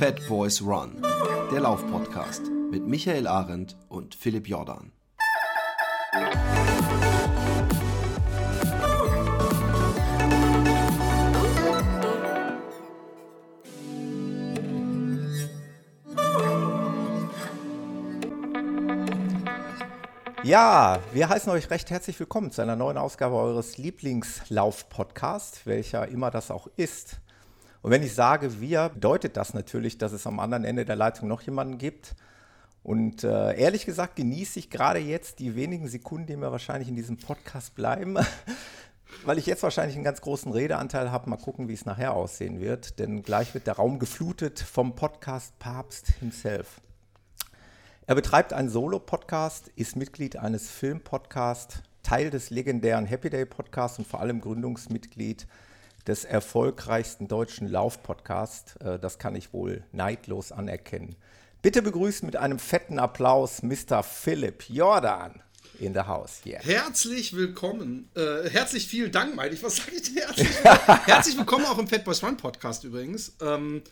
Fat Boys Run, der Laufpodcast mit Michael Arendt und Philipp Jordan. Ja, wir heißen euch recht herzlich willkommen zu einer neuen Ausgabe eures Lieblingslauf-Podcasts, welcher immer das auch ist. Und wenn ich sage wir, bedeutet das natürlich, dass es am anderen Ende der Leitung noch jemanden gibt. Und äh, ehrlich gesagt genieße ich gerade jetzt die wenigen Sekunden, die mir wahrscheinlich in diesem Podcast bleiben, weil ich jetzt wahrscheinlich einen ganz großen Redeanteil habe. Mal gucken, wie es nachher aussehen wird. Denn gleich wird der Raum geflutet vom Podcast Papst himself. Er betreibt einen Solo-Podcast, ist Mitglied eines Film-Podcasts, Teil des legendären Happy Day Podcasts und vor allem Gründungsmitglied des erfolgreichsten deutschen Lauf-Podcasts. Äh, das kann ich wohl neidlos anerkennen. Bitte begrüßen mit einem fetten Applaus Mr. Philipp Jordan in the house. Yeah. Herzlich willkommen. Äh, herzlich vielen Dank, meine ich. Was sage ich denn? Herzlich, herzlich willkommen auch im Fat Boys Run Podcast übrigens. Ähm,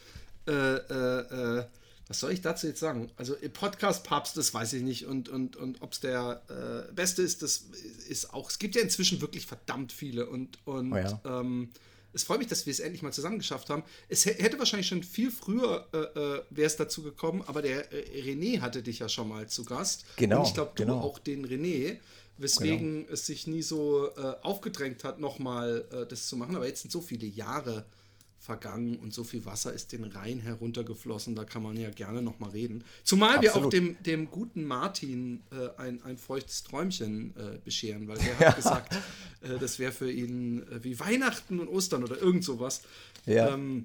äh, äh, äh was soll ich dazu jetzt sagen? Also Podcast-Papst, das weiß ich nicht. Und, und, und ob es der äh, beste ist, das ist auch. Es gibt ja inzwischen wirklich verdammt viele. Und, und oh ja. ähm, es freut mich, dass wir es endlich mal zusammen geschafft haben. Es hätte wahrscheinlich schon viel früher äh, äh wäre es dazu gekommen, aber der äh, René hatte dich ja schon mal zu Gast. Genau. Und ich glaube, du genau. auch den René, weswegen genau. es sich nie so äh, aufgedrängt hat, nochmal äh, das zu machen. Aber jetzt sind so viele Jahre vergangen und so viel Wasser ist den Rhein heruntergeflossen, da kann man ja gerne nochmal reden. Zumal Absolut. wir auch dem, dem guten Martin äh, ein, ein feuchtes Träumchen äh, bescheren, weil der hat gesagt, äh, das wäre für ihn äh, wie Weihnachten und Ostern oder irgend sowas. Ja. Ähm,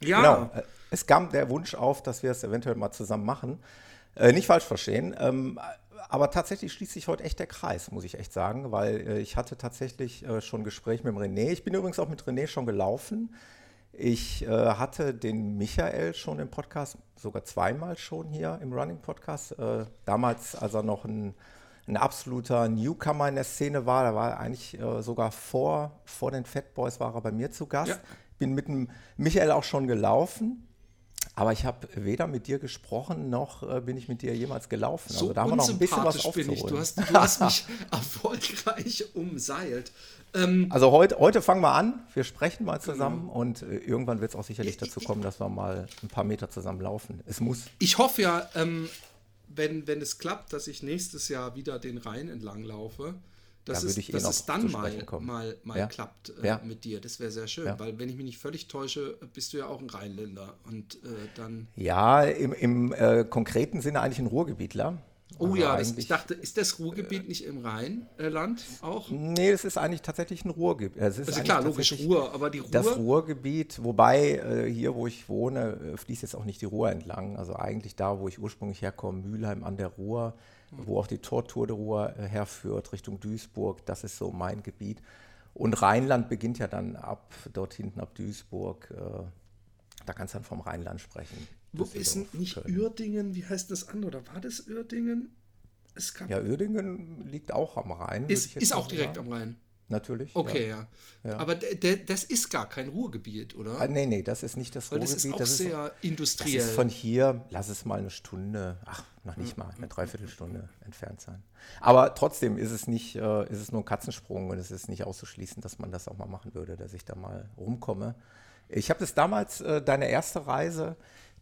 ja. Genau. Äh, es kam der Wunsch auf, dass wir es eventuell mal zusammen machen. Äh, nicht falsch verstehen. Ähm, aber tatsächlich schließt sich heute echt der Kreis, muss ich echt sagen, weil ich hatte tatsächlich schon ein Gespräch mit dem René. Ich bin übrigens auch mit René schon gelaufen. Ich äh, hatte den Michael schon im Podcast, sogar zweimal schon hier im Running Podcast. Äh, damals, als er noch ein, ein, absoluter Newcomer in der Szene war, da war er eigentlich äh, sogar vor, vor den Fat Boys war er bei mir zu Gast. Ja. Bin mit dem Michael auch schon gelaufen. Aber ich habe weder mit dir gesprochen, noch äh, bin ich mit dir jemals gelaufen. So also da haben wir noch ein bisschen was aufzuholen. Du hast, du hast mich erfolgreich umseilt. Ähm, also heute, heute fangen wir an, wir sprechen mal zusammen genau. und äh, irgendwann wird es auch sicherlich dazu kommen, dass wir mal ein paar Meter zusammen laufen. Es muss. Ich hoffe ja, ähm, wenn, wenn es klappt, dass ich nächstes Jahr wieder den Rhein entlang laufe, dass, da es, eh dass es dann mal, mal, mal ja? klappt äh, ja. mit dir. Das wäre sehr schön, ja. weil wenn ich mich nicht völlig täusche, bist du ja auch ein Rheinländer und äh, dann. Ja, im, im äh, konkreten Sinne eigentlich ein Ruhrgebietler. Oh also ja, das, ich dachte, ist das Ruhrgebiet äh, nicht im Rheinland auch? Nee, es ist eigentlich tatsächlich ein Ruhrgebiet. Es ist also klar, logisch Ruhr, aber die Ruhr. Das Ruhrgebiet, wobei äh, hier, wo ich wohne, äh, fließt jetzt auch nicht die Ruhr entlang. Also eigentlich da, wo ich ursprünglich herkomme, Mülheim an der Ruhr, mhm. wo auch die Tortour der Ruhr äh, herführt, Richtung Duisburg, das ist so mein Gebiet. Und Rheinland beginnt ja dann ab dort hinten ab Duisburg. Äh, da kannst du dann vom Rheinland sprechen. Wo ist nicht Köln. Uerdingen? Wie heißt das an? Oder war das Uerdingen? ja, Uerdingen liegt auch am Rhein. Ist, ist auch direkt sagen. am Rhein. Natürlich. Okay, ja. ja. ja. Aber das ist gar kein Ruhrgebiet, oder? Ah, nee, nee, das ist nicht das Weil Ruhrgebiet. Das ist auch das sehr ist, industriell. Das ist von hier, lass es mal eine Stunde, ach, noch nicht mal, eine Dreiviertelstunde entfernt sein. Aber trotzdem ist es nicht, äh, ist es nur ein Katzensprung und es ist nicht auszuschließen, dass man das auch mal machen würde, dass ich da mal rumkomme. Ich habe das damals, äh, deine erste Reise,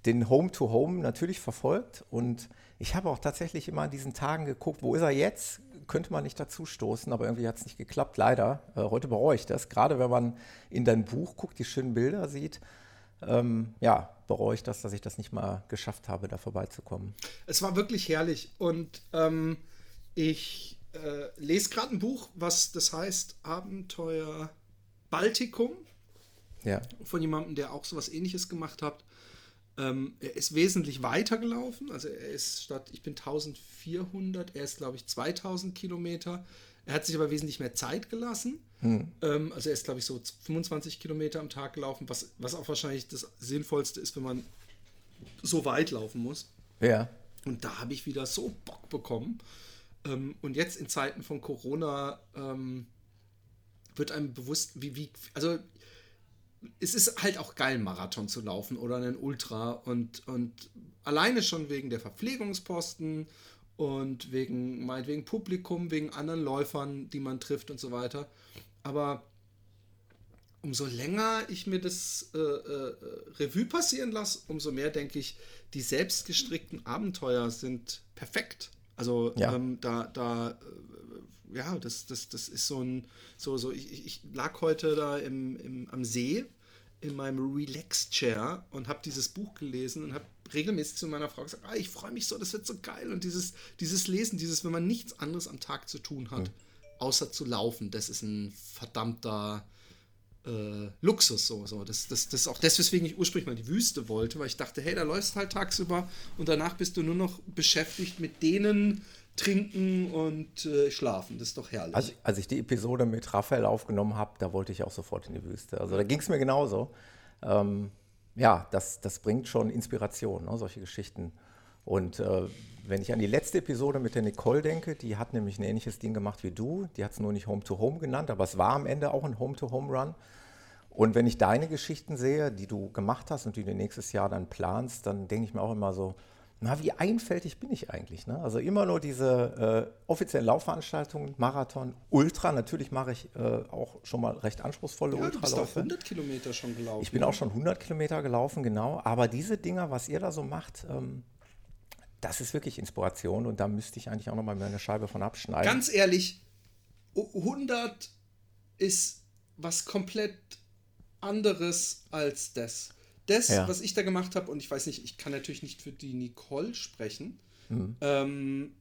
den Home-to-Home -Home natürlich verfolgt und ich habe auch tatsächlich immer an diesen Tagen geguckt, wo ist er jetzt? Könnte man nicht dazu stoßen, aber irgendwie hat es nicht geklappt, leider. Äh, heute bereue ich das. Gerade wenn man in dein Buch guckt, die schönen Bilder sieht, ähm, ja, bereue ich das, dass ich das nicht mal geschafft habe, da vorbeizukommen. Es war wirklich herrlich und ähm, ich äh, lese gerade ein Buch, was das heißt Abenteuer Baltikum. Ja. Von jemandem, der auch sowas ähnliches gemacht hat. Ähm, er ist wesentlich weiter gelaufen. Also er ist statt, ich bin 1400, er ist glaube ich 2000 Kilometer. Er hat sich aber wesentlich mehr Zeit gelassen. Hm. Ähm, also er ist glaube ich so 25 Kilometer am Tag gelaufen, was, was auch wahrscheinlich das Sinnvollste ist, wenn man so weit laufen muss. Ja. Und da habe ich wieder so Bock bekommen. Ähm, und jetzt in Zeiten von Corona ähm, wird einem bewusst, wie, wie, also es ist halt auch geil, einen Marathon zu laufen oder einen Ultra und, und alleine schon wegen der Verpflegungsposten und wegen, meinetwegen Publikum, wegen anderen Läufern, die man trifft und so weiter. Aber umso länger ich mir das äh, äh, Revue passieren lasse, umso mehr denke ich, die selbstgestrickten Abenteuer sind perfekt. Also ja. ähm, da, da, äh, ja, das, das, das ist so ein, so, so, ich, ich lag heute da im, im, am See in meinem Relax-Chair und habe dieses Buch gelesen und habe regelmäßig zu meiner Frau gesagt, ah, ich freue mich so, das wird so geil. Und dieses, dieses Lesen, dieses, wenn man nichts anderes am Tag zu tun hat, mhm. außer zu laufen, das ist ein verdammter äh, Luxus. So, so. Das, das, das ist auch das, weswegen ich ursprünglich mal die Wüste wollte, weil ich dachte, hey, da läufst halt tagsüber und danach bist du nur noch beschäftigt mit denen, trinken und äh, schlafen. Das ist doch herrlich. Also, als ich die Episode mit Raphael aufgenommen habe, da wollte ich auch sofort in die Wüste. Also da ging es mir genauso. Ähm, ja, das, das bringt schon Inspiration, ne, solche Geschichten. Und äh, wenn ich an die letzte Episode mit der Nicole denke, die hat nämlich ein ähnliches Ding gemacht wie du. Die hat es nur nicht Home to Home genannt, aber es war am Ende auch ein Home to Home Run. Und wenn ich deine Geschichten sehe, die du gemacht hast und die du nächstes Jahr dann planst, dann denke ich mir auch immer so, na, wie einfältig bin ich eigentlich? Ne? Also immer nur diese äh, offiziellen Laufveranstaltungen, Marathon, Ultra. Natürlich mache ich äh, auch schon mal recht anspruchsvolle ja, Ultraläufe. Du bist auch 100 Kilometer schon gelaufen. Ich bin auch schon 100 Kilometer gelaufen, genau. Aber diese Dinger, was ihr da so macht, ähm, das ist wirklich Inspiration und da müsste ich eigentlich auch noch mal eine Scheibe von abschneiden. Ganz ehrlich, 100 ist was komplett anderes als das. Das, ja. was ich da gemacht habe, und ich weiß nicht, ich kann natürlich nicht für die Nicole sprechen, mhm. ähm,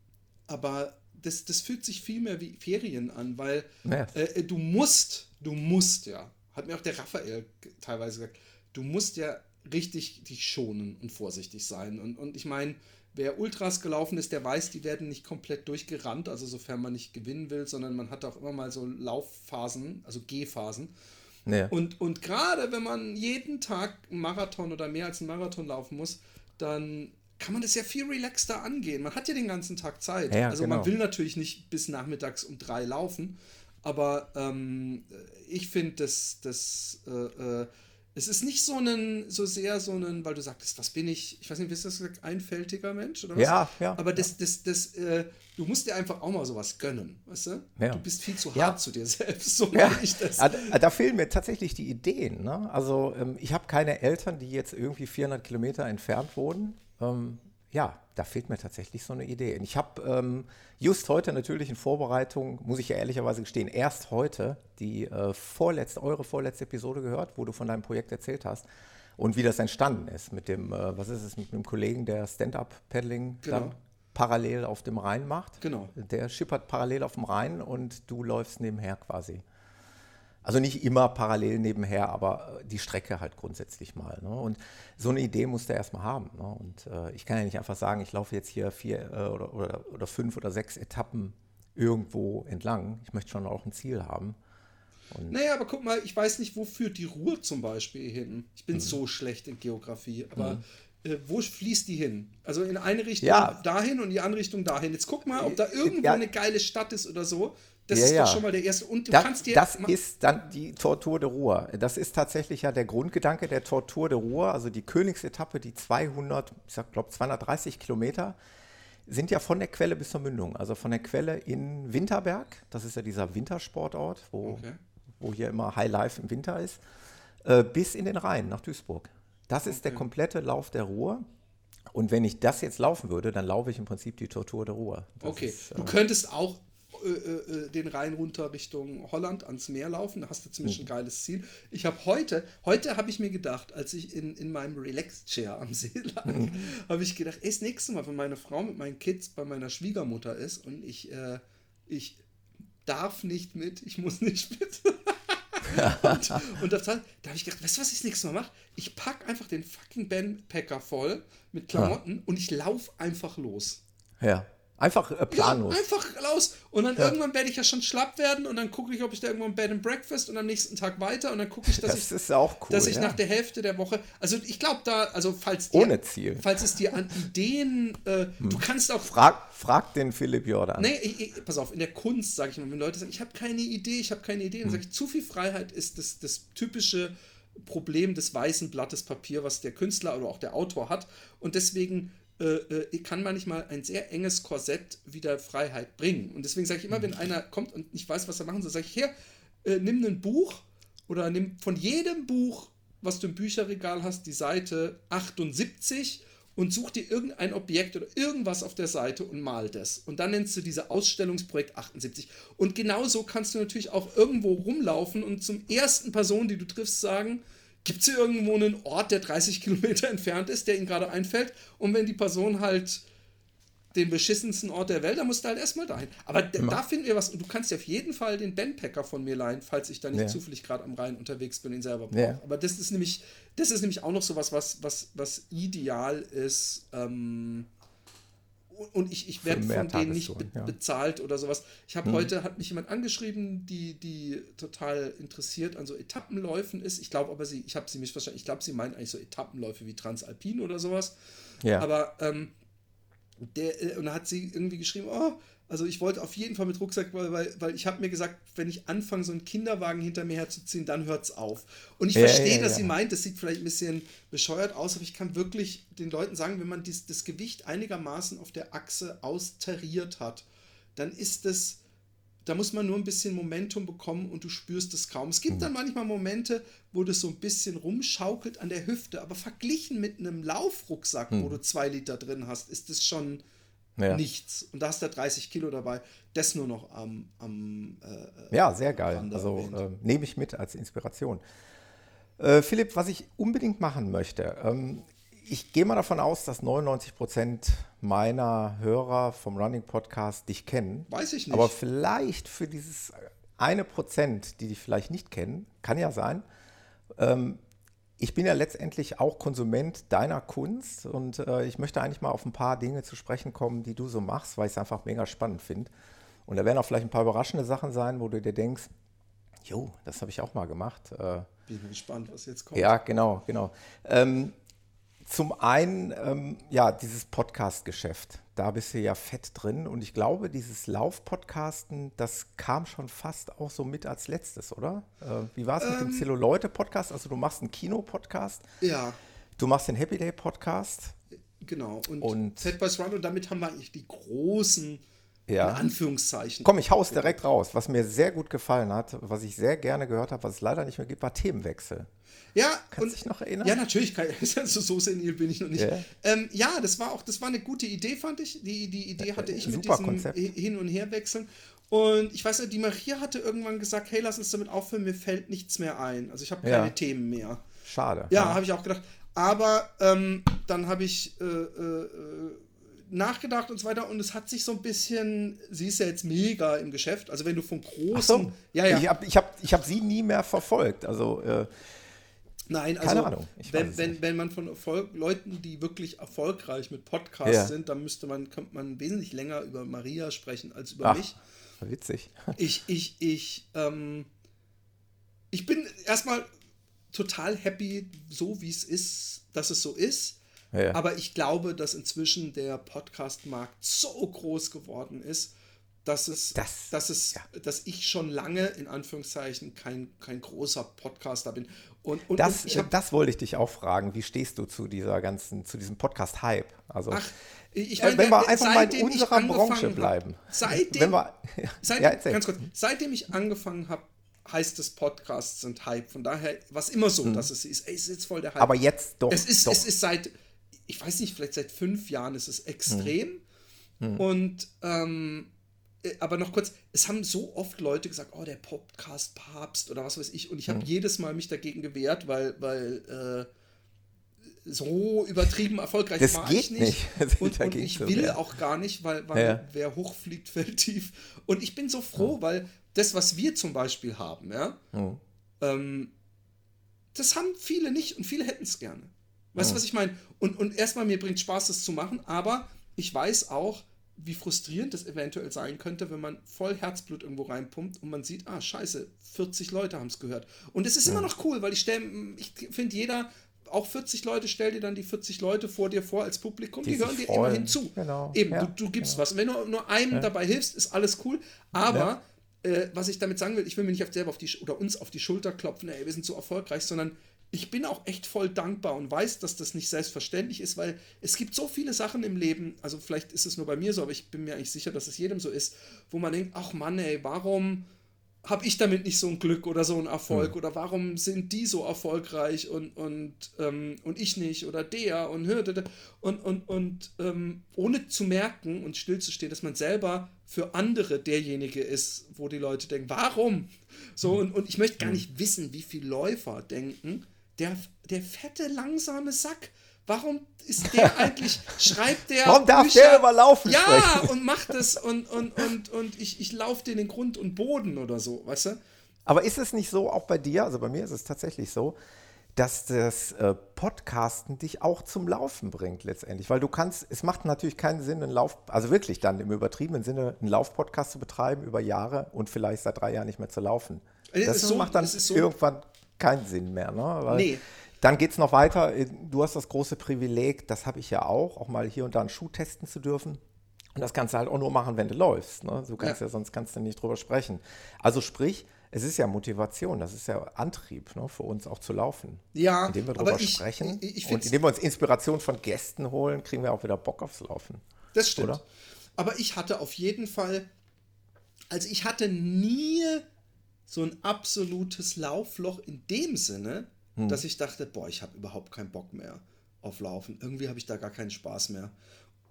aber das, das fühlt sich viel mehr wie Ferien an, weil ja. äh, du musst, du musst ja, hat mir auch der Raphael teilweise gesagt, du musst ja richtig dich schonen und vorsichtig sein. Und, und ich meine, Wer Ultras gelaufen ist, der weiß, die werden nicht komplett durchgerannt, also sofern man nicht gewinnen will, sondern man hat auch immer mal so Laufphasen, also Gehphasen. Ja. Und, und gerade wenn man jeden Tag einen Marathon oder mehr als einen Marathon laufen muss, dann kann man das ja viel relaxter angehen. Man hat ja den ganzen Tag Zeit. Ja, also genau. man will natürlich nicht bis nachmittags um drei laufen, aber ähm, ich finde, das, das äh, äh, es ist nicht so ein, so sehr so ein, weil du sagtest, was bin ich, ich weiß nicht, wie ist das gesagt, einfältiger Mensch oder was? Ja, ja. Aber das, das, das, äh, du musst dir einfach auch mal sowas gönnen, weißt du? Ja. Du bist viel zu hart ja. zu dir selbst, so ja. ich das. Da, da, fehlen mir tatsächlich die Ideen, ne? Also ähm, ich habe keine Eltern, die jetzt irgendwie 400 Kilometer entfernt wohnen. Ähm, ja, da fehlt mir tatsächlich so eine Idee. Und ich habe ähm, just heute natürlich in Vorbereitung, muss ich ja ehrlicherweise gestehen, erst heute die äh, vorletzte, eure vorletzte Episode gehört, wo du von deinem Projekt erzählt hast und wie das entstanden ist mit dem, äh, was ist es, mit einem Kollegen, der Stand-up-Paddling genau. dann parallel auf dem Rhein macht. Genau. Der schippert parallel auf dem Rhein und du läufst nebenher quasi. Also nicht immer parallel nebenher, aber äh, die Strecke halt grundsätzlich mal. Ne? Und so eine Idee muss der erstmal haben. Ne? Und äh, ich kann ja nicht einfach sagen, ich laufe jetzt hier vier äh, oder, oder, oder, fünf oder sechs Etappen irgendwo entlang. Ich möchte schon auch ein Ziel haben. Und naja, aber guck mal, ich weiß nicht, wo führt die Ruhr zum Beispiel hin. Ich bin mhm. so schlecht in Geografie, aber mhm. Äh, wo fließt die hin? Also in eine Richtung ja. dahin und in die andere Richtung dahin. Jetzt guck mal, ob da irgendwo ja. eine geile Stadt ist oder so. Das ja, ist ja. doch schon mal der erste. Und du das, kannst dir. Das ist dann die Tortur de Ruhr. Das ist tatsächlich ja der Grundgedanke der Tortur de Ruhr. Also die Königsetappe, die 200, ich glaube 230 Kilometer, sind ja von der Quelle bis zur Mündung. Also von der Quelle in Winterberg, das ist ja dieser Wintersportort, wo, okay. wo hier immer High Life im Winter ist, äh, bis in den Rhein nach Duisburg. Das ist okay. der komplette Lauf der Ruhr. Und wenn ich das jetzt laufen würde, dann laufe ich im Prinzip die Tortur der Ruhr. Das okay, ist, äh, du könntest auch äh, äh, den Rhein runter Richtung Holland ans Meer laufen. Da hast du ziemlich ein geiles Ziel. Ich habe heute, heute habe ich mir gedacht, als ich in, in meinem Relax-Chair am See lag, mhm. habe ich gedacht, ey, das nächste Mal, wenn meine Frau mit meinen Kids bei meiner Schwiegermutter ist und ich, äh, ich darf nicht mit, ich muss nicht mit. und, und da, da habe ich gedacht, weißt du, was ich das nächste Mal mache? Ich packe einfach den fucking Bandpacker voll mit Klamotten ja. und ich laufe einfach los. Ja. Einfach äh, planlos. Ja, einfach raus. Und dann ja. irgendwann werde ich ja schon schlapp werden und dann gucke ich, ob ich da irgendwo ein Bed and Breakfast und am nächsten Tag weiter und dann gucke ich, dass das ich, ist auch cool, dass ich ja. nach der Hälfte der Woche, also ich glaube da, also falls dir, ohne Ziel, falls es dir an Ideen, äh, hm. du kannst auch frag, frag den Philipp Jordan. Nee, ich, ich, pass auf, in der Kunst sage ich immer, wenn Leute sagen, ich habe keine Idee, ich habe keine Idee, dann hm. sage ich, zu viel Freiheit ist das, das typische Problem des weißen Blattes Papier, was der Künstler oder auch der Autor hat. Und deswegen äh, äh, kann manchmal ein sehr enges Korsett wieder Freiheit bringen. Und deswegen sage ich immer, wenn einer kommt und nicht weiß, was er machen soll, sage ich, hier, äh, nimm ein Buch oder nimm von jedem Buch, was du im Bücherregal hast, die Seite 78 und such dir irgendein Objekt oder irgendwas auf der Seite und mal das. Und dann nennst du diese Ausstellungsprojekt 78. Und genauso kannst du natürlich auch irgendwo rumlaufen und zum ersten Person, die du triffst, sagen, gibt es hier irgendwo einen Ort, der 30 Kilometer entfernt ist, der ihnen gerade einfällt? Und wenn die Person halt den beschissensten Ort der Welt, da musst du halt erstmal dahin. Aber da finden wir was. Und du kannst ja auf jeden Fall den Bandpacker von mir leihen, falls ich da nicht ja. zufällig gerade am Rhein unterwegs bin, den selber brauche. Ja. Aber das ist nämlich, das ist nämlich auch noch so was, was, was, was ideal ist. Ähm, und ich, ich werde von denen nicht be ja. bezahlt oder sowas. Ich habe hm. heute, hat mich jemand angeschrieben, die, die total interessiert an so Etappenläufen ist. Ich glaube aber, sie, ich habe sie mich wahrscheinlich, ich glaube, sie meint eigentlich so Etappenläufe wie Transalpin oder sowas. Ja. Aber ähm, der, äh, und da hat sie irgendwie geschrieben, oh, also ich wollte auf jeden Fall mit Rucksack, weil, weil, weil ich habe mir gesagt, wenn ich anfange, so einen Kinderwagen hinter mir herzuziehen, dann hört es auf. Und ich ja, verstehe, ja, dass ja. sie meint, das sieht vielleicht ein bisschen bescheuert aus, aber ich kann wirklich den Leuten sagen, wenn man dies, das Gewicht einigermaßen auf der Achse austariert hat, dann ist es da muss man nur ein bisschen Momentum bekommen und du spürst es kaum. Es gibt mhm. dann manchmal Momente, wo das so ein bisschen rumschaukelt an der Hüfte, aber verglichen mit einem Laufrucksack, mhm. wo du zwei Liter drin hast, ist es schon ja. nichts. Und da hast du 30 Kilo dabei. Das nur noch am. am äh, ja, sehr geil. Also äh, nehme ich mit als Inspiration. Äh, Philipp, was ich unbedingt machen möchte, ähm, ich gehe mal davon aus, dass 99 Prozent meiner Hörer vom Running Podcast dich kennen. Weiß ich nicht. Aber vielleicht für dieses eine Prozent, die dich vielleicht nicht kennen, kann ja sein. Ähm, ich bin ja letztendlich auch Konsument deiner Kunst und äh, ich möchte eigentlich mal auf ein paar Dinge zu sprechen kommen, die du so machst, weil ich es einfach mega spannend finde. Und da werden auch vielleicht ein paar überraschende Sachen sein, wo du dir denkst, jo, das habe ich auch mal gemacht. Äh, bin gespannt, was jetzt kommt. Ja, genau, genau. Ähm, zum einen, ähm, ja, dieses Podcast-Geschäft. Da bist du ja fett drin. Und ich glaube, dieses Lauf-Podcasten, das kam schon fast auch so mit als letztes, oder? Äh, wie war es ähm, mit dem ähm. Zelluleute-Podcast? Also, du machst einen Kino-Podcast. Ja. Du machst den Happy Day-Podcast. Genau. Und, und Fat Boys Run. Und damit haben wir eigentlich die großen ja. in Anführungszeichen. Komm, ich haus direkt raus. Was mir sehr gut gefallen hat, was ich sehr gerne gehört habe, was es leider nicht mehr gibt, war Themenwechsel. Ja, Kannst dich noch erinnern? Ja, natürlich. Kann, also so senil bin ich noch nicht. Yeah. Ähm, ja, das war auch, das war eine gute Idee, fand ich. Die, die Idee hatte ich mit diesem Konzept. Hin- und Herwechseln. Und ich weiß nicht, die Maria hatte irgendwann gesagt, hey, lass uns damit aufhören, mir fällt nichts mehr ein. Also ich habe keine ja. Themen mehr. Schade. Ja, ja. habe ich auch gedacht. Aber ähm, dann habe ich äh, äh, nachgedacht und so weiter und es hat sich so ein bisschen, sie ist ja jetzt mega im Geschäft, also wenn du von großen, so. ja, ja. Ich habe ich hab, ich hab sie nie mehr verfolgt, also äh, Nein, also Keine Ahnung. wenn, wenn, wenn man von Erfolg, Leuten, die wirklich erfolgreich mit Podcasts ja. sind, dann müsste man, könnte man wesentlich länger über Maria sprechen als über Ach, mich. Witzig. Ich, ich, ich, ähm, ich bin erstmal total happy, so wie es ist, dass es so ist. Ja. Aber ich glaube, dass inzwischen der Podcast-Markt so groß geworden ist, dass es, das, dass es, ja. dass ich schon lange in Anführungszeichen kein, kein großer Podcaster bin. Und, und, das, und hab, das wollte ich dich auch fragen. Wie stehst du zu dieser ganzen, zu diesem Podcast-Hype? Also, Ach, ich meine, wenn wir einfach mal in unserer Branche bleiben. Hab, seitdem, wir, seitdem, ja, ganz kurz, seitdem ich angefangen habe, heißt es Podcasts sind Hype. Von daher, was immer so, hm. dass es ist, ey, es ist jetzt voll der Hype. Aber jetzt doch. Es ist, doch. es ist seit, ich weiß nicht, vielleicht seit fünf Jahren ist es extrem. Hm. Hm. Und ähm, äh, aber noch kurz, es haben so oft Leute gesagt, oh, der Podcast-Papst oder was weiß ich. Und ich habe mhm. jedes Mal mich dagegen gewehrt, weil, weil äh, so übertrieben erfolgreich das war geht ich nicht. nicht. Und, und, ich will so, auch gar nicht, weil, weil ja. wer hochfliegt, fällt tief. Und ich bin so froh, mhm. weil das, was wir zum Beispiel haben, ja, mhm. ähm, das haben viele nicht und viele hätten es gerne. Weißt du, was ich meine? Und, und erstmal, mir bringt Spaß, das zu machen, aber ich weiß auch, wie frustrierend das eventuell sein könnte, wenn man voll Herzblut irgendwo reinpumpt und man sieht, ah, scheiße, 40 Leute haben es gehört. Und es ist ja. immer noch cool, weil ich stelle, ich finde, jeder, auch 40 Leute, stell dir dann die 40 Leute vor dir vor als Publikum, die, die hören dir immerhin zu. Genau. Eben, ja, du, du gibst genau. was. Und wenn du nur einem ja. dabei hilfst, ist alles cool. Aber äh, was ich damit sagen will, ich will mir nicht selber auf die oder uns auf die Schulter klopfen, ey, wir sind so erfolgreich, sondern ich bin auch echt voll dankbar und weiß, dass das nicht selbstverständlich ist, weil es gibt so viele Sachen im Leben, also vielleicht ist es nur bei mir so, aber ich bin mir eigentlich sicher, dass es jedem so ist, wo man denkt, ach Mann, ey, warum habe ich damit nicht so ein Glück oder so ein Erfolg? Mhm. Oder warum sind die so erfolgreich und, und, ähm, und ich nicht? Oder der und hörte und, und, und ähm, ohne zu merken und stillzustehen, dass man selber für andere derjenige ist, wo die Leute denken, warum? So, und, und ich möchte gar hm. nicht wissen, wie viele Läufer denken, der, der fette, langsame Sack Warum ist der eigentlich, schreibt der. Warum darf Bücher? der überlaufen? Ja, sprechen? und macht es und, und, und, und ich, ich laufe dir den Grund und Boden oder so, weißt du? Aber ist es nicht so, auch bei dir, also bei mir ist es tatsächlich so, dass das äh, Podcasten dich auch zum Laufen bringt letztendlich. Weil du kannst, es macht natürlich keinen Sinn, einen Lauf, also wirklich dann im übertriebenen Sinne, einen Laufpodcast zu betreiben über Jahre und vielleicht seit drei Jahren nicht mehr zu laufen. Das so, macht dann so, irgendwann keinen Sinn mehr. Ne? Weil nee. Dann geht es noch weiter. Du hast das große Privileg, das habe ich ja auch, auch mal hier und da einen Schuh testen zu dürfen. Und das kannst du halt auch nur machen, wenn du läufst. Ne? Du kannst ja. ja. sonst kannst du nicht drüber sprechen. Also sprich, es ist ja Motivation, das ist ja Antrieb ne, für uns auch zu laufen. Ja, indem wir drüber ich, sprechen ich, ich und indem wir uns Inspiration von Gästen holen, kriegen wir auch wieder Bock aufs Laufen. Das stimmt. Oder? Aber ich hatte auf jeden Fall, also ich hatte nie so ein absolutes Laufloch in dem Sinne, hm. dass ich dachte, boah, ich habe überhaupt keinen Bock mehr auf Laufen. Irgendwie habe ich da gar keinen Spaß mehr.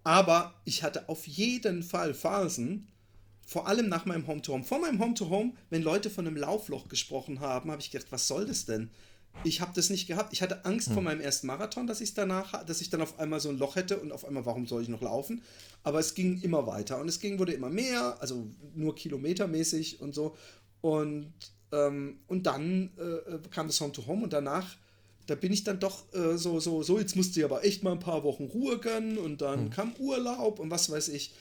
Aber ich hatte auf jeden Fall Phasen, vor allem nach meinem Home-to-Home. -Home. Vor meinem Home-to-Home, -Home, wenn Leute von einem Laufloch gesprochen haben, habe ich gedacht, was soll das denn? Ich habe das nicht gehabt. Ich hatte Angst hm. vor meinem ersten Marathon, dass ich danach, dass ich dann auf einmal so ein Loch hätte und auf einmal, warum soll ich noch laufen? Aber es ging immer weiter und es ging, wurde immer mehr, also nur kilometermäßig und so. Und ähm, und dann äh, kam das Home to Home und danach, da bin ich dann doch äh, so, so, so, jetzt musste ich aber echt mal ein paar Wochen Ruhe gönnen und dann mhm. kam Urlaub und was weiß ich.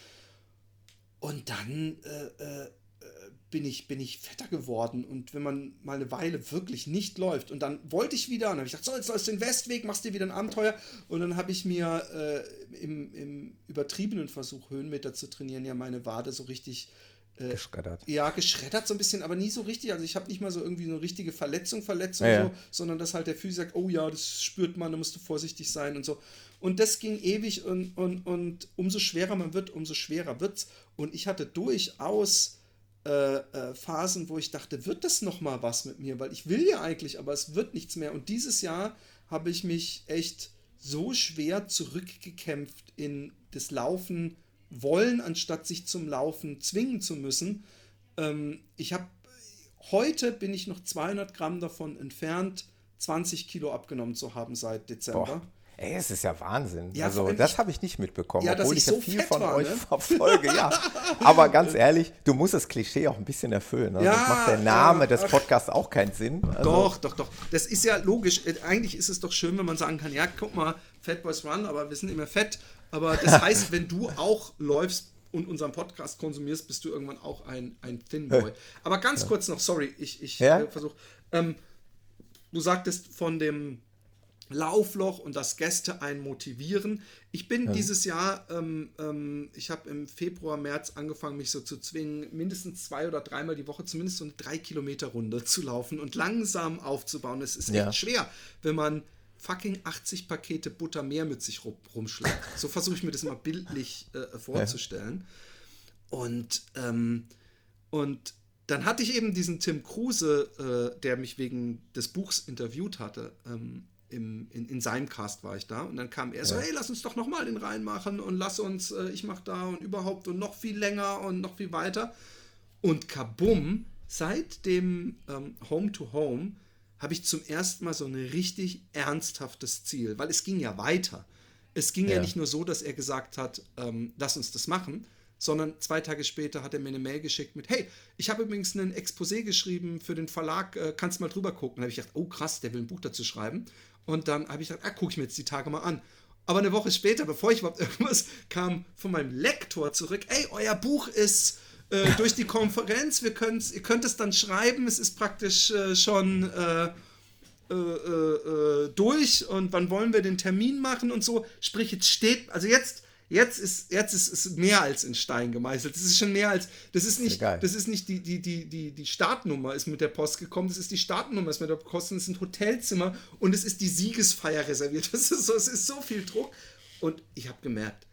Und dann äh, äh, bin, ich, bin ich fetter geworden und wenn man mal eine Weile wirklich nicht läuft und dann wollte ich wieder und dann habe ich gesagt, so, jetzt läufst du den Westweg, machst dir wieder ein Abenteuer und dann habe ich mir äh, im, im übertriebenen Versuch, Höhenmeter zu trainieren, ja meine Wade so richtig äh, geschreddert. Ja, geschreddert so ein bisschen, aber nie so richtig. Also ich habe nicht mal so irgendwie eine richtige Verletzung, Verletzung, ja, so, sondern dass halt der Physik sagt, oh ja, das spürt man, da musst du vorsichtig sein und so. Und das ging ewig und, und, und umso schwerer man wird, umso schwerer wird's. Und ich hatte durchaus äh, äh, Phasen, wo ich dachte, wird das noch mal was mit mir? Weil ich will ja eigentlich, aber es wird nichts mehr. Und dieses Jahr habe ich mich echt so schwer zurückgekämpft in das Laufen wollen, anstatt sich zum Laufen zwingen zu müssen. Ähm, ich habe heute bin ich noch 200 Gramm davon entfernt, 20 Kilo abgenommen zu haben seit Dezember. Boah. Ey, es ist ja Wahnsinn. Ja, also, das habe ich nicht mitbekommen, ja, obwohl ich, ich ja viel von war, euch ne? verfolge. Ja. Aber ganz ehrlich, du musst das Klischee auch ein bisschen erfüllen. Ne? Ja, das macht der Name des Podcasts auch keinen Sinn. Also. Doch, doch, doch. Das ist ja logisch. Eigentlich ist es doch schön, wenn man sagen kann: Ja, guck mal, Fat Boys Run, aber wir sind immer fett aber das heißt, wenn du auch läufst und unseren Podcast konsumierst, bist du irgendwann auch ein, ein Thin Boy. Aber ganz ja. kurz noch, sorry, ich, ich ja? versuche. Ähm, du sagtest von dem Laufloch und dass Gäste einen motivieren. Ich bin ja. dieses Jahr, ähm, ähm, ich habe im Februar, März angefangen, mich so zu zwingen, mindestens zwei oder dreimal die Woche zumindest so eine drei Kilometer Runde zu laufen und langsam aufzubauen. Es ist echt schwer, wenn man fucking 80 Pakete Butter mehr mit sich rumschleppt. So versuche ich mir das mal bildlich äh, vorzustellen. Ja. Und, ähm, und dann hatte ich eben diesen Tim Kruse, äh, der mich wegen des Buchs interviewt hatte. Ähm, im, in, in, seinem Cast war ich da und dann kam er so, hey, lass uns doch nochmal den reinmachen und lass uns, äh, ich mach da und überhaupt und noch viel länger und noch viel weiter. Und kabum, seit dem ähm, Home to Home habe ich zum ersten Mal so ein richtig ernsthaftes Ziel, weil es ging ja weiter. Es ging ja, ja nicht nur so, dass er gesagt hat, ähm, lass uns das machen, sondern zwei Tage später hat er mir eine Mail geschickt mit, hey, ich habe übrigens ein Exposé geschrieben für den Verlag, äh, kannst mal drüber gucken. Da habe ich gedacht, oh krass, der will ein Buch dazu schreiben. Und dann habe ich gedacht, ah, gucke ich mir jetzt die Tage mal an. Aber eine Woche später, bevor ich überhaupt irgendwas kam von meinem Lektor zurück, ey, euer Buch ist äh, durch die Konferenz. Wir ihr könnt es dann schreiben. Es ist praktisch äh, schon äh, äh, durch. Und wann wollen wir den Termin machen und so. Sprich, jetzt steht, also jetzt, Jetzt ist, jetzt ist es mehr als in Stein gemeißelt. Das ist schon mehr als, das ist nicht, das ist nicht die, die, die, die, die Startnummer ist mit der Post gekommen, das ist die Startnummer ist mit der Post, es sind Hotelzimmer und es ist die Siegesfeier reserviert. Das ist so, es ist so viel Druck. Und ich habe gemerkt,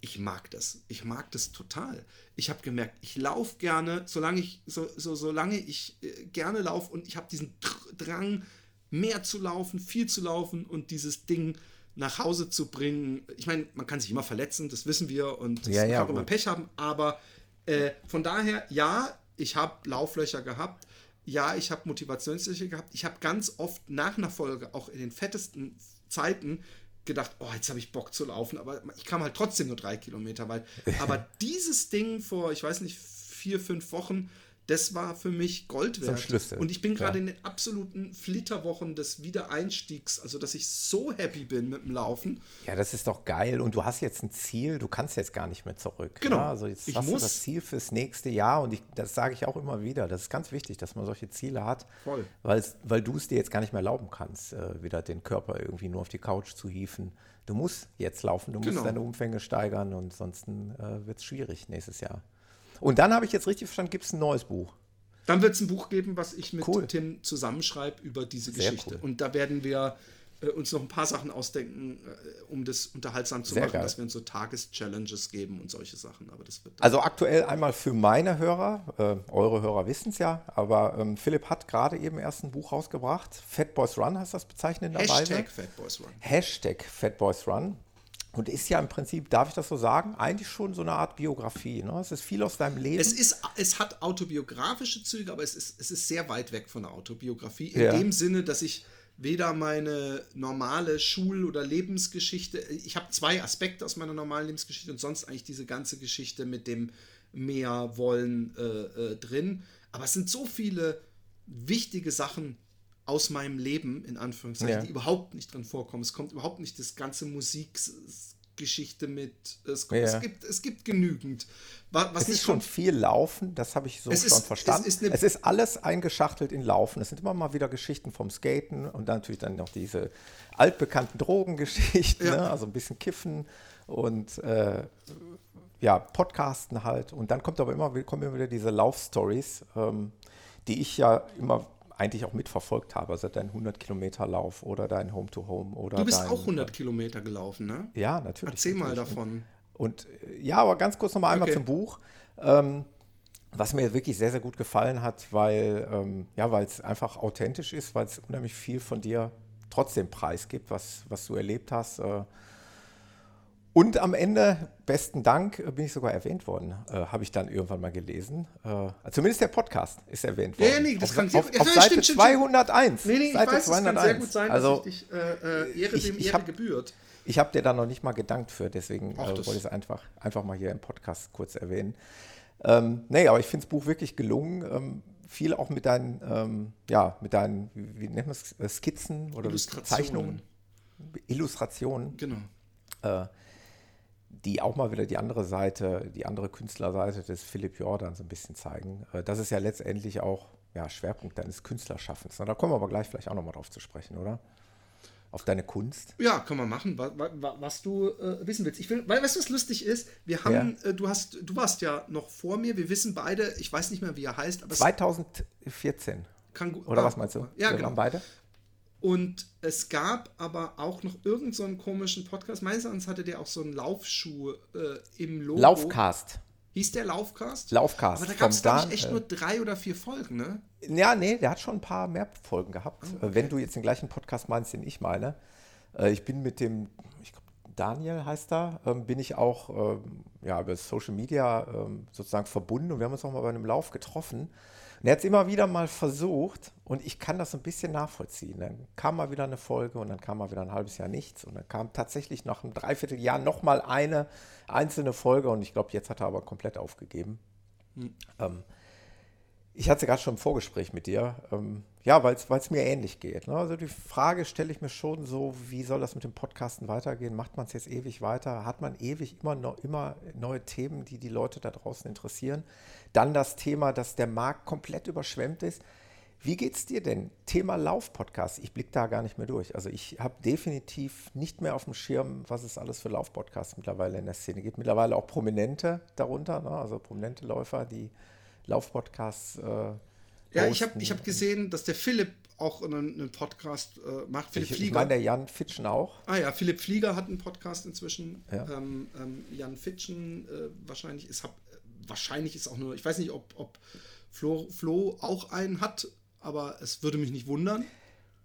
ich mag das. Ich mag das total. Ich habe gemerkt, ich laufe gerne, solange ich, so, so, solange ich äh, gerne laufe und ich habe diesen Drang, mehr zu laufen, viel zu laufen und dieses Ding nach Hause zu bringen. Ich meine, man kann sich immer verletzen, das wissen wir und ja, ja, kann immer Pech haben, aber äh, von daher, ja, ich habe Lauflöcher gehabt, ja, ich habe Motivationslöcher gehabt, ich habe ganz oft nach einer Folge, auch in den fettesten Zeiten, gedacht, oh, jetzt habe ich Bock zu laufen, aber ich kam halt trotzdem nur drei Kilometer weit. Aber dieses Ding vor, ich weiß nicht, vier, fünf Wochen, das war für mich Gold wert. Schlüssel. Und ich bin gerade in den absoluten Flitterwochen des Wiedereinstiegs, also dass ich so happy bin mit dem Laufen. Ja, das ist doch geil. Und du hast jetzt ein Ziel, du kannst jetzt gar nicht mehr zurück. Genau. Ja? Also jetzt ich hast muss. du das Ziel fürs nächste Jahr und ich, das sage ich auch immer wieder. Das ist ganz wichtig, dass man solche Ziele hat. Voll. Weil du es dir jetzt gar nicht mehr erlauben kannst, äh, wieder den Körper irgendwie nur auf die Couch zu hieven. Du musst jetzt laufen, du musst genau. deine Umfänge steigern und sonst äh, wird es schwierig nächstes Jahr. Und dann habe ich jetzt richtig verstanden, gibt es ein neues Buch. Dann wird es ein Buch geben, was ich mit cool. Tim zusammenschreibe über diese Sehr Geschichte. Cool. Und da werden wir äh, uns noch ein paar Sachen ausdenken, äh, um das unterhaltsam zu Sehr machen, geil. dass wir uns so Tageschallenges geben und solche Sachen. Aber das wird also aktuell einmal für meine Hörer, äh, eure Hörer wissen es ja, aber ähm, Philipp hat gerade eben erst ein Buch rausgebracht. Fat Boys Run heißt das bezeichnenderweise. Hashtag Fat Boys Run. Hashtag Fat Boys Run. Und ist ja im Prinzip, darf ich das so sagen, eigentlich schon so eine Art Biografie. Ne? Es ist viel aus deinem Leben. Es, ist, es hat autobiografische Züge, aber es ist, es ist sehr weit weg von der Autobiografie. In ja. dem Sinne, dass ich weder meine normale Schul- oder Lebensgeschichte, ich habe zwei Aspekte aus meiner normalen Lebensgeschichte und sonst eigentlich diese ganze Geschichte mit dem mehr wollen äh, äh, drin. Aber es sind so viele wichtige Sachen aus meinem Leben, in Anführungszeichen, ja. die überhaupt nicht drin vorkommen. Es kommt überhaupt nicht das ganze Musikgeschichte mit. Es, kommt, ja. es, gibt, es gibt genügend. Was es ist schon viel Laufen, das habe ich so schon ist, verstanden. Es ist, es ist, alles eingeschachtelt in Laufen. Es sind immer mal wieder Geschichten vom Skaten und dann natürlich dann noch diese altbekannten Drogengeschichten, ja. ne? also ein bisschen Kiffen und äh, ja, Podcasten halt. Und dann kommt aber immer, kommen immer wieder diese Laufstories, ähm, die ich ja immer eigentlich auch mitverfolgt habe, also dein 100-Kilometer-Lauf oder dein Home-to-Home oder Du bist dein, auch 100 Kilometer gelaufen, ne? Ja, natürlich. Erzähl natürlich. mal davon. Und, und, ja, aber ganz kurz nochmal einmal okay. zum Buch. Ähm, was mir wirklich sehr, sehr gut gefallen hat, weil ähm, ja, es einfach authentisch ist, weil es unheimlich viel von dir trotzdem preisgibt, was, was du erlebt hast. Äh, und am Ende, besten Dank, äh, bin ich sogar erwähnt worden, äh, habe ich dann irgendwann mal gelesen. Äh, zumindest der Podcast ist erwähnt worden. Ja, nee, das auf, kann auf, auf, ja, Seite stimmt, 201. Nee, nee, ich Seite weiß, 201. es kann sehr gut sein, also, dass ich dich äh, Ehre ich, dem Ehre hab, gebührt. Ich habe dir da noch nicht mal gedankt für, deswegen äh, wollte ich es einfach, einfach mal hier im Podcast kurz erwähnen. Ähm, nee, aber ich finde das Buch wirklich gelungen. Ähm, viel auch mit deinen, ähm, ja, mit deinen, wie, nennt man es, äh, Skizzen oder Zeichnungen, Illustrationen. Genau. Äh, die auch mal wieder die andere Seite, die andere Künstlerseite des Philipp Jordan so ein bisschen zeigen. Äh, das ist ja letztendlich auch ja, Schwerpunkt deines Künstlerschaffens. Da kommen wir aber gleich vielleicht auch nochmal drauf zu sprechen, oder? Auf deine Kunst? Ja, kann man machen, was, was du äh, wissen willst. Ich will, weil, weißt du, was lustig ist? Wir haben, ja. äh, du hast, du warst ja noch vor mir, wir wissen beide, ich weiß nicht mehr, wie er heißt, aber 2014. Kann, oder ah, was meinst du? Ja, wir genau. beide. Und es gab aber auch noch irgendeinen so komischen Podcast. Meines Erachtens hatte der auch so einen Laufschuh äh, im Logo. Laufcast. Hieß der Laufcast? Laufcast. Aber da gab es, glaube ich, echt äh, nur drei oder vier Folgen, ne? Ja, nee, der hat schon ein paar mehr Folgen gehabt. Oh, okay. Wenn du jetzt den gleichen Podcast meinst, den ich meine. Äh, ich bin mit dem, ich glaube, Daniel heißt da, ähm, bin ich auch ähm, ja, über Social Media ähm, sozusagen verbunden und wir haben uns auch mal bei einem Lauf getroffen. Und er hat es immer wieder mal versucht und ich kann das ein bisschen nachvollziehen. Dann kam mal wieder eine Folge und dann kam mal wieder ein halbes Jahr nichts und dann kam tatsächlich nach einem Dreivierteljahr nochmal eine einzelne Folge und ich glaube, jetzt hat er aber komplett aufgegeben. Mhm. Ähm, ich hatte gerade schon im Vorgespräch mit dir, ähm, ja, weil es mir ähnlich geht. Ne? Also die Frage stelle ich mir schon so, wie soll das mit dem Podcasten weitergehen? Macht man es jetzt ewig weiter? Hat man ewig immer, noch, immer neue Themen, die die Leute da draußen interessieren? Dann das Thema, dass der Markt komplett überschwemmt ist. Wie geht's dir denn? Thema Lauf-Podcast. Ich blicke da gar nicht mehr durch. Also ich habe definitiv nicht mehr auf dem Schirm, was es alles für Lauf-Podcasts mittlerweile in der Szene gibt. Mittlerweile auch Prominente darunter, ne? also prominente Läufer, die Lauf-Podcasts. Äh, ja, ich habe ich hab gesehen, dass der Philipp auch einen, einen Podcast äh, macht. Philipp ich, Flieger. Ich meine, der Jan Fitschen auch. Ah ja, Philipp Flieger hat einen Podcast inzwischen. Ja. Ähm, ähm, Jan Fitschen äh, wahrscheinlich ist hab, wahrscheinlich ist auch nur, ich weiß nicht, ob, ob Flo, Flo auch einen hat, aber es würde mich nicht wundern.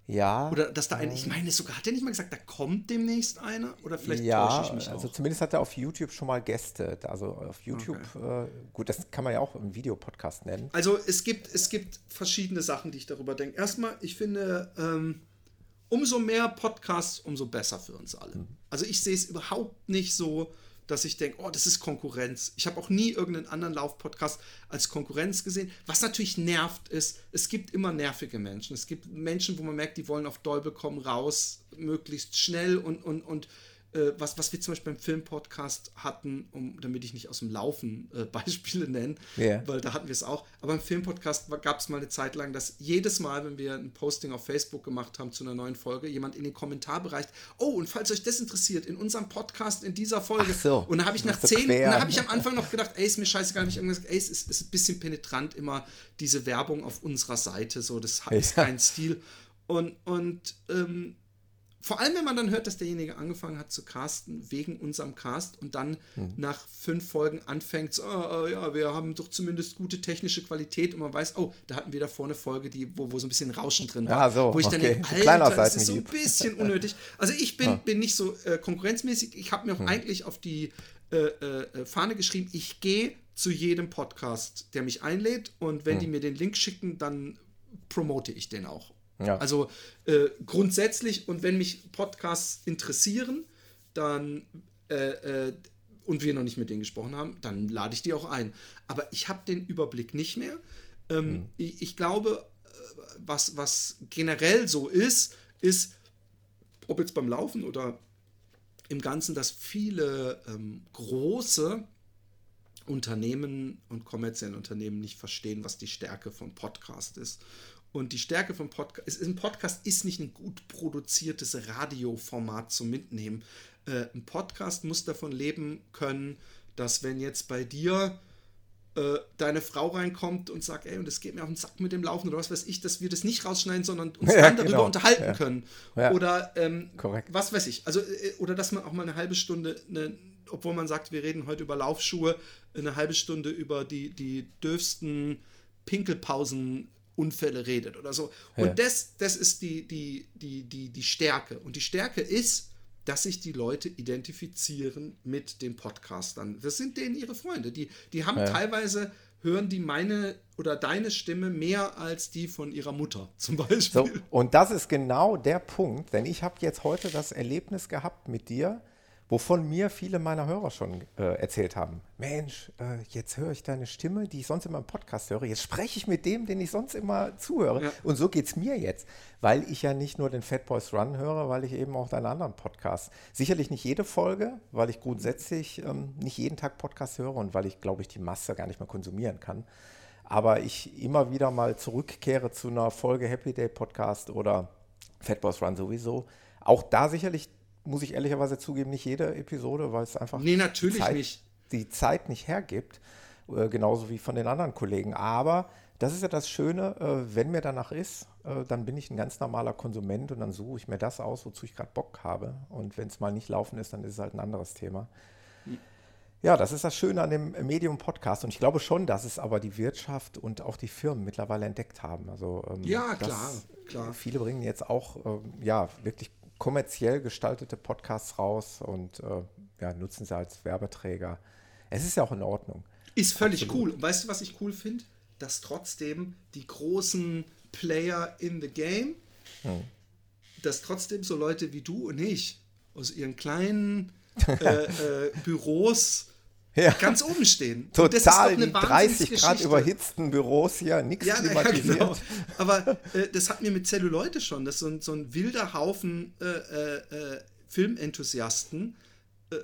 Ja. Oder dass da ein, ich meine sogar, hat er nicht mal gesagt, da kommt demnächst einer? Oder vielleicht ja, täusche ich mich also auch. Also zumindest hat er auf YouTube schon mal Gäste. Also auf YouTube, okay. äh, gut, das kann man ja auch im Videopodcast nennen. Also es gibt, es gibt verschiedene Sachen, die ich darüber denke. Erstmal, ich finde, ähm, umso mehr Podcasts, umso besser für uns alle. Mhm. Also ich sehe es überhaupt nicht so, dass ich denke, oh, das ist Konkurrenz. Ich habe auch nie irgendeinen anderen Laufpodcast als Konkurrenz gesehen. Was natürlich nervt ist, es gibt immer nervige Menschen. Es gibt Menschen, wo man merkt, die wollen auf Dolbe kommen raus, möglichst schnell und, und, und äh, was, was wir zum Beispiel beim Filmpodcast hatten, um, damit ich nicht aus dem Laufen äh, Beispiele nenne, yeah. weil da hatten wir es auch. Aber im Filmpodcast gab es mal eine Zeit lang, dass jedes Mal, wenn wir ein Posting auf Facebook gemacht haben zu einer neuen Folge, jemand in den Kommentarbereich, oh, und falls euch das interessiert, in unserem Podcast, in dieser Folge. So. Und da habe ich nach zehn, und da habe ich am Anfang noch gedacht, ey, ist mir scheißegal, nicht irgendwas gesagt, ey, es ist, ist ein bisschen penetrant immer diese Werbung auf unserer Seite, so, das ist kein Stil. Und, und ähm, vor allem, wenn man dann hört, dass derjenige angefangen hat zu casten wegen unserem Cast und dann mhm. nach fünf Folgen anfängt, so, oh, ja, wir haben doch zumindest gute technische Qualität und man weiß, oh, da hatten wir da vorne eine Folge, die, wo, wo so ein bisschen Rauschen drin war. Ja, so, wo ich okay. dann denke, Alter, das ist so ein bisschen unnötig. Also ich bin, ja. bin nicht so äh, konkurrenzmäßig. Ich habe mir auch mhm. eigentlich auf die äh, äh, Fahne geschrieben, ich gehe zu jedem Podcast, der mich einlädt und wenn mhm. die mir den Link schicken, dann promote ich den auch. Ja. Also äh, grundsätzlich, und wenn mich Podcasts interessieren, dann äh, äh, und wir noch nicht mit denen gesprochen haben, dann lade ich die auch ein. Aber ich habe den Überblick nicht mehr. Ähm, mhm. ich, ich, glaube, äh, was, was generell so ist, ist, ob jetzt beim Laufen oder im Ganzen, dass viele ähm, große Unternehmen und kommerzielle Unternehmen nicht verstehen, was die Stärke von Podcast ist. Und die Stärke vom Podcast, ein Podcast ist nicht ein gut produziertes Radioformat zum Mitnehmen. Äh, ein Podcast muss davon leben können, dass wenn jetzt bei dir äh, deine Frau reinkommt und sagt, ey, und es geht mir auf den Sack mit dem Laufen oder was weiß ich, dass wir das nicht rausschneiden, sondern uns ja, dann darüber genau. unterhalten ja. können. Ja. Oder ähm, was weiß ich. Also, äh, oder dass man auch mal eine halbe Stunde, eine, obwohl man sagt, wir reden heute über Laufschuhe, eine halbe Stunde über die, die dürfsten Pinkelpausen Unfälle redet oder so. Und ja. das, das ist die, die, die, die, die Stärke. Und die Stärke ist, dass sich die Leute identifizieren mit den Podcastern. Das sind denen ihre Freunde. Die, die haben ja. teilweise, hören die meine oder deine Stimme mehr als die von ihrer Mutter zum Beispiel. So, und das ist genau der Punkt, denn ich habe jetzt heute das Erlebnis gehabt mit dir, wovon mir viele meiner Hörer schon äh, erzählt haben. Mensch, äh, jetzt höre ich deine Stimme, die ich sonst immer im Podcast höre. Jetzt spreche ich mit dem, den ich sonst immer zuhöre. Ja. Und so geht es mir jetzt, weil ich ja nicht nur den Fat Boys Run höre, weil ich eben auch deinen anderen Podcast. Sicherlich nicht jede Folge, weil ich grundsätzlich ähm, nicht jeden Tag Podcast höre und weil ich, glaube ich, die Masse gar nicht mehr konsumieren kann. Aber ich immer wieder mal zurückkehre zu einer Folge Happy Day Podcast oder Fat Boys Run sowieso. Auch da sicherlich muss ich ehrlicherweise zugeben, nicht jede Episode, weil es einfach nee, die, Zeit, nicht. die Zeit nicht hergibt, äh, genauso wie von den anderen Kollegen. Aber das ist ja das Schöne, äh, wenn mir danach ist, äh, dann bin ich ein ganz normaler Konsument und dann suche ich mir das aus, wozu ich gerade Bock habe. Und wenn es mal nicht laufen ist, dann ist es halt ein anderes Thema. Hm. Ja, das ist das Schöne an dem Medium-Podcast. Und ich glaube schon, dass es aber die Wirtschaft und auch die Firmen mittlerweile entdeckt haben. Also, ähm, ja, klar, klar. Viele bringen jetzt auch ähm, ja, wirklich kommerziell gestaltete Podcasts raus und äh, ja, nutzen sie als Werbeträger. Es ist ja auch in Ordnung. Ist völlig Absolut. cool. Weißt du, was ich cool finde? Dass trotzdem die großen Player in the Game, hm. dass trotzdem so Leute wie du und ich aus ihren kleinen äh, äh, Büros ja. ganz oben stehen. Total, die 30 Grad überhitzten Büros hier, nichts ja, klimatisiert. Ja, genau. Aber äh, das hat mir mit Zelluleute schon, das ist so ein, so ein wilder Haufen äh, äh, äh Filmenthusiasten. Äh,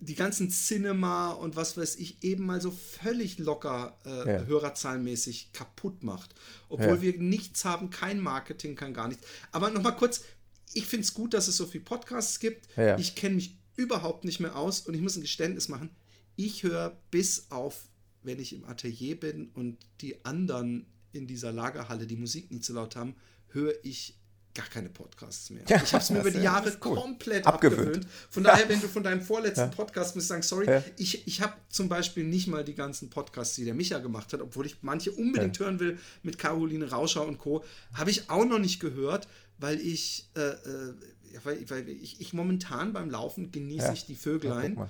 die ganzen Cinema und was weiß ich eben mal so völlig locker äh, ja. hörerzahlenmäßig kaputt macht. Obwohl ja. wir nichts haben, kein Marketing, kein gar nichts. Aber nochmal kurz, ich finde es gut, dass es so viele Podcasts gibt. Ja. Ich kenne mich überhaupt nicht mehr aus und ich muss ein Geständnis machen. Ich höre bis auf, wenn ich im Atelier bin und die anderen in dieser Lagerhalle die Musik nicht so laut haben, höre ich gar keine Podcasts mehr. Ja, ich habe es mir über die Jahre komplett abgewöhnt. abgewöhnt. Von daher, wenn du von deinem vorletzten ja. Podcast musst sagen, sorry, ja. ich, ich habe zum Beispiel nicht mal die ganzen Podcasts, die der Micha gemacht hat, obwohl ich manche unbedingt hören will mit Caroline Rauscher und Co., habe ich auch noch nicht gehört, weil ich, äh, äh, weil, weil ich, ich, momentan beim Laufen genieße ich die Vöglein.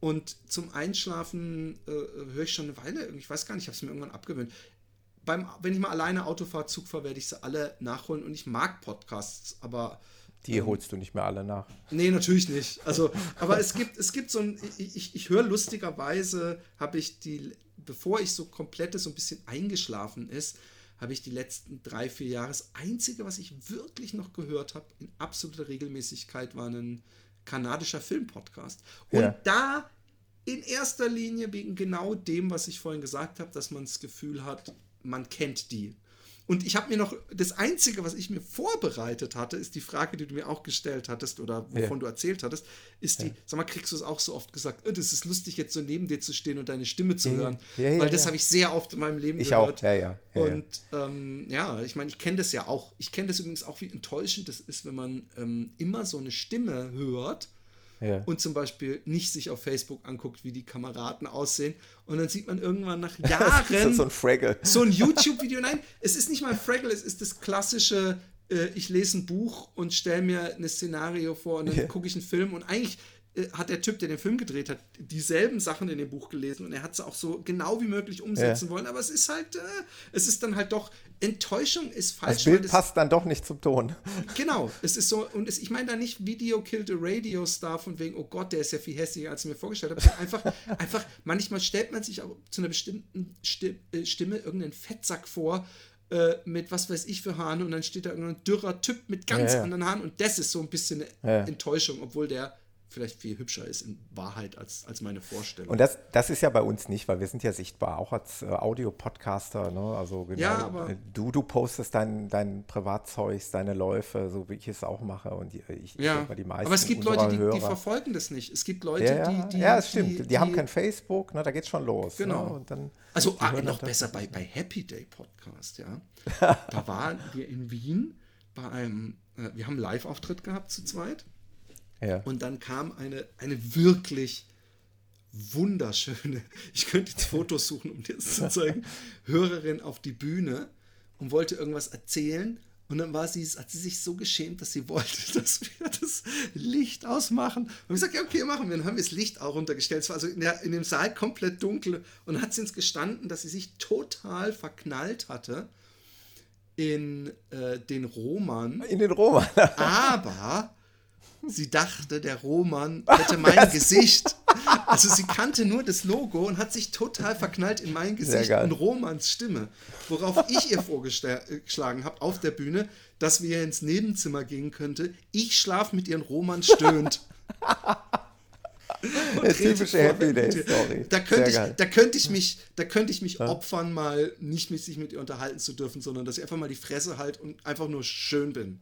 Und zum Einschlafen äh, höre ich schon eine Weile, ich weiß gar nicht, ich habe es mir irgendwann abgewöhnt beim, wenn ich mal alleine Auto fahre, Zug fahre, werde ich sie alle nachholen und ich mag Podcasts, aber. Die ähm, holst du nicht mehr alle nach. Nee, natürlich nicht. Also, aber es gibt, es gibt so ein, ich, ich, ich höre lustigerweise, habe ich die, bevor ich so komplett so ein bisschen eingeschlafen ist, habe ich die letzten drei, vier Jahre, das Einzige, was ich wirklich noch gehört habe, in absoluter Regelmäßigkeit, war ein kanadischer Filmpodcast. Und ja. da in erster Linie wegen genau dem, was ich vorhin gesagt habe, dass man das Gefühl hat, man kennt die. Und ich habe mir noch, das Einzige, was ich mir vorbereitet hatte, ist die Frage, die du mir auch gestellt hattest oder wovon ja. du erzählt hattest, ist die, ja. sag mal, kriegst du es auch so oft gesagt, oh, das ist lustig, jetzt so neben dir zu stehen und deine Stimme zu hören. Ja, Weil das habe ich sehr oft in meinem Leben ich gehört. Auch. Ja, ja. und ähm, ja, ich meine, ich kenne das ja auch. Ich kenne das übrigens auch, wie enttäuschend das ist, wenn man ähm, immer so eine Stimme hört ja. und zum Beispiel nicht sich auf Facebook anguckt, wie die Kameraden aussehen. Und dann sieht man irgendwann nach Jahren so ein Fraggle. So ein YouTube-Video. Nein, es ist nicht mal ein Fraggle, es ist das klassische, äh, ich lese ein Buch und stelle mir ein Szenario vor und dann ja. gucke ich einen Film und eigentlich hat der Typ, der den Film gedreht hat, dieselben Sachen in dem Buch gelesen und er hat sie auch so genau wie möglich umsetzen ja. wollen, aber es ist halt, äh, es ist dann halt doch, Enttäuschung ist falsch. Das Bild passt dann doch nicht zum Ton. Genau, es ist so, und es, ich meine da nicht Video killed a Radio Star von wegen, oh Gott, der ist ja viel hässlicher, als ich mir vorgestellt habe, einfach, einfach, manchmal stellt man sich auch zu einer bestimmten äh, Stimme irgendeinen Fettsack vor, äh, mit was weiß ich für Haaren und dann steht da irgendein dürrer Typ mit ganz ja, ja. anderen Haaren und das ist so ein bisschen eine ja. Enttäuschung, obwohl der vielleicht viel hübscher ist in Wahrheit als, als meine Vorstellung. Und das, das ist ja bei uns nicht, weil wir sind ja sichtbar, auch als äh, Audio-Podcaster. Ne? Also genau, ja, aber äh, du, du postest dein, dein Privatzeug, deine Läufe, so wie ich es auch mache. Und ich, ich ja, mal, die meisten aber es gibt Leute, die, die, verfolgen das nicht. Es gibt Leute, ja, die, die. Ja, es stimmt. Die, die, haben kein Facebook, ne? da geht es schon los. Ne? Genau. Ne? Dann, also ah, noch besser bei, bei Happy Day Podcast, ja. da waren wir in Wien bei einem, äh, wir haben einen Live-Auftritt gehabt zu zweit. Ja. Und dann kam eine, eine wirklich wunderschöne, ich könnte jetzt Fotos suchen, um dir das zu zeigen, Hörerin auf die Bühne und wollte irgendwas erzählen. Und dann war sie, hat sie sich so geschämt, dass sie wollte, dass wir das Licht ausmachen. Und wir gesagt, ja, okay, machen wir. Dann haben wir das Licht auch runtergestellt. Es war also in, der, in dem Saal komplett dunkel. Und dann hat sie uns gestanden, dass sie sich total verknallt hatte in äh, den Roman. In den Roman. aber Sie dachte, der Roman hätte mein Gesicht. Also sie kannte nur das Logo und hat sich total verknallt in mein Gesicht und Romans Stimme. Worauf ich ihr vorgeschlagen habe auf der Bühne, dass wir ins Nebenzimmer gehen könnte. Ich schlafe mit ihren Roman stöhnt. Der typische Happy Day Story. Da könnte, ich, da könnte ich mich, da könnte ich mich ja. opfern, mal nicht mit sich mit ihr unterhalten zu dürfen, sondern dass ich einfach mal die Fresse halt und einfach nur schön bin.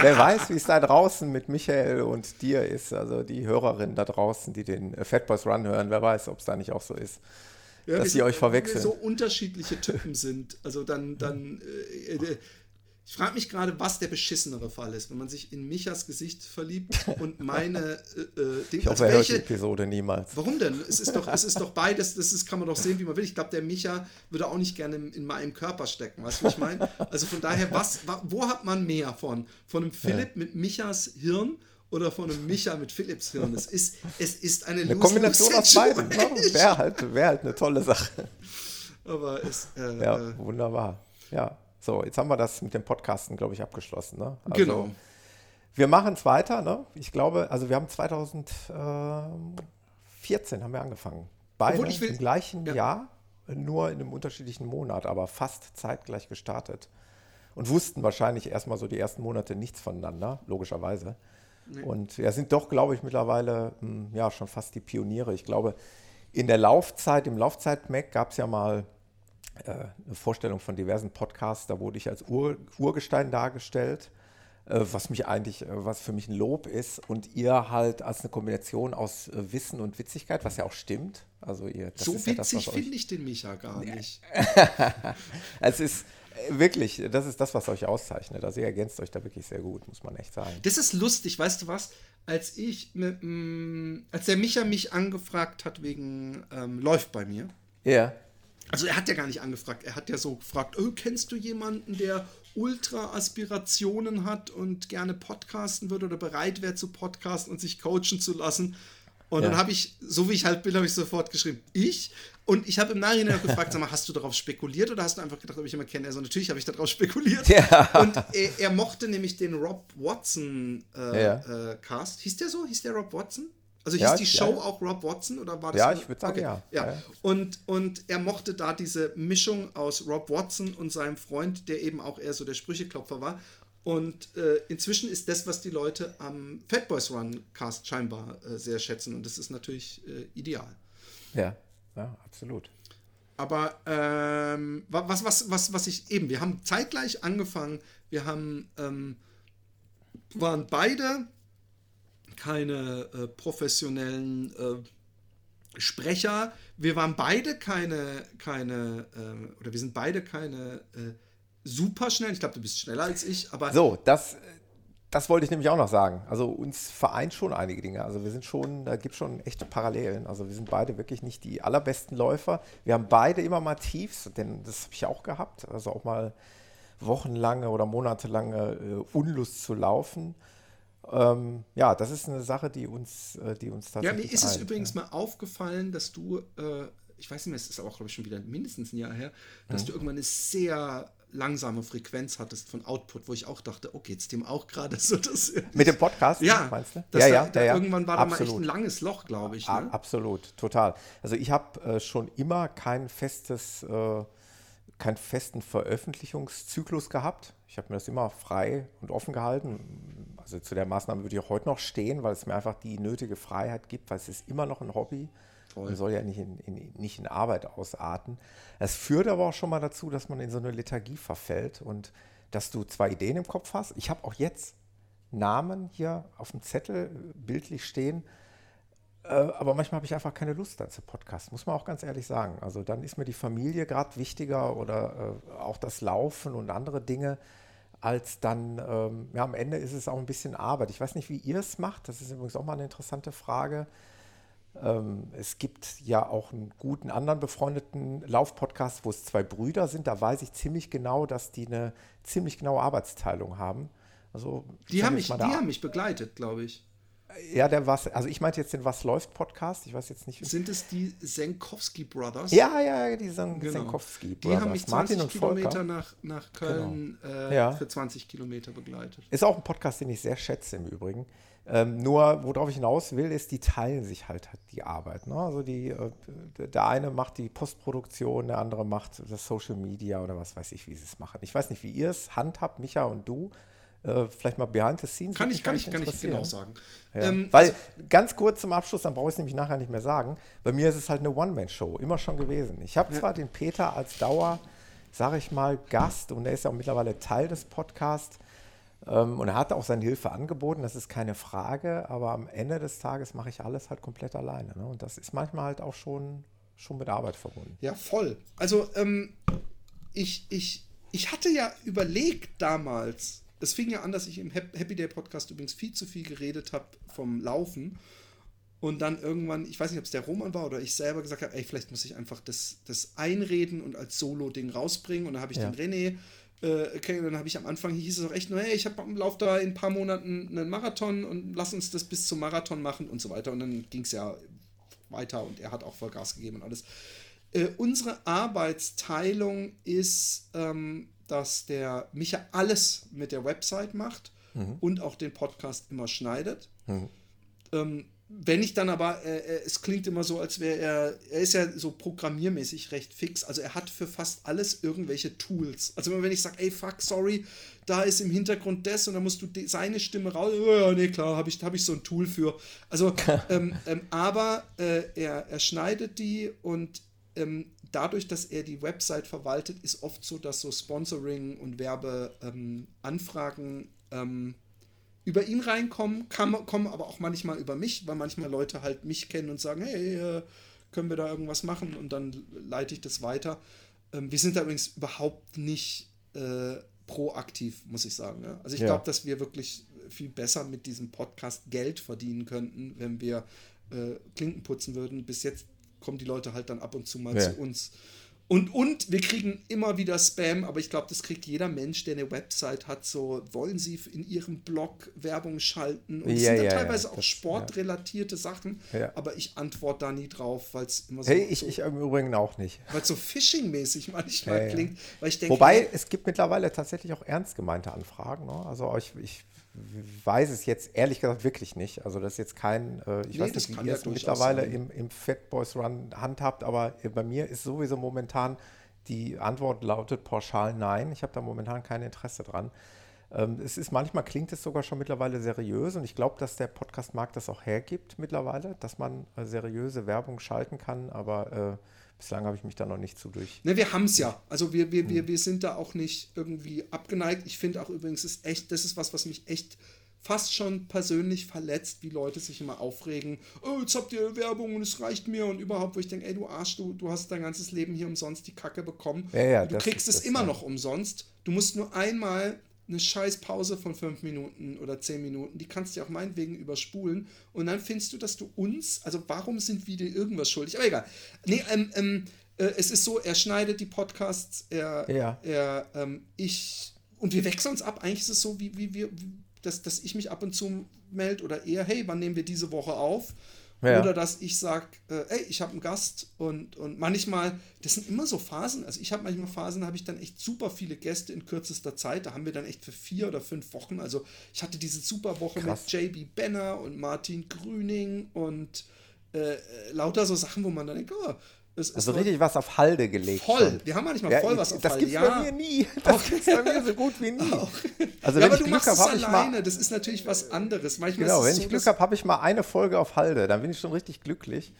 Wer weiß, wie es da draußen mit Michael und dir ist, also die Hörerinnen da draußen, die den Fat Boys Run hören, wer weiß, ob es da nicht auch so ist. Ja, dass sie euch verwechseln. Wenn wir so unterschiedliche Typen sind, also dann, dann äh, äh ich frage mich gerade, was der beschissenere Fall ist, wenn man sich in Michas Gesicht verliebt und meine äh, äh Dinge. Ich hoffe, er hört die Episode niemals. Warum denn? Es ist doch, es ist doch beides, das ist, kann man doch sehen, wie man will. Ich glaube, der Micha würde auch nicht gerne in, in meinem Körper stecken, weißt du, wie ich meine? Also von daher, was, wo hat man mehr von? Von einem Philipp ja. mit Michas Hirn oder von einem Micha mit Philipps Hirn? Es ist, es ist eine, eine Kombination aus beiden. Ne? Wäre halt, wär halt eine tolle Sache. Aber es. Äh, ja, äh, wunderbar. Ja. So, jetzt haben wir das mit dem Podcasten, glaube ich, abgeschlossen. Ne? Also, genau. Wir machen es weiter. Ne? Ich glaube, also wir haben 2014 haben wir angefangen. Beide will, im gleichen ja. Jahr, nur in einem unterschiedlichen Monat, aber fast zeitgleich gestartet. Und wussten wahrscheinlich erstmal so die ersten Monate nichts voneinander, logischerweise. Nee. Und ja, sind doch, glaube ich, mittlerweile hm, ja schon fast die Pioniere. Ich glaube, in der Laufzeit, im Laufzeit-Mac gab es ja mal eine Vorstellung von diversen Podcasts, da wurde ich als Ur Urgestein dargestellt, äh, was mich eigentlich, äh, was für mich ein Lob ist und ihr halt als eine Kombination aus äh, Wissen und Witzigkeit, was ja auch stimmt. Also ihr, so witzig ja finde ich den Micha gar nicht. es ist wirklich, das ist das, was euch auszeichnet. Also ihr ergänzt euch da wirklich sehr gut, muss man echt sagen. Das ist lustig, weißt du was? Als ich mit, als der Micha mich angefragt hat wegen ähm, läuft bei mir. Ja. Yeah. Also er hat ja gar nicht angefragt, er hat ja so gefragt, oh, kennst du jemanden, der Ultra-Aspirationen hat und gerne podcasten würde oder bereit wäre zu podcasten und sich coachen zu lassen? Und ja. dann habe ich, so wie ich halt bin, habe ich sofort geschrieben, ich. Und ich habe im Nachhinein auch gefragt, sag mal, hast du darauf spekuliert oder hast du einfach gedacht, ob ich jemanden kenne? Also natürlich habe ich darauf spekuliert. Ja. Und er, er, mochte nämlich den Rob Watson äh, ja. äh, Cast. Hieß der so? Hieß der Rob Watson? Also hieß ja, die Show ja. auch Rob Watson oder war das? Ja, ich würde sagen, okay. ja. ja. Und, und er mochte da diese Mischung aus Rob Watson und seinem Freund, der eben auch eher so der Sprücheklopfer war. Und äh, inzwischen ist das, was die Leute am Fat Boys Run Cast scheinbar äh, sehr schätzen. Und das ist natürlich äh, ideal. Ja, ja, absolut. Aber ähm, was, was, was, was ich eben, wir haben zeitgleich angefangen, wir haben, ähm, waren beide keine äh, professionellen äh, Sprecher. Wir waren beide keine, keine äh, oder wir sind beide keine äh, super schnell. Ich glaube, du bist schneller als ich, aber. So, das, das wollte ich nämlich auch noch sagen. Also uns vereint schon einige Dinge. Also wir sind schon, da gibt es schon echte Parallelen. Also wir sind beide wirklich nicht die allerbesten Läufer. Wir haben beide immer mal Tiefs, denn das habe ich auch gehabt. Also auch mal wochenlange oder monatelange äh, Unlust zu laufen. Ähm, ja, das ist eine Sache, die uns, äh, die uns tatsächlich. Ja, mir ist es übrigens ja. mal aufgefallen, dass du, äh, ich weiß nicht mehr, es ist auch, glaube ich, schon wieder mindestens ein Jahr her, dass mhm. du irgendwann eine sehr langsame Frequenz hattest von Output, wo ich auch dachte, okay, jetzt dem auch gerade so das. Mit dem Podcast, ja, meinst du? Ja, ja, da, ja, Irgendwann war Absolut. da mal echt ein langes Loch, glaube ich. Ne? Absolut, total. Also ich habe äh, schon immer kein festes, äh, keinen festen Veröffentlichungszyklus gehabt. Ich habe mir das immer frei und offen gehalten also zu der Maßnahme würde ich auch heute noch stehen, weil es mir einfach die nötige Freiheit gibt, weil es ist immer noch ein Hobby und soll ja nicht in, in, nicht in Arbeit ausarten. Es führt aber auch schon mal dazu, dass man in so eine Lethargie verfällt und dass du zwei Ideen im Kopf hast. Ich habe auch jetzt Namen hier auf dem Zettel bildlich stehen, äh, aber manchmal habe ich einfach keine Lust dann zu Podcast, muss man auch ganz ehrlich sagen. Also dann ist mir die Familie gerade wichtiger oder äh, auch das Laufen und andere Dinge als dann, ähm, ja, am Ende ist es auch ein bisschen Arbeit. Ich weiß nicht, wie ihr es macht. Das ist übrigens auch mal eine interessante Frage. Ähm, es gibt ja auch einen guten anderen befreundeten Laufpodcast, wo es zwei Brüder sind. Da weiß ich ziemlich genau, dass die eine ziemlich genaue Arbeitsteilung haben. Also, die haben mich, die haben mich begleitet, glaube ich. Ja, der was, also ich meinte jetzt den Was läuft Podcast, ich weiß jetzt nicht. Sind es die Senkowski Brothers? Ja, ja, die Sen genau. Senkowski Brothers. Die haben mich 20 Martin Kilometer nach, nach Köln genau. äh, ja. für 20 Kilometer begleitet. Ist auch ein Podcast, den ich sehr schätze im Übrigen. Ähm, nur, worauf ich hinaus will, ist, die teilen sich halt die Arbeit. Ne? Also die, äh, der eine macht die Postproduktion, der andere macht das Social Media oder was weiß ich, wie sie es machen. Ich weiß nicht, wie ihr es handhabt, Micha und du. Äh, vielleicht mal behind the scenes. Kann ich, kann ich, kann ich genau sagen. Ja. Ähm, Weil, also, ganz kurz zum Abschluss, dann brauche ich es nämlich nachher nicht mehr sagen. Bei mir ist es halt eine One-Man-Show, immer schon gewesen. Ich habe ja. zwar den Peter als Dauer, sage ich mal, Gast und er ist ja auch mittlerweile Teil des Podcasts. Ähm, und er hat auch seine Hilfe angeboten, das ist keine Frage, aber am Ende des Tages mache ich alles halt komplett alleine. Ne? Und das ist manchmal halt auch schon, schon mit Arbeit verbunden. Ja, voll. Also, ähm, ich, ich, ich hatte ja überlegt damals, es fing ja an, dass ich im Happy Day Podcast übrigens viel zu viel geredet habe vom Laufen. Und dann irgendwann, ich weiß nicht, ob es der Roman war oder ich selber gesagt habe, ey, vielleicht muss ich einfach das, das einreden und als Solo-Ding rausbringen. Und dann habe ich ja. den René äh, okay, und dann habe ich am Anfang, hieß es auch echt nur, hey, ich habe am Lauf da in ein paar Monaten einen Marathon und lass uns das bis zum Marathon machen und so weiter. Und dann ging es ja weiter und er hat auch Vollgas gegeben und alles. Äh, unsere Arbeitsteilung ist, ähm, dass der Micha alles mit der Website macht mhm. und auch den Podcast immer schneidet. Mhm. Ähm, wenn ich dann aber, äh, äh, es klingt immer so, als wäre er, er ist ja so programmiermäßig recht fix. Also er hat für fast alles irgendwelche Tools. Also wenn ich sage, ey, fuck, sorry, da ist im Hintergrund das und dann musst du die, seine Stimme raus. Oh, ja, nee, klar, habe ich, hab ich so ein Tool für. Also, ähm, ähm, aber äh, er, er schneidet die und ähm, dadurch, dass er die Website verwaltet, ist oft so, dass so Sponsoring und Werbeanfragen ähm, über ihn reinkommen, kann, kommen aber auch manchmal über mich, weil manchmal Leute halt mich kennen und sagen, hey, äh, können wir da irgendwas machen? Und dann leite ich das weiter. Ähm, wir sind da übrigens überhaupt nicht äh, proaktiv, muss ich sagen. Ja? Also ich ja. glaube, dass wir wirklich viel besser mit diesem Podcast Geld verdienen könnten, wenn wir äh, Klinken putzen würden. Bis jetzt kommen die Leute halt dann ab und zu mal ja. zu uns und, und wir kriegen immer wieder Spam, aber ich glaube, das kriegt jeder Mensch, der eine Website hat. So, wollen sie in ihrem Blog Werbung schalten? Und es ja, sind ja, teilweise ja, auch sportrelatierte Sachen, aber ich antworte da nie drauf, weil es immer so. Hey, ich, ich im Übrigen auch nicht. Weil es so phishing-mäßig manchmal klingt. Weil ich denke, Wobei, es gibt mittlerweile tatsächlich auch ernst gemeinte Anfragen. Ne? Also ich, ich weiß es jetzt ehrlich gesagt wirklich nicht. Also das ist jetzt kein, äh, ich nee, weiß nicht, wie ihr es mittlerweile im, im Fat Boys Run handhabt, aber bei mir ist sowieso momentan die Antwort lautet pauschal nein. Ich habe da momentan kein Interesse dran. Ähm, es ist manchmal klingt es sogar schon mittlerweile seriös und ich glaube, dass der Podcast-Markt das auch hergibt mittlerweile, dass man äh, seriöse Werbung schalten kann, aber äh, Bislang habe ich mich da noch nicht zu durch. Ne, wir haben es ja. Also wir, wir, hm. wir, wir sind da auch nicht irgendwie abgeneigt. Ich finde auch übrigens, ist echt, das ist was, was mich echt fast schon persönlich verletzt, wie Leute sich immer aufregen. Oh, jetzt habt ihr Werbung und es reicht mir und überhaupt, wo ich denke, ey, du Arsch, du, du hast dein ganzes Leben hier umsonst die Kacke bekommen. Ja, ja, du kriegst es immer ja. noch umsonst. Du musst nur einmal eine scheiß Pause von fünf Minuten oder zehn Minuten, die kannst du ja auch meinetwegen überspulen und dann findest du, dass du uns, also warum sind wir dir irgendwas schuldig? Aber egal. Nee, ähm, ähm, äh, es ist so, er schneidet die Podcasts, er, ja. er, ähm, ich, und wir wechseln uns ab. Eigentlich ist es so, wie, wie wir, dass, dass ich mich ab und zu melde oder eher, hey, wann nehmen wir diese Woche auf? Ja. Oder dass ich sage, äh, ey, ich habe einen Gast und, und manchmal, das sind immer so Phasen. Also ich habe manchmal Phasen, da habe ich dann echt super viele Gäste in kürzester Zeit. Da haben wir dann echt für vier oder fünf Wochen. Also ich hatte diese super Woche Krass. mit JB Benner und Martin Grüning und äh, lauter so Sachen, wo man dann denkt, oh, es also richtig was auf Halde gelegt. Voll. Schon. Wir haben manchmal ja, voll was auf das Halde. Das gibt ja. bei mir nie. Das gibt bei mir so gut wie nie. Auch. Also ja, wenn aber ich du Glück machst hab, es alleine. Mal, das ist natürlich was anderes. Manchmal genau, wenn so, ich Glück habe, habe ich mal eine Folge auf Halde. Dann bin ich schon richtig glücklich.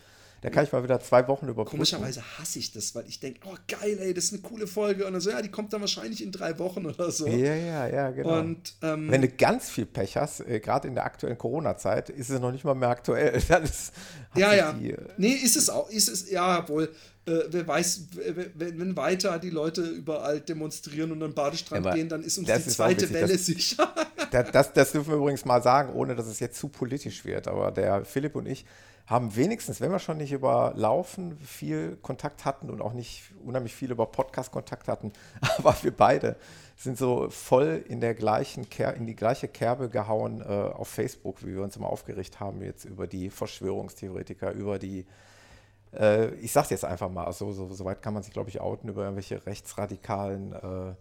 Da kann ich mal wieder zwei Wochen überbrücken. Komischerweise hasse ich das, weil ich denke, oh geil, ey, das ist eine coole Folge. Und dann so, ja, die kommt dann wahrscheinlich in drei Wochen oder so. Ja, ja, ja, genau. Und, ähm, Wenn du ganz viel Pech hast, äh, gerade in der aktuellen Corona-Zeit, ist es noch nicht mal mehr aktuell. Ist, ja, ja. Die, äh, nee, ist es auch. Ist es, ja, wohl. Äh, wer weiß, wenn, wenn, weiter die Leute überall demonstrieren und an den Badestrand ja, gehen, dann ist uns die zweite ist Welle sicher. Das, das, dürfen wir übrigens mal sagen, ohne dass es jetzt zu politisch wird. Aber der Philipp und ich haben wenigstens, wenn wir schon nicht über Laufen viel Kontakt hatten und auch nicht unheimlich viel über Podcast Kontakt hatten, aber wir beide sind so voll in der gleichen Ker in die gleiche Kerbe gehauen äh, auf Facebook, wie wir uns immer aufgeregt haben jetzt über die Verschwörungstheoretiker, über die äh, ich sag's jetzt einfach mal, so, so, so weit kann man sich, glaube ich, outen über irgendwelche rechtsradikalen äh,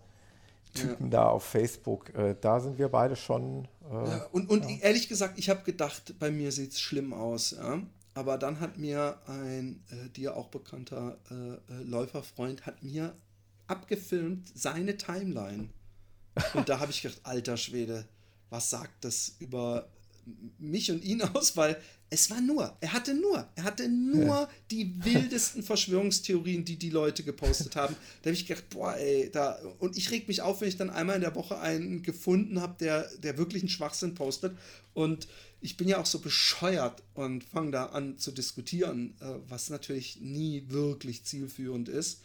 Typen ja. da auf Facebook. Äh, da sind wir beide schon. Äh, ja, und und ja. ehrlich gesagt, ich habe gedacht, bei mir sieht es schlimm aus. Ja? Aber dann hat mir ein äh, dir auch bekannter äh, äh, Läuferfreund hat mir abgefilmt seine Timeline. Und da habe ich gedacht, alter Schwede, was sagt das über mich und ihn aus, weil es war nur, er hatte nur, er hatte nur ja. die wildesten Verschwörungstheorien, die die Leute gepostet haben. Da habe ich gedacht, boah, ey, da, und ich reg mich auf, wenn ich dann einmal in der Woche einen gefunden habe, der, der wirklich einen Schwachsinn postet. Und ich bin ja auch so bescheuert und fange da an zu diskutieren, äh, was natürlich nie wirklich zielführend ist.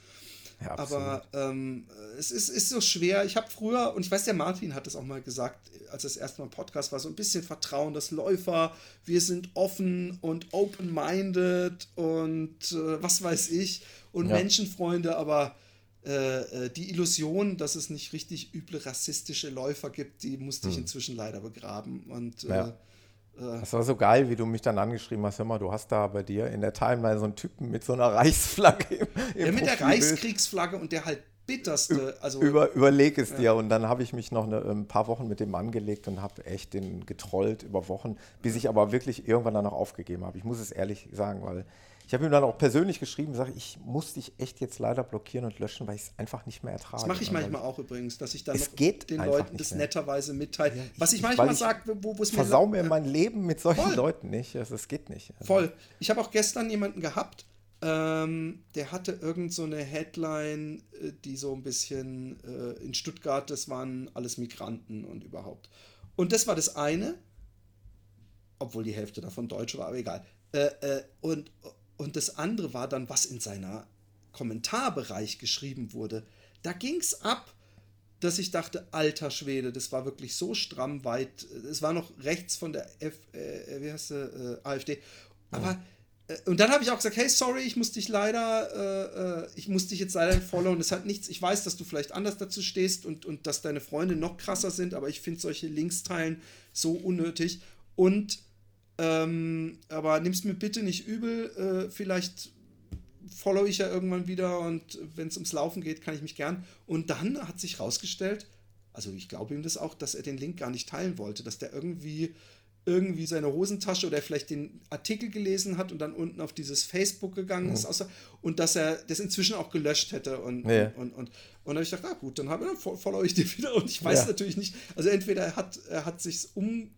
Ja, Aber ähm, es ist, ist so schwer. Ich habe früher, und ich weiß, der Martin hat es auch mal gesagt, als das erste Mal im Podcast war, so ein bisschen Vertrauen, dass Läufer, wir sind offen und open-minded und äh, was weiß ich und ja. Menschenfreunde, aber äh, äh, die Illusion, dass es nicht richtig üble rassistische Läufer gibt, die musste hm. ich inzwischen leider begraben. Und ja. Äh, äh. Das war so geil, wie du mich dann angeschrieben hast. Hör mal, du hast da bei dir in der Timeline so einen Typen mit so einer Reichsflagge im, im Ja, mit der Reichskriegsflagge und der halt bitterste. Also Über, überleg es ja. dir. Und dann habe ich mich noch eine, ein paar Wochen mit dem angelegt und habe echt den getrollt über Wochen, bis ich aber wirklich irgendwann dann noch aufgegeben habe. Ich muss es ehrlich sagen, weil ich habe ihm dann auch persönlich geschrieben, sage ich muss dich echt jetzt leider blockieren und löschen, weil ich es einfach nicht mehr ertrage. Das mache ich manchmal auch übrigens, dass ich dann den Leuten das netterweise mitteile. Ja, Was ich manchmal sage, wo, es mir versau mir mein Leben mit solchen voll. Leuten nicht. Es also, geht nicht. Also. Voll. Ich habe auch gestern jemanden gehabt, ähm, der hatte irgend so eine Headline, äh, die so ein bisschen äh, in Stuttgart, das waren alles Migranten und überhaupt. Und das war das eine, obwohl die Hälfte davon Deutsch war, aber egal. Äh, äh, und, und das andere war dann, was in seiner Kommentarbereich geschrieben wurde. Da ging es ab, dass ich dachte, alter Schwede, das war wirklich so stramm weit. Es war noch rechts von der F, äh, wie heißt sie, äh, AfD. Aber ja. Äh, und dann habe ich auch gesagt, hey, sorry, ich muss dich leider, äh, äh ich muss dich jetzt leider followen. Das hat nichts, ich weiß, dass du vielleicht anders dazu stehst und, und dass deine Freunde noch krasser sind, aber ich finde solche Links teilen so unnötig. Und ähm, aber nimm's mir bitte nicht übel, äh, vielleicht follow ich ja irgendwann wieder und wenn es ums Laufen geht, kann ich mich gern. Und dann hat sich rausgestellt, also ich glaube ihm das auch, dass er den Link gar nicht teilen wollte, dass der irgendwie irgendwie seine Hosentasche oder vielleicht den Artikel gelesen hat und dann unten auf dieses Facebook gegangen ist mhm. und dass er das inzwischen auch gelöscht hätte und ja. und, und, und, und dann habe ich gedacht, ah gut, dann, habe, dann follow ich dir wieder und ich weiß ja. natürlich nicht, also entweder er hat, er hat sich um...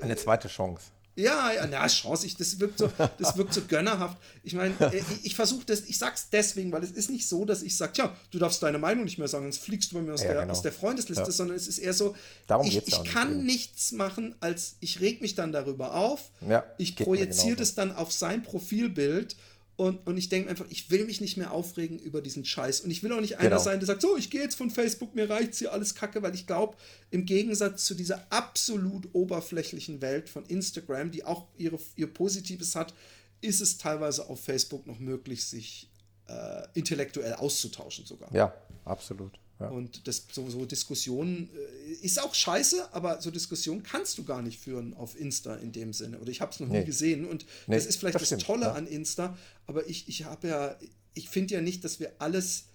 Äh, Eine zweite Chance. Ja, ja, na, Chance, ich, das, wirkt so, das wirkt so gönnerhaft. Ich meine, äh, ich, ich versuche das, ich sag's deswegen, weil es ist nicht so, dass ich sage, ja, du darfst deine Meinung nicht mehr sagen, sonst fliegst du bei mir aus, ja, der, genau. aus der Freundesliste, ja. sondern es ist eher so, Darum ich, ich kann nicht. nichts machen, als ich reg mich dann darüber auf, ja, ich projiziere das dann auf sein Profilbild und, und ich denke einfach, ich will mich nicht mehr aufregen über diesen Scheiß. Und ich will auch nicht einer genau. sein, der sagt, so, ich gehe jetzt von Facebook, mir reicht's hier alles Kacke, weil ich glaube, im Gegensatz zu dieser absolut oberflächlichen Welt von Instagram, die auch ihre, ihr Positives hat, ist es teilweise auf Facebook noch möglich, sich äh, intellektuell auszutauschen sogar. Ja, absolut. Ja. Und das, so, so Diskussionen äh, ist auch scheiße, aber so Diskussionen kannst du gar nicht führen auf Insta in dem Sinne. Oder ich habe es noch nee. nie gesehen. Und nee, das ist vielleicht das, das Tolle ja. an Insta. Aber ich, ich habe ja, ich finde ja nicht, dass wir alles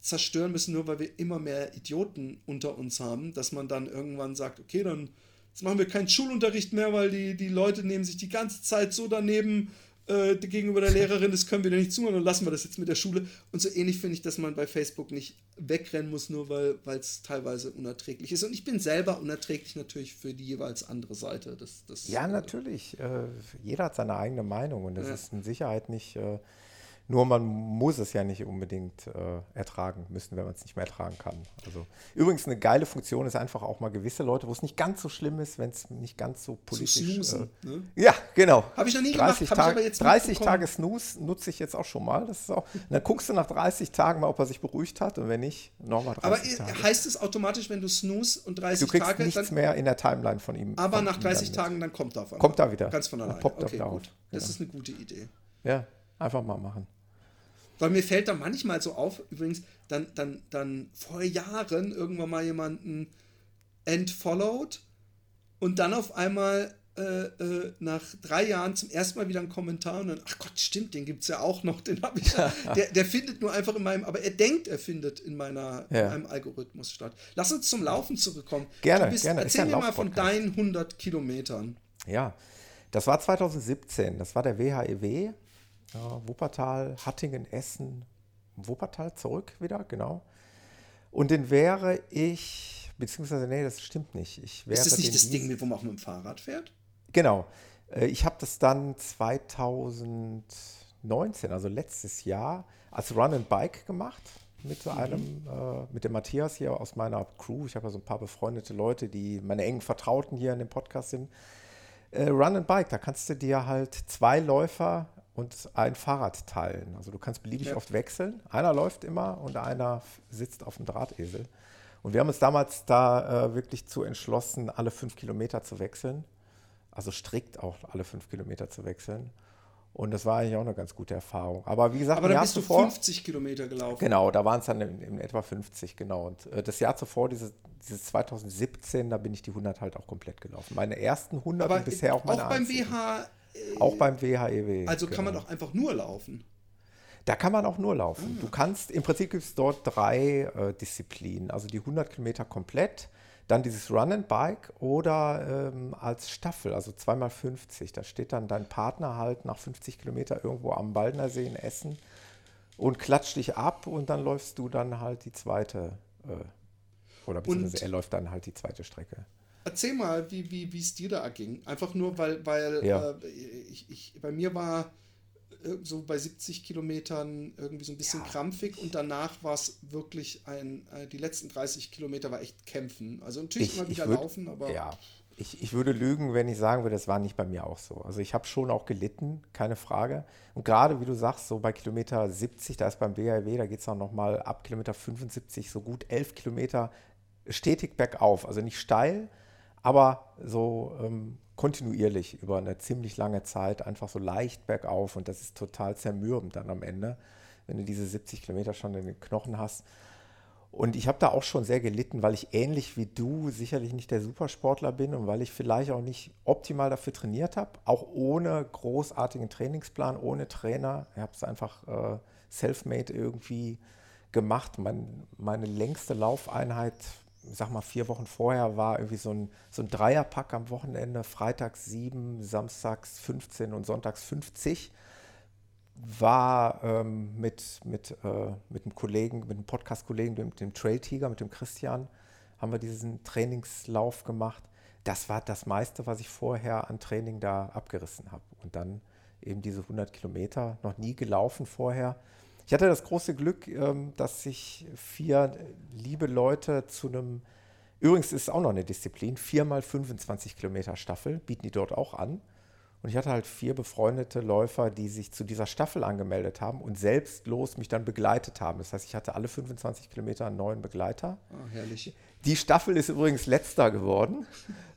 zerstören müssen, nur weil wir immer mehr Idioten unter uns haben, dass man dann irgendwann sagt, okay, dann jetzt machen wir keinen Schulunterricht mehr, weil die, die Leute nehmen sich die ganze Zeit so daneben äh, gegenüber der Lehrerin, das können wir dir nicht zuhören, dann lassen wir das jetzt mit der Schule. Und so ähnlich finde ich, dass man bei Facebook nicht wegrennen muss, nur weil es teilweise unerträglich ist. Und ich bin selber unerträglich natürlich für die jeweils andere Seite. Das, das, ja, natürlich. Äh, jeder hat seine eigene Meinung und das ja. ist in Sicherheit nicht äh, nur man muss es ja nicht unbedingt äh, ertragen müssen, wenn man es nicht mehr ertragen kann. Also übrigens eine geile Funktion ist einfach auch mal gewisse Leute, wo es nicht ganz so schlimm ist, wenn es nicht ganz so politisch ist. Äh, ne? Ja, genau. Habe ich noch nie 30 gemacht. Tag, 30 Tage Snooze nutze ich jetzt auch schon mal. Das ist auch, dann guckst du nach 30 Tagen mal, ob er sich beruhigt hat und wenn nicht, nochmal 30 aber Tage. heißt es automatisch, wenn du Snooze und 30 du kriegst Tage. nichts dann, mehr in der Timeline von ihm. Aber von nach 30 ihm Tagen dann kommt er auf einmal. Kommt da wieder. Ganz von alleine. Poppt okay, gut. Das genau. ist eine gute Idee. Ja, einfach mal machen. Weil mir fällt da manchmal so auf, übrigens, dann, dann, dann vor Jahren irgendwann mal jemanden entfollowed und dann auf einmal äh, äh, nach drei Jahren zum ersten Mal wieder einen Kommentar und dann, ach Gott, stimmt, den gibt es ja auch noch, den habe ich. der, der findet nur einfach in meinem, aber er denkt, er findet in meiner ja. in meinem Algorithmus statt. Lass uns zum Laufen zurückkommen. Gerne, bist, gerne. Erzähl mir mal von deinen 100 Kilometern. Ja, das war 2017, das war der WHEW ja, Wuppertal, Hattingen, Essen, Wuppertal zurück wieder, genau. Und den wäre ich, beziehungsweise, nee, das stimmt nicht. Ich wäre Ist das nicht das Ding, wo man auch mit dem Fahrrad fährt? Genau. Äh, ich habe das dann 2019, also letztes Jahr, als Run and Bike gemacht mit mhm. einem, äh, mit dem Matthias hier aus meiner Crew. Ich habe ja so ein paar befreundete Leute, die meine engen Vertrauten hier in dem Podcast sind. Äh, Run and Bike, da kannst du dir halt zwei Läufer und ein Fahrrad teilen. Also du kannst beliebig ja. oft wechseln. Einer läuft immer und einer sitzt auf dem Drahtesel. Und wir haben uns damals da äh, wirklich zu entschlossen, alle fünf Kilometer zu wechseln. Also strikt auch alle fünf Kilometer zu wechseln. Und das war eigentlich auch eine ganz gute Erfahrung. Aber wie gesagt, aber dann bist du 50 Kilometer gelaufen. Genau, da waren es dann in, in, etwa 50, genau. Und äh, das Jahr zuvor, dieses, dieses 2017, da bin ich die 100 halt auch komplett gelaufen. Meine ersten 100 aber bisher auch meine Auch beim einzigen. WH auch beim WHEW. Also kann man genau. doch einfach nur laufen. Da kann man auch nur laufen. Du kannst, im Prinzip gibt es dort drei äh, Disziplinen. Also die 100 Kilometer komplett, dann dieses Run and Bike oder ähm, als Staffel, also zweimal 50. Da steht dann dein Partner halt nach 50 Kilometer irgendwo am Baldner See in Essen und klatscht dich ab und dann läufst du dann halt die zweite, äh, oder beziehungsweise und er läuft dann halt die zweite Strecke. Erzähl mal, wie, wie, es dir da ging. Einfach nur, weil, weil ja. äh, ich, ich, bei mir war so bei 70 Kilometern irgendwie so ein bisschen ja. krampfig und danach war es wirklich ein, äh, die letzten 30 Kilometer war echt kämpfen. Also natürlich ich, immer wieder würd, laufen, aber. Ja, ich, ich würde lügen, wenn ich sagen würde, das war nicht bei mir auch so. Also ich habe schon auch gelitten, keine Frage. Und gerade wie du sagst, so bei Kilometer 70, da ist beim BRW, da geht es auch nochmal ab Kilometer 75 so gut 11 Kilometer stetig bergauf. Also nicht steil, aber so ähm, kontinuierlich über eine ziemlich lange Zeit einfach so leicht bergauf und das ist total zermürbend dann am Ende, wenn du diese 70 Kilometer schon in den Knochen hast. Und ich habe da auch schon sehr gelitten, weil ich ähnlich wie du sicherlich nicht der Supersportler bin und weil ich vielleicht auch nicht optimal dafür trainiert habe, auch ohne großartigen Trainingsplan, ohne Trainer. Ich habe es einfach äh, self-made irgendwie gemacht. Mein, meine längste Laufeinheit sag mal, vier Wochen vorher war irgendwie so ein, so ein Dreierpack am Wochenende, freitags sieben, samstags 15 und sonntags 50. War ähm, mit, mit, äh, mit einem Kollegen, mit einem Podcast-Kollegen, mit dem Trail Tiger, mit dem Christian, haben wir diesen Trainingslauf gemacht. Das war das meiste, was ich vorher an Training da abgerissen habe. Und dann eben diese 100 Kilometer, noch nie gelaufen vorher. Ich hatte das große Glück, ähm, dass sich vier liebe Leute zu einem, übrigens ist es auch noch eine Disziplin, viermal 25 Kilometer Staffel, bieten die dort auch an. Und ich hatte halt vier befreundete Läufer, die sich zu dieser Staffel angemeldet haben und selbstlos mich dann begleitet haben. Das heißt, ich hatte alle 25 Kilometer einen neuen Begleiter. Oh, herrlich. Die Staffel ist übrigens letzter geworden,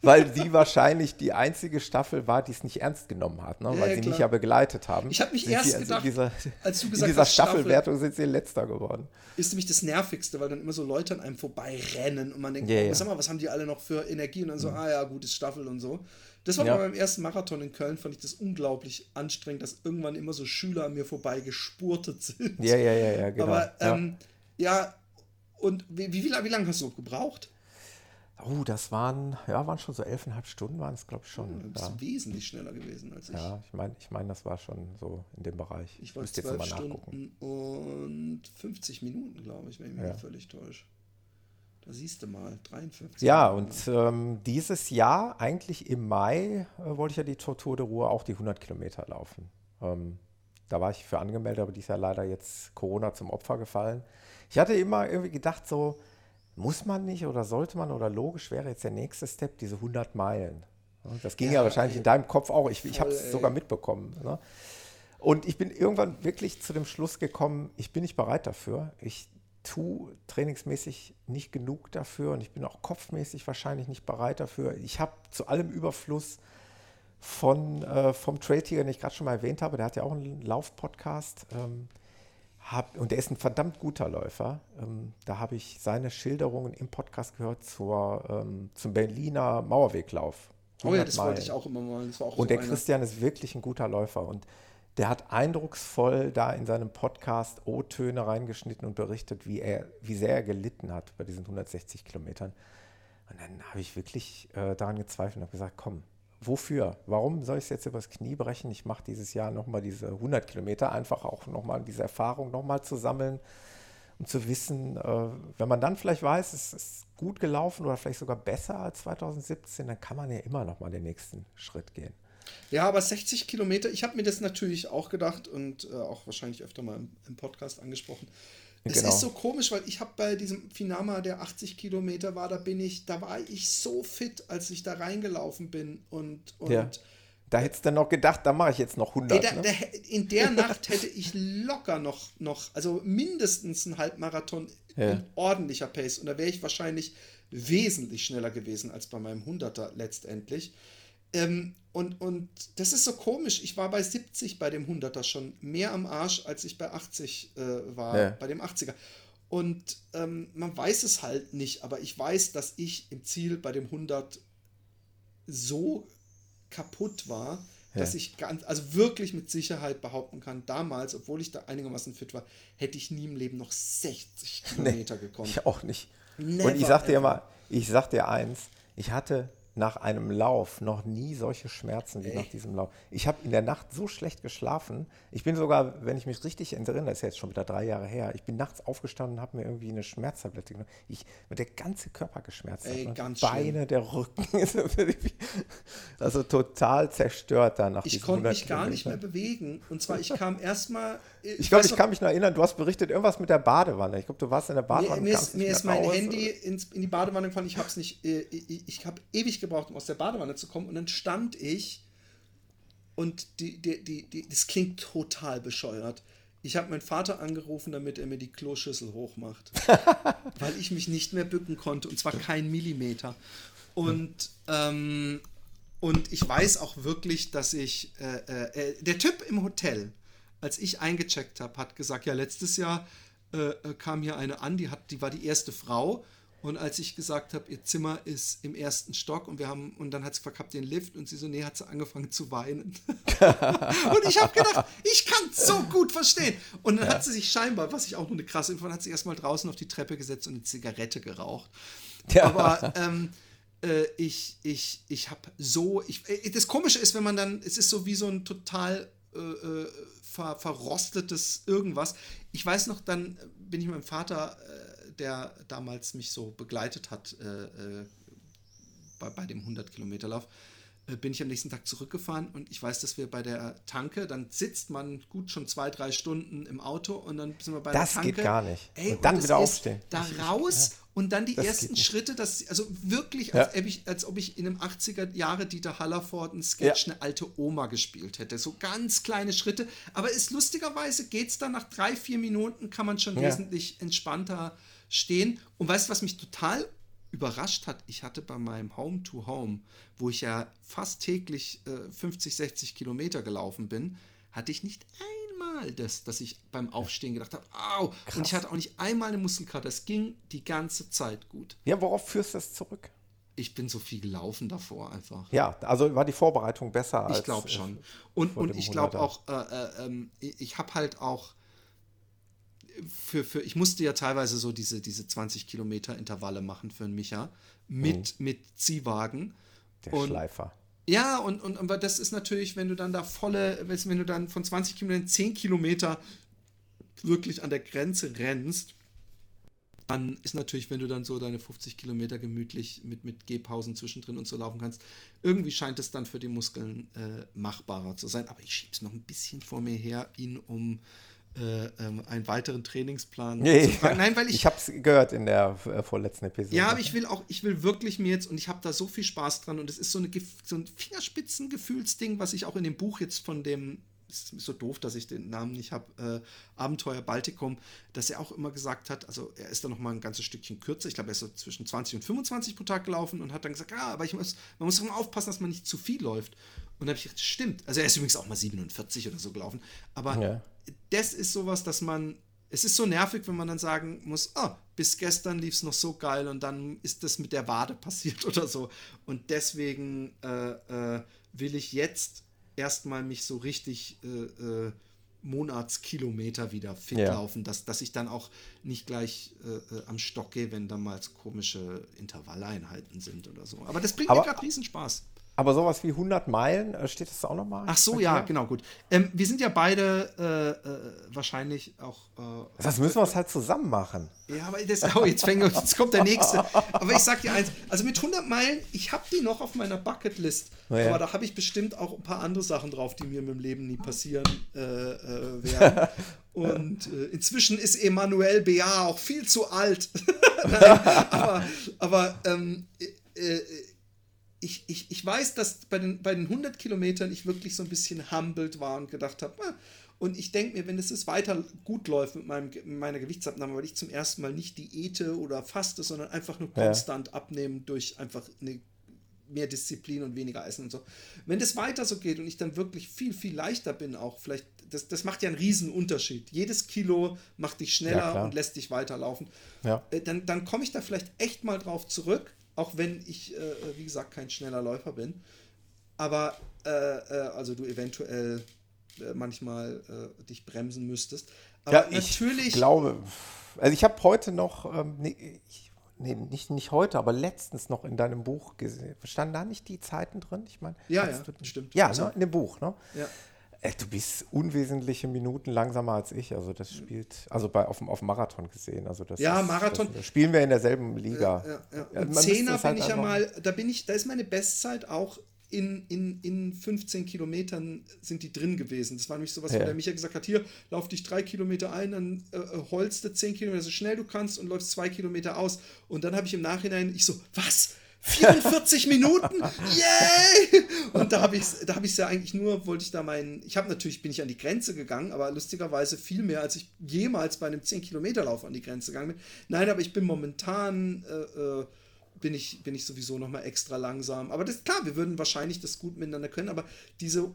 weil sie wahrscheinlich die einzige Staffel war, die es nicht ernst genommen hat, ne? weil ja, sie klar. mich ja begleitet haben. Ich habe mich erst also gedacht, dieser, als du gesagt in dieser Staffelwertung sind sie letzter geworden. Ist nämlich das Nervigste, weil dann immer so Leute an einem vorbeirennen und man denkt, yeah, oh, sag mal, was haben die alle noch für Energie? Und dann so, mhm. ah ja, gutes Staffel und so. Das war ja. bei meinem ersten Marathon in Köln, fand ich das unglaublich anstrengend, dass irgendwann immer so Schüler an mir vorbei gespurtet sind. Ja, ja, ja, ja, genau. Aber ähm, ja. Ja, und wie, wie, wie lange hast du gebraucht? Oh, das waren, ja, waren schon so elfeinhalb Stunden, waren es, glaube ich, schon. Du bist ja. wesentlich schneller gewesen als ich. Ja, ich meine, ich mein, das war schon so in dem Bereich. Ich war zwölf Stunden und 50 Minuten, glaube ich, wenn ich mich ja. nicht völlig täusche. Da siehst du mal, 53. Ja, und ähm, dieses Jahr, eigentlich im Mai, äh, wollte ich ja die Tortur de Ruhr auch die 100 Kilometer laufen. Ähm, da war ich für angemeldet, aber die ist ja leider jetzt Corona zum Opfer gefallen. Ich hatte immer irgendwie gedacht, so, muss man nicht oder sollte man oder logisch wäre jetzt der nächste Step, diese 100 Meilen. Das ging ja, ja wahrscheinlich ey, in deinem Kopf auch. Ich, ich habe es sogar mitbekommen. Ne? Und ich bin irgendwann wirklich zu dem Schluss gekommen, ich bin nicht bereit dafür. Ich tue trainingsmäßig nicht genug dafür und ich bin auch kopfmäßig wahrscheinlich nicht bereit dafür. Ich habe zu allem Überfluss von, äh, vom Trail-Tiger, den ich gerade schon mal erwähnt habe, der hat ja auch einen Lauf-Podcast. Ähm, hab, und der ist ein verdammt guter Läufer. Ähm, da habe ich seine Schilderungen im Podcast gehört zur, ähm, zum Berliner Mauerweglauf. Oh ja, das wollte ich auch immer mal. und so der Christian ist wirklich ein guter Läufer. Und der hat eindrucksvoll da in seinem Podcast O-Töne reingeschnitten und berichtet, wie, er, wie sehr er gelitten hat bei diesen 160 Kilometern. Und dann habe ich wirklich äh, daran gezweifelt und habe gesagt, komm, wofür? Warum soll ich es jetzt übers Knie brechen? Ich mache dieses Jahr nochmal diese 100 Kilometer, einfach auch nochmal diese Erfahrung nochmal zu sammeln, um zu wissen, äh, wenn man dann vielleicht weiß, es ist gut gelaufen oder vielleicht sogar besser als 2017, dann kann man ja immer nochmal den nächsten Schritt gehen. Ja, aber 60 Kilometer, ich habe mir das natürlich auch gedacht und äh, auch wahrscheinlich öfter mal im, im Podcast angesprochen. Es genau. ist so komisch, weil ich habe bei diesem Finama, der 80 Kilometer war, da bin ich, da war ich so fit, als ich da reingelaufen bin und, und ja. Da hättest du noch gedacht, da mache ich jetzt noch 100. Ey, da, ne? da, in der Nacht hätte ich locker noch, noch also mindestens einen Halbmarathon ja. in ordentlicher Pace. Und da wäre ich wahrscheinlich wesentlich schneller gewesen als bei meinem 100er letztendlich. Ähm, und, und das ist so komisch. Ich war bei 70 bei dem 100er schon mehr am Arsch, als ich bei 80 äh, war, ja. bei dem 80er. Und ähm, man weiß es halt nicht, aber ich weiß, dass ich im Ziel bei dem 100 so kaputt war, ja. dass ich ganz, also wirklich mit Sicherheit behaupten kann, damals, obwohl ich da einigermaßen fit war, hätte ich nie im Leben noch 60 Kilometer nee, gekommen. Ich auch nicht. Never Und ich sag dir mal, ich sag dir eins, ich hatte nach einem Lauf noch nie solche Schmerzen wie Ey. nach diesem Lauf. Ich habe in der Nacht so schlecht geschlafen. Ich bin sogar, wenn ich mich richtig erinnere, das ist jetzt schon wieder drei Jahre her, ich bin nachts aufgestanden und habe mir irgendwie eine Schmerztablette genommen. Ich, der ganze Körper geschmerzt. Ey, hat, ne? Beine, schlimm. der Rücken. also total zerstört danach. Ich konnte mich gar nicht mehr bewegen. Und zwar, ich kam erstmal. Ich, ich glaube, ich kann mich noch erinnern, du hast berichtet, irgendwas mit der Badewanne. Ich glaube, du warst in der Badewanne. Mir, mir ist, mir ist mein raus, Handy ins, in die Badewanne gefallen. Ich habe es nicht. Äh, ich, ich habe ewig gebraucht, um aus der Badewanne zu kommen. Und dann stand ich und die, die, die, die, das klingt total bescheuert. Ich habe meinen Vater angerufen, damit er mir die Kloschüssel hochmacht. weil ich mich nicht mehr bücken konnte. Und zwar kein Millimeter. Und, ähm, und ich weiß auch wirklich, dass ich. Äh, äh, äh der Typ im Hotel, als ich eingecheckt habe, hat gesagt: Ja, letztes Jahr äh, äh, kam hier eine an, die, hat, die war die erste Frau und als ich gesagt habe, ihr Zimmer ist im ersten Stock und wir haben, und dann hat sie verkappt den Lift und sie so, nee, hat sie angefangen zu weinen. und ich habe gedacht, ich kann es so gut verstehen. Und dann ja. hat sie sich scheinbar, was ich auch nur eine krasse Info, hat sie erstmal draußen auf die Treppe gesetzt und eine Zigarette geraucht. Ja. Aber ähm, äh, ich, ich, ich habe so, ich, äh, das Komische ist, wenn man dann, es ist so wie so ein total äh, äh ver, verrostetes irgendwas. Ich weiß noch, dann bin ich mit meinem Vater äh, der damals mich so begleitet hat äh, äh bei, bei dem 100-Kilometer-Lauf, äh, bin ich am nächsten Tag zurückgefahren und ich weiß, dass wir bei der Tanke, dann sitzt man gut schon zwei, drei Stunden im Auto und dann sind wir bei das der Tanke. Das geht gar nicht. Ey, und dann und wieder aufstehen. Da raus ja. und dann die das ersten Schritte, das, also wirklich, als, ja. ob ich, als ob ich in einem 80er Jahre Dieter Hallerford ein Sketch ja. eine alte Oma gespielt hätte. So ganz kleine Schritte. Aber ist lustigerweise geht es dann nach drei, vier Minuten, kann man schon wesentlich entspannter stehen. Und weißt du, was mich total überrascht hat? Ich hatte bei meinem Home to Home, wo ich ja fast täglich äh, 50, 60 Kilometer gelaufen bin, hatte ich nicht einmal das, dass ich beim Aufstehen gedacht habe, au! Krass. Und ich hatte auch nicht einmal eine Muskelkater. Das ging die ganze Zeit gut. Ja, worauf führst du das zurück? Ich bin so viel gelaufen davor einfach. Ja, also war die Vorbereitung besser als. Ich glaube schon. Und, und ich glaube auch, äh, äh, ähm, ich habe halt auch für, für, ich musste ja teilweise so diese, diese 20 Kilometer Intervalle machen für einen Micha mit, mhm. mit Ziehwagen. Der und, Schleifer. Ja, und, und aber das ist natürlich, wenn du dann da volle, wenn du dann von 20 Kilometern 10 Kilometer wirklich an der Grenze rennst, dann ist natürlich, wenn du dann so deine 50 Kilometer gemütlich mit, mit Gehpausen zwischendrin und so laufen kannst, irgendwie scheint es dann für die Muskeln äh, machbarer zu sein. Aber ich schiebe es noch ein bisschen vor mir her, ihn um äh, ähm, einen weiteren Trainingsplan nee, zu fragen. Nein, weil ich. Ich habe es gehört in der äh, vorletzten Episode. Ja, aber ich will auch, ich will wirklich mir jetzt, und ich habe da so viel Spaß dran, und es ist so, eine, so ein Fingerspitzengefühlsding, was ich auch in dem Buch jetzt von dem ist so doof, dass ich den Namen nicht habe, äh, Abenteuer Baltikum, dass er auch immer gesagt hat, also er ist da noch mal ein ganzes Stückchen kürzer, ich glaube, er ist so zwischen 20 und 25 pro Tag gelaufen und hat dann gesagt, ja, aber ich muss, man muss immer aufpassen, dass man nicht zu viel läuft. Und da habe ich gedacht, stimmt. Also er ist übrigens auch mal 47 oder so gelaufen. Aber ja. Das ist sowas, dass man. Es ist so nervig, wenn man dann sagen muss, oh, bis gestern lief es noch so geil und dann ist das mit der Wade passiert oder so. Und deswegen äh, äh, will ich jetzt erstmal mich so richtig äh, äh Monatskilometer wieder fit ja. laufen, dass, dass ich dann auch nicht gleich äh, äh, am Stock gehe, wenn da mal komische Intervalleinheiten sind oder so. Aber das bringt Aber, mir gerade Riesenspaß. Aber sowas wie 100 Meilen, äh, steht das auch nochmal? Ach so, ja, genau, gut. Ähm, wir sind ja beide äh, äh, wahrscheinlich auch. Äh, das müssen wir es halt zusammen machen. Ja, aber das, oh, jetzt, fängt, jetzt kommt der nächste. Aber ich sag dir eins: Also mit 100 Meilen, ich habe die noch auf meiner Bucketlist. Ja. Aber da habe ich bestimmt auch ein paar andere Sachen drauf, die mir im Leben nie passieren äh, werden. Und inzwischen ist Emanuel B.A. auch viel zu alt. Nein, aber aber ähm, ich, ich, ich weiß, dass bei den, bei den 100 Kilometern ich wirklich so ein bisschen humbled war und gedacht habe, ah, und ich denke mir, wenn es weiter gut läuft mit, meinem, mit meiner Gewichtsabnahme, weil ich zum ersten Mal nicht Diäte oder faste, sondern einfach nur konstant ja. abnehmen durch einfach eine mehr Disziplin und weniger Essen und so. Wenn das weiter so geht und ich dann wirklich viel, viel leichter bin, auch vielleicht, das, das macht ja einen riesen Unterschied. Jedes Kilo macht dich schneller ja, und lässt dich weiterlaufen. Ja. Äh, dann, dann komme ich da vielleicht echt mal drauf zurück auch wenn ich, äh, wie gesagt, kein schneller Läufer bin. aber äh, äh, also du eventuell äh, manchmal äh, dich bremsen müsstest. Aber ja, ich natürlich. glaube, also ich habe heute noch, ähm, nee, ich, nee, nicht, nicht heute, aber letztens noch in deinem Buch gesehen. Standen da nicht die Zeiten drin? Ich meine, ja, ja, stimmt. Ja, ne, in dem Buch, ne? Ja. Äh, du bist unwesentliche Minuten langsamer als ich. Also das spielt, also bei, auf, dem, auf dem Marathon gesehen. Also das ja, ist, Marathon. Das, spielen wir in derselben Liga. Ja, ja, ja. Und Zehner halt bin ich ja mal, da bin ich, da ist meine Bestzeit auch in, in, in 15 Kilometern sind die drin gewesen. Das war nämlich sowas, ja. wo der Micha gesagt hat, hier, lauf dich drei Kilometer ein, dann äh, äh holst du 10 Kilometer so schnell du kannst und läufst zwei Kilometer aus. Und dann habe ich im Nachhinein, ich so, was? 44 Minuten? Yay! Und da habe ich es hab ja eigentlich nur, wollte ich da meinen, ich habe natürlich, bin ich an die Grenze gegangen, aber lustigerweise viel mehr, als ich jemals bei einem 10-Kilometer-Lauf an die Grenze gegangen bin. Nein, aber ich bin momentan, äh, äh, bin, ich, bin ich sowieso nochmal extra langsam. Aber das klar, wir würden wahrscheinlich das gut miteinander können, aber diese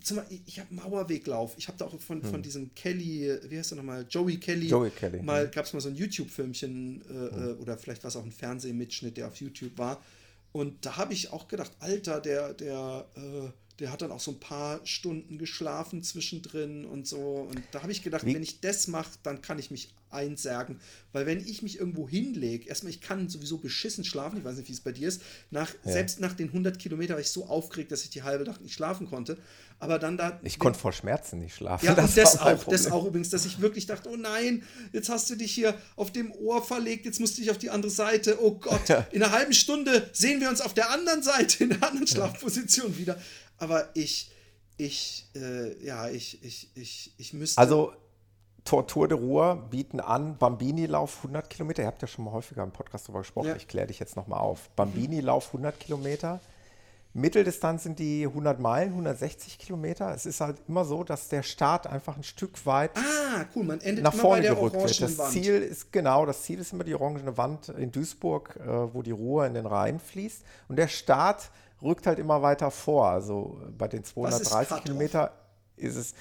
Beispiel, ich habe Mauerweglauf. Ich habe da auch von, hm. von diesem Kelly, wie heißt er nochmal? Joey Kelly. Joey Kelly. Mal gab es mal so ein YouTube-Filmchen äh, hm. Äh, oder vielleicht war es auch ein Fernsehmitschnitt, der auf YouTube war. Und da habe ich auch gedacht, Alter, der, der, äh, der hat dann auch so ein paar Stunden geschlafen zwischendrin und so. Und da habe ich gedacht, Wie? wenn ich das mache, dann kann ich mich einsärgen. Weil wenn ich mich irgendwo hinlege, erstmal, ich kann sowieso beschissen schlafen, ich weiß nicht, wie es bei dir ist, nach, ja. selbst nach den 100 Kilometern war ich so aufgeregt, dass ich die halbe Nacht nicht schlafen konnte. Aber dann da. Ich konnte vor Schmerzen nicht schlafen. Ja, das, das auch, das auch übrigens, dass ich wirklich dachte, oh nein, jetzt hast du dich hier auf dem Ohr verlegt, jetzt musst du dich auf die andere Seite. Oh Gott, ja. in einer halben Stunde sehen wir uns auf der anderen Seite, in der anderen Schlafposition wieder. Aber ich, ich, äh, ja, ich, ich, ich, ich müsste. Also Tortur de Ruhr bieten an, Bambini-Lauf 100 Kilometer. Ihr habt ja schon mal häufiger im Podcast darüber gesprochen. Ja. Ich kläre dich jetzt nochmal auf. Bambini-Lauf 100 Kilometer. Mitteldistanz sind die 100 Meilen, 160 Kilometer. Es ist halt immer so, dass der Start einfach ein Stück weit ah, cool. Nach vorne gerückt wird. Das Wand. Ziel ist genau, das Ziel ist immer die orangene Wand in Duisburg, äh, wo die Ruhr in den Rhein fließt. Und der Start rückt halt immer weiter vor. Also bei den 230 Kilometer ist es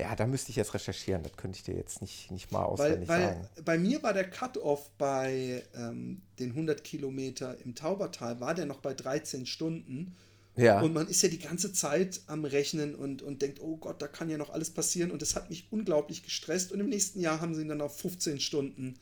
ja, da müsste ich jetzt recherchieren. Das könnte ich dir jetzt nicht, nicht mal auswendig weil, weil sagen. Bei mir war der Cut-Off bei ähm, den 100 Kilometer im Taubertal, war der noch bei 13 Stunden. Ja. Und man ist ja die ganze Zeit am Rechnen und, und denkt, oh Gott, da kann ja noch alles passieren. Und das hat mich unglaublich gestresst. Und im nächsten Jahr haben sie ihn dann auf 15 Stunden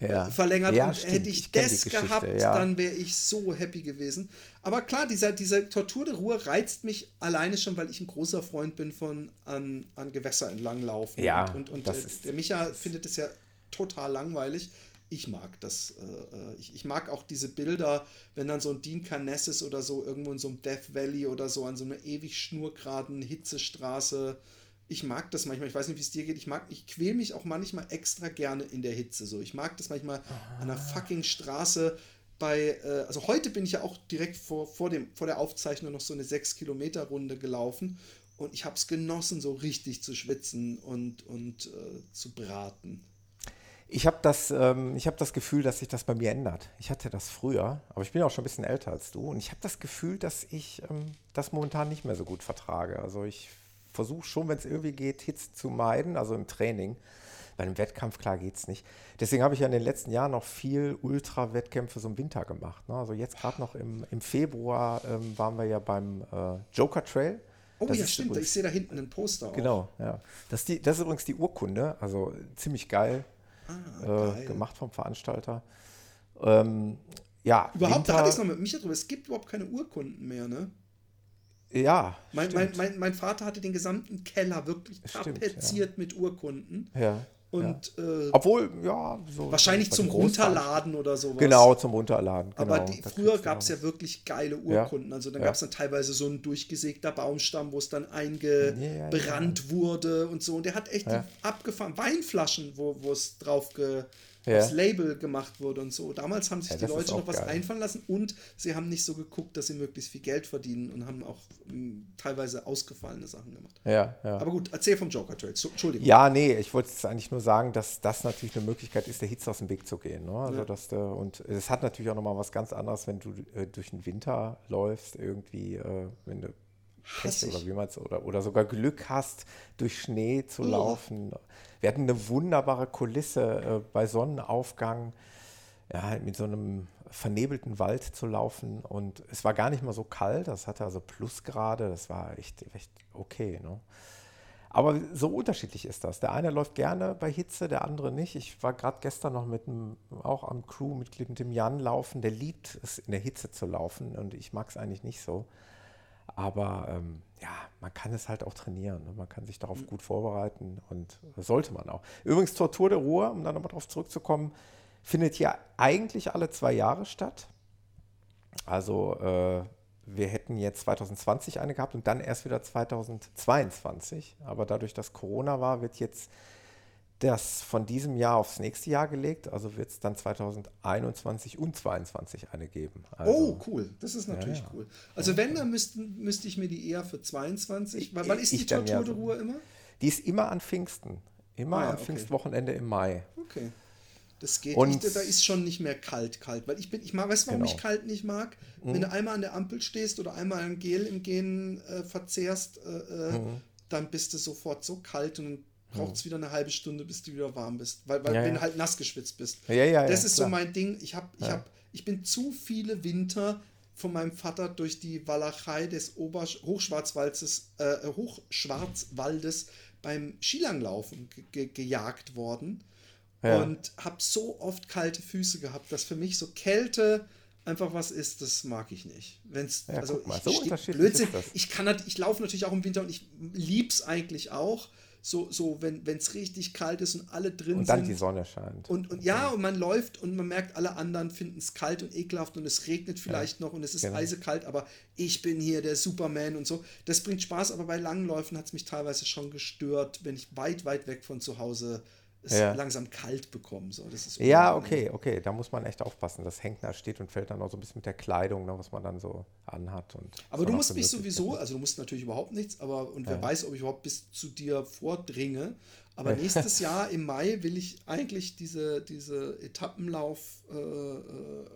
ja. verlängert. Ja, und stimmt. hätte ich, ich das gehabt, ja. dann wäre ich so happy gewesen. Aber klar, dieser, dieser Tortur de Ruhe reizt mich alleine schon, weil ich ein großer Freund bin von an, an Gewässer entlang laufen. Ja, und, und, und äh, der Micha findet es ja total langweilig. Ich mag das. Äh, äh, ich, ich, mag auch diese Bilder, wenn dann so ein Dean Carnessis oder so irgendwo in so einem Death Valley oder so an so einer ewig schnurgeraden Hitzestraße ich mag das manchmal, ich weiß nicht, wie es dir geht, ich mag, ich quäle mich auch manchmal extra gerne in der Hitze. So, ich mag das manchmal Aha. an der fucking Straße bei, äh, also heute bin ich ja auch direkt vor, vor, dem, vor der Aufzeichnung noch so eine 6-Kilometer-Runde gelaufen und ich habe es genossen, so richtig zu schwitzen und, und äh, zu braten. Ich habe das, ähm, hab das Gefühl, dass sich das bei mir ändert. Ich hatte das früher, aber ich bin auch schon ein bisschen älter als du und ich habe das Gefühl, dass ich ähm, das momentan nicht mehr so gut vertrage. Also ich versuche schon, wenn es irgendwie geht, Hits zu meiden, also im Training. Bei einem Wettkampf, klar, geht es nicht. Deswegen habe ich ja in den letzten Jahren noch viel Ultra-Wettkämpfe so im Winter gemacht. Ne? Also jetzt gerade noch im, im Februar ähm, waren wir ja beim äh, Joker Trail. Oh das ja, stimmt. Übrigens, ich sehe da hinten ein Poster. Auch. Genau, ja. Das ist, die, das ist übrigens die Urkunde, also ziemlich geil, ah, äh, gemacht vom Veranstalter. Ähm, ja, überhaupt, Winter, da hatte ich es noch mit Micha drüber. Es gibt überhaupt keine Urkunden mehr, ne? Ja. Mein, mein, mein, mein, Vater hatte den gesamten Keller wirklich tapeziert ja. mit Urkunden. Ja. Und, ja. Äh, Obwohl, ja, so. Wahrscheinlich zum Runterladen oder sowas. Genau, zum Runterladen. Genau, Aber die, früher gab es ja wirklich geile Urkunden. Also dann ja. gab es dann teilweise so ein durchgesägter Baumstamm, wo es dann eingebrannt wurde und so. Und der hat echt abgefahren. Weinflaschen, wo es drauf ge, ja. das Label gemacht wurde und so. Damals haben sich ja, die Leute noch was geil. einfallen lassen und sie haben nicht so geguckt, dass sie möglichst viel Geld verdienen und haben auch m, hm, teilweise ausgefallene Sachen gemacht. Ja, ja. Aber gut, erzähl vom Joker Trade. Entschuldigung. Ja, nee, ich wollte eigentlich nur sagen, dass das natürlich eine Möglichkeit ist, der Hitze aus dem Weg zu gehen. Ne? Also, ja. dass der, und es hat natürlich auch nochmal was ganz anderes, wenn du äh, durch den Winter läufst, irgendwie, äh, wenn du Pech oder wie man oder, oder sogar Glück hast, durch Schnee zu oh. laufen. Wir hatten eine wunderbare Kulisse äh, bei Sonnenaufgang. Ja, halt mit so einem vernebelten Wald zu laufen und es war gar nicht mal so kalt, das hatte also Plusgrade, das war echt, echt okay. Ne? Aber so unterschiedlich ist das. Der eine läuft gerne bei Hitze, der andere nicht. Ich war gerade gestern noch mit einem, auch am Crewmitglied, mit dem Jan laufen. Der liebt es, in der Hitze zu laufen und ich mag es eigentlich nicht so. Aber ähm, ja, man kann es halt auch trainieren. Ne? Man kann sich darauf mhm. gut vorbereiten und sollte man auch. Übrigens, zur Tour de Ruhr, um dann nochmal darauf zurückzukommen, findet hier eigentlich alle zwei Jahre statt. Also äh, wir hätten jetzt 2020 eine gehabt und dann erst wieder 2022. Aber dadurch, dass Corona war, wird jetzt das von diesem Jahr aufs nächste Jahr gelegt. Also wird es dann 2021 und 2022 eine geben. Also, oh, cool. Das ist natürlich ja, ja. cool. Also wenn, dann müssten, müsste ich mir die eher für 22. Wann, wann ist die Tour de Ruhe immer? Die ist immer an Pfingsten. Immer ah, ja, am okay. Pfingstwochenende im Mai. Okay. Das geht und nicht, da ist schon nicht mehr kalt, kalt. Weil ich bin, ich mag, weißt du, warum genau. ich kalt nicht mag? Mhm. Wenn du einmal an der Ampel stehst oder einmal ein Gel im Gehen äh, verzehrst, äh, äh, mhm. dann bist du sofort so kalt und braucht es wieder eine halbe Stunde, bis du wieder warm bist. Weil, weil ja, wenn du halt nass geschwitzt bist. Ja, ja, das ist klar. so mein Ding. Ich habe, ich habe, ich bin zu viele Winter von meinem Vater durch die Walachei des Ober Hochschwarzwaldes, äh, Hochschwarzwaldes beim Skilanglaufen ge gejagt worden ja. und habe so oft kalte Füße gehabt, dass für mich so Kälte einfach was ist, das mag ich nicht. Wenn's, ja, also mal, so ich, Blödsinn, ich kann ich laufe natürlich auch im Winter und ich lieb's eigentlich auch. So, so wenn es richtig kalt ist und alle drin sind. Und dann sind. die Sonne scheint. Und, und ja, und man läuft und man merkt, alle anderen finden es kalt und ekelhaft und es regnet vielleicht ja, noch und es ist genau. eisekalt, aber ich bin hier der Superman und so. Das bringt Spaß, aber bei langen Läufen hat es mich teilweise schon gestört, wenn ich weit, weit weg von zu Hause es ja. langsam kalt bekommen. So. Das ist ja, okay, okay, da muss man echt aufpassen. Das hängt da, steht und fällt dann auch so ein bisschen mit der Kleidung, ne, was man dann so anhat. Und aber du musst mich sowieso, also du musst natürlich überhaupt nichts, aber und wer ja. weiß, ob ich überhaupt bis zu dir vordringe. Aber nächstes Jahr im Mai will ich eigentlich diese, diese Etappenlauf äh, äh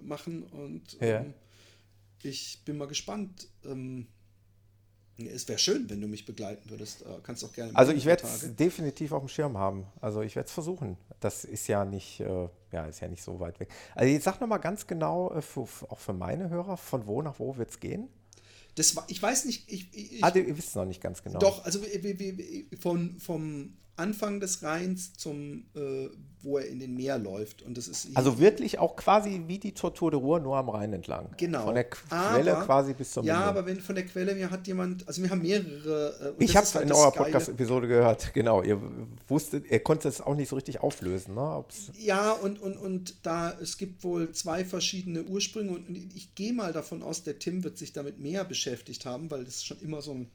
machen und ähm, ich bin mal gespannt. Ähm, es wäre schön, wenn du mich begleiten würdest. Äh, kannst auch gerne. Also ich werde es definitiv auf dem Schirm haben. Also ich werde es versuchen. Das ist ja nicht, äh, ja, ist ja nicht so weit weg. Also jetzt sag noch mal ganz genau, äh, für, auch für meine Hörer, von wo nach wo wird es gehen? Das war, ich weiß nicht. Ich, ich, ah, ihr wisst es noch nicht ganz genau. Doch, also von, vom Anfang des Rheins zum, äh, wo er in den Meer läuft. Und das ist also wirklich auch quasi wie die Tortur de Ruhr, nur am Rhein entlang. Genau. Von der Quelle aber, quasi bis zum Ja, Ende. aber wenn von der Quelle, mir hat jemand, also wir haben mehrere. Äh, ich habe es halt in eurer Podcast-Episode gehört, genau. Ihr wusstet, ihr konntet es auch nicht so richtig auflösen, ne? Ja, und, und, und da, es gibt wohl zwei verschiedene Ursprünge und ich gehe mal davon aus, der Tim wird sich damit mehr beschäftigt haben, weil das schon immer so ein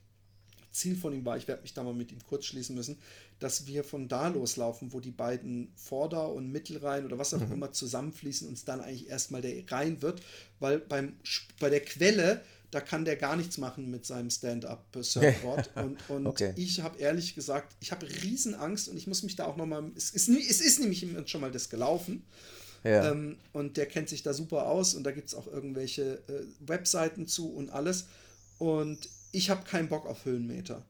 Ziel von ihm war, ich werde mich da mal mit ihm kurz schließen müssen, dass wir von da loslaufen, wo die beiden Vorder- und Mittelrhein oder was auch mhm. immer zusammenfließen und es dann eigentlich erstmal der Rhein wird, weil beim, bei der Quelle, da kann der gar nichts machen mit seinem Stand-up-Surfboard. und und okay. ich habe ehrlich gesagt, ich habe Riesenangst und ich muss mich da auch nochmal, es ist, es ist nämlich schon mal das gelaufen. Ja. Ähm, und der kennt sich da super aus und da gibt es auch irgendwelche äh, Webseiten zu und alles. Und ich habe keinen Bock auf Höhenmeter.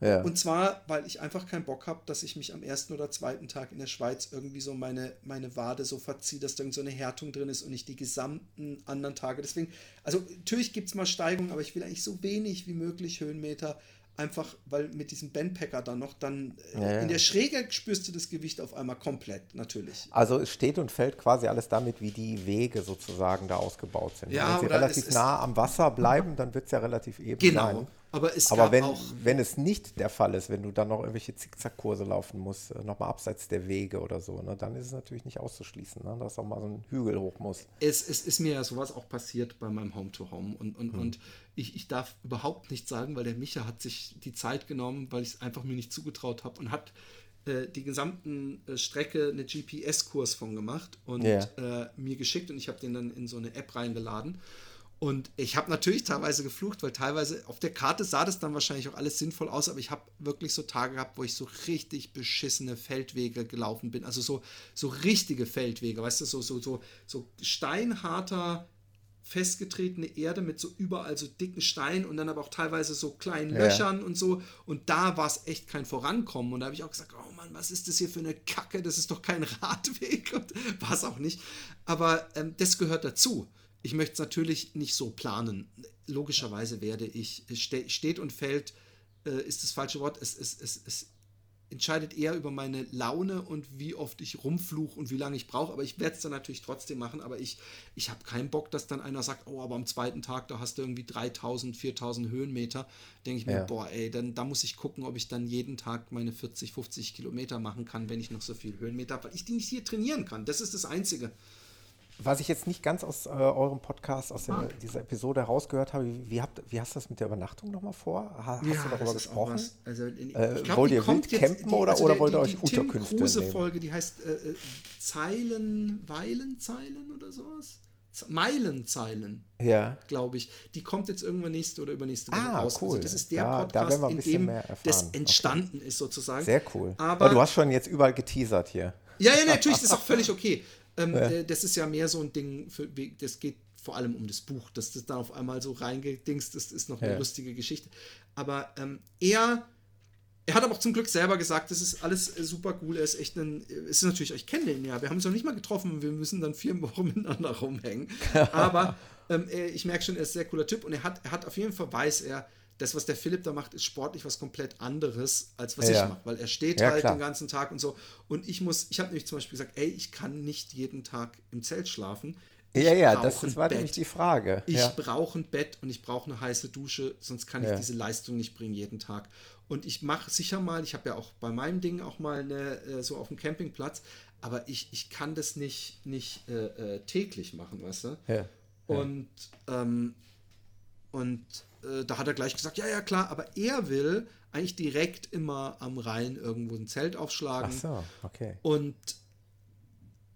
Ja. Und zwar, weil ich einfach keinen Bock habe, dass ich mich am ersten oder zweiten Tag in der Schweiz irgendwie so meine, meine Wade so verziehe, dass da irgend so eine Härtung drin ist und nicht die gesamten anderen Tage. Deswegen, also natürlich gibt es mal Steigungen, aber ich will eigentlich so wenig wie möglich Höhenmeter einfach, weil mit diesem Bandpacker dann noch, dann äh, ja, in der Schräge spürst du das Gewicht auf einmal komplett, natürlich. Also es steht und fällt quasi alles damit, wie die Wege sozusagen da ausgebaut sind. Ja, Wenn sie relativ nah am Wasser bleiben, dann wird es ja relativ eben genau. sein. Aber, es Aber wenn, wenn es nicht der Fall ist, wenn du dann noch irgendwelche Zickzackkurse laufen musst, äh, nochmal abseits der Wege oder so, ne, dann ist es natürlich nicht auszuschließen, ne, dass auch mal so ein Hügel hoch muss. Es, es ist mir ja sowas auch passiert bei meinem Home-to-Home. -Home. Und, und, hm. und ich, ich darf überhaupt nichts sagen, weil der Micha hat sich die Zeit genommen, weil ich es einfach mir nicht zugetraut habe und hat äh, die gesamten äh, Strecke eine GPS-Kurs von gemacht und yeah. äh, mir geschickt und ich habe den dann in so eine App reingeladen. Und ich habe natürlich teilweise geflucht, weil teilweise auf der Karte sah das dann wahrscheinlich auch alles sinnvoll aus, aber ich habe wirklich so Tage gehabt, wo ich so richtig beschissene Feldwege gelaufen bin. Also so, so richtige Feldwege, weißt du, so, so, so, so steinharter festgetretene Erde mit so überall so dicken Steinen und dann aber auch teilweise so kleinen Löchern ja. und so. Und da war es echt kein Vorankommen. Und da habe ich auch gesagt, oh Mann, was ist das hier für eine Kacke? Das ist doch kein Radweg. war es auch nicht. Aber ähm, das gehört dazu. Ich möchte es natürlich nicht so planen. Logischerweise werde ich, ste steht und fällt, äh, ist das falsche Wort, es, es, es, es entscheidet eher über meine Laune und wie oft ich rumfluche und wie lange ich brauche. Aber ich werde es dann natürlich trotzdem machen. Aber ich, ich habe keinen Bock, dass dann einer sagt, oh, aber am zweiten Tag, da hast du irgendwie 3000, 4000 Höhenmeter. Denke ich mir, ja. boah, ey, dann da muss ich gucken, ob ich dann jeden Tag meine 40, 50 Kilometer machen kann, wenn ich noch so viel Höhenmeter habe, weil ich die nicht hier trainieren kann. Das ist das Einzige was ich jetzt nicht ganz aus äh, eurem Podcast, aus der, dieser Episode herausgehört habe, wie, habt, wie hast du das mit der Übernachtung nochmal vor? Ha, ja, hast du darüber gesprochen? Also, in, äh, glaub, wollt ihr wild campen die, oder, also oder wollt ihr euch die Unterkünfte Tim Kruse Folge, die heißt äh, äh, Zeilen, Weilenzeilen oder sowas? Meilenzeilen, ja. glaube ich. Die kommt jetzt irgendwann nächste oder übernächste Woche ah, raus. Also cool. Also das ist der ja, Podcast, in dem das entstanden okay. ist sozusagen. Sehr cool. Aber, Aber, du hast schon jetzt überall geteasert hier. Ja, ja, natürlich, das ist auch völlig okay. Ähm, ja. äh, das ist ja mehr so ein Ding, für, das geht vor allem um das Buch, dass das da auf einmal so reingedingst ist, ist noch eine ja. lustige Geschichte. Aber ähm, er, er hat aber auch zum Glück selber gesagt, das ist alles äh, super cool, er ist echt ein, es ist natürlich, ich kenne den ja, wir haben uns noch nicht mal getroffen, wir müssen dann vier Wochen miteinander rumhängen. aber ähm, ich merke schon, er ist ein sehr cooler Typ und er hat, er hat auf jeden Fall, weiß er, das, was der Philipp da macht, ist sportlich was komplett anderes, als was ja. ich mache, weil er steht ja, halt klar. den ganzen Tag und so. Und ich muss, ich habe nämlich zum Beispiel gesagt, ey, ich kann nicht jeden Tag im Zelt schlafen. Ich ja, ja, das, das war Bett. nämlich die Frage. Ich ja. brauche ein Bett und ich brauche eine heiße Dusche, sonst kann ich diese Leistung nicht bringen jeden Tag. Und ich mache sicher mal, ich habe ja auch bei meinem Ding auch mal eine, äh, so auf dem Campingplatz, aber ich, ich kann das nicht, nicht äh, äh, täglich machen, weißt du? Ja. Und, ähm, und äh, da hat er gleich gesagt, ja, ja, klar, aber er will eigentlich direkt immer am Rhein irgendwo ein Zelt aufschlagen. Ach so, okay. Und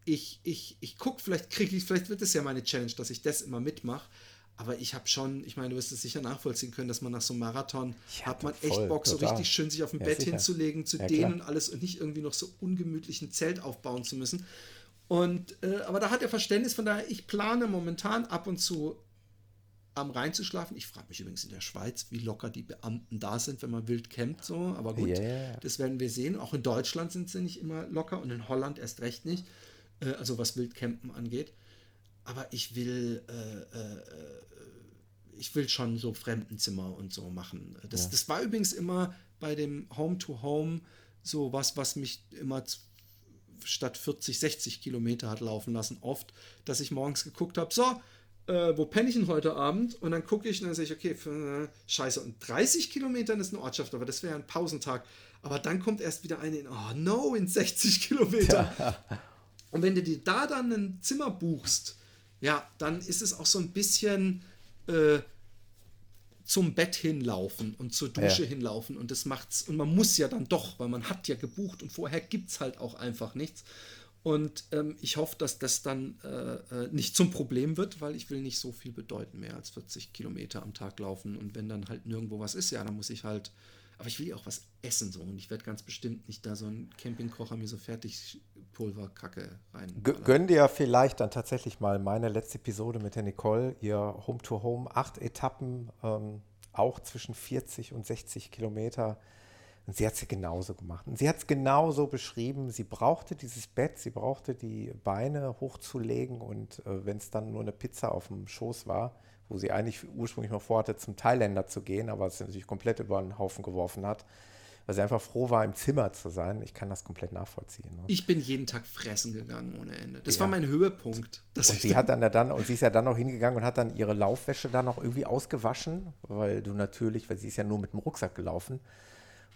ich, ich, ich gucke, vielleicht kriege ich, vielleicht wird es ja meine Challenge, dass ich das immer mitmache. Aber ich habe schon, ich meine, du wirst es sicher nachvollziehen können, dass man nach so einem Marathon ja, hat man echt Bock, total. so richtig schön sich auf dem ja, Bett sicher. hinzulegen, zu ja, dehnen und alles und nicht irgendwie noch so ungemütlich ein Zelt aufbauen zu müssen. Und äh, aber da hat er Verständnis, von daher, ich plane momentan ab und zu am Rhein zu schlafen. Ich frage mich übrigens in der Schweiz, wie locker die Beamten da sind, wenn man wild campt, so. Aber gut, yeah. das werden wir sehen. Auch in Deutschland sind sie nicht immer locker und in Holland erst recht nicht. Äh, also was Wildcampen angeht. Aber ich will, äh, äh, ich will schon so Fremdenzimmer und so machen. Das, ja. das war übrigens immer bei dem Home-to-Home -Home so was, was mich immer statt 40, 60 Kilometer hat laufen lassen. Oft, dass ich morgens geguckt habe, so, äh, wo penne ich denn heute Abend? Und dann gucke ich und dann sehe ich, okay, für, äh, scheiße, und 30 Kilometern ist eine Ortschaft, aber das wäre ein Pausentag. Aber dann kommt erst wieder eine in, oh no, in 60 Kilometer. Ja. Und wenn du dir da dann ein Zimmer buchst, ja, dann ist es auch so ein bisschen äh, zum Bett hinlaufen und zur Dusche ja. hinlaufen und das macht's und man muss ja dann doch, weil man hat ja gebucht und vorher gibt es halt auch einfach nichts. Und ähm, ich hoffe, dass das dann äh, äh, nicht zum Problem wird, weil ich will nicht so viel bedeuten, mehr als 40 Kilometer am Tag laufen. Und wenn dann halt nirgendwo was ist, ja, dann muss ich halt. Aber ich will ja auch was essen so. Und ich werde ganz bestimmt nicht da so einen Campingkocher mir so fertig Pulverkacke rein. Gönn dir vielleicht dann tatsächlich mal meine letzte Episode mit der Nicole, ihr Home to Home, acht Etappen, ähm, auch zwischen 40 und 60 Kilometer und sie hat es ja genauso gemacht. Und sie hat es genauso beschrieben. Sie brauchte dieses Bett, sie brauchte die Beine hochzulegen und äh, wenn es dann nur eine Pizza auf dem Schoß war, wo sie eigentlich ursprünglich noch vorhatte, zum Thailänder zu gehen, aber es natürlich komplett über den Haufen geworfen hat, weil sie einfach froh war, im Zimmer zu sein. Ich kann das komplett nachvollziehen. Ne? Ich bin jeden Tag fressen gegangen ohne Ende. Das ja. war mein Höhepunkt. und sie hat dann, dann und sie ist ja dann noch hingegangen und hat dann ihre Laufwäsche dann noch irgendwie ausgewaschen, weil du natürlich, weil sie ist ja nur mit dem Rucksack gelaufen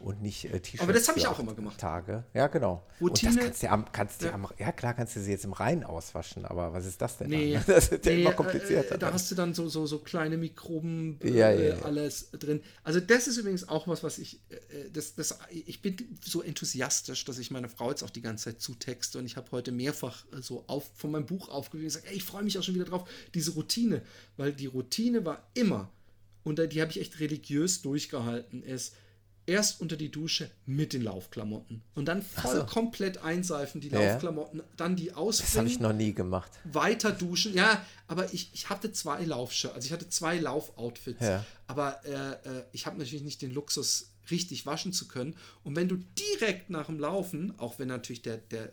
und nicht äh, T-Shirts. Aber das habe ich auch immer gemacht. Tage. Ja, genau. Routine. Und das kannst du am, kannst ja. am, ja, klar kannst du sie jetzt im Rhein auswaschen, aber was ist das denn? Nee, dann? Das ist ja nee, immer komplizierter. Äh, da hast du dann so, so, so kleine Mikroben, äh, ja, ja, alles drin. Also das ist übrigens auch was, was ich, äh, das, das, ich bin so enthusiastisch, dass ich meine Frau jetzt auch die ganze Zeit zutexte und ich habe heute mehrfach äh, so auf, von meinem Buch aufgegeben und gesagt, ey, ich freue mich auch schon wieder drauf, diese Routine, weil die Routine war immer, und die habe ich echt religiös durchgehalten, ist, erst unter die Dusche mit den Laufklamotten und dann voll so. komplett einseifen die Laufklamotten, ja. dann die ausbringen. Das habe ich noch nie gemacht. Weiter duschen. Ja, aber ich, ich hatte zwei Laufschuhe, also ich hatte zwei Laufoutfits, ja. aber äh, äh, ich habe natürlich nicht den Luxus richtig waschen zu können. Und wenn du direkt nach dem Laufen, auch wenn natürlich der, der,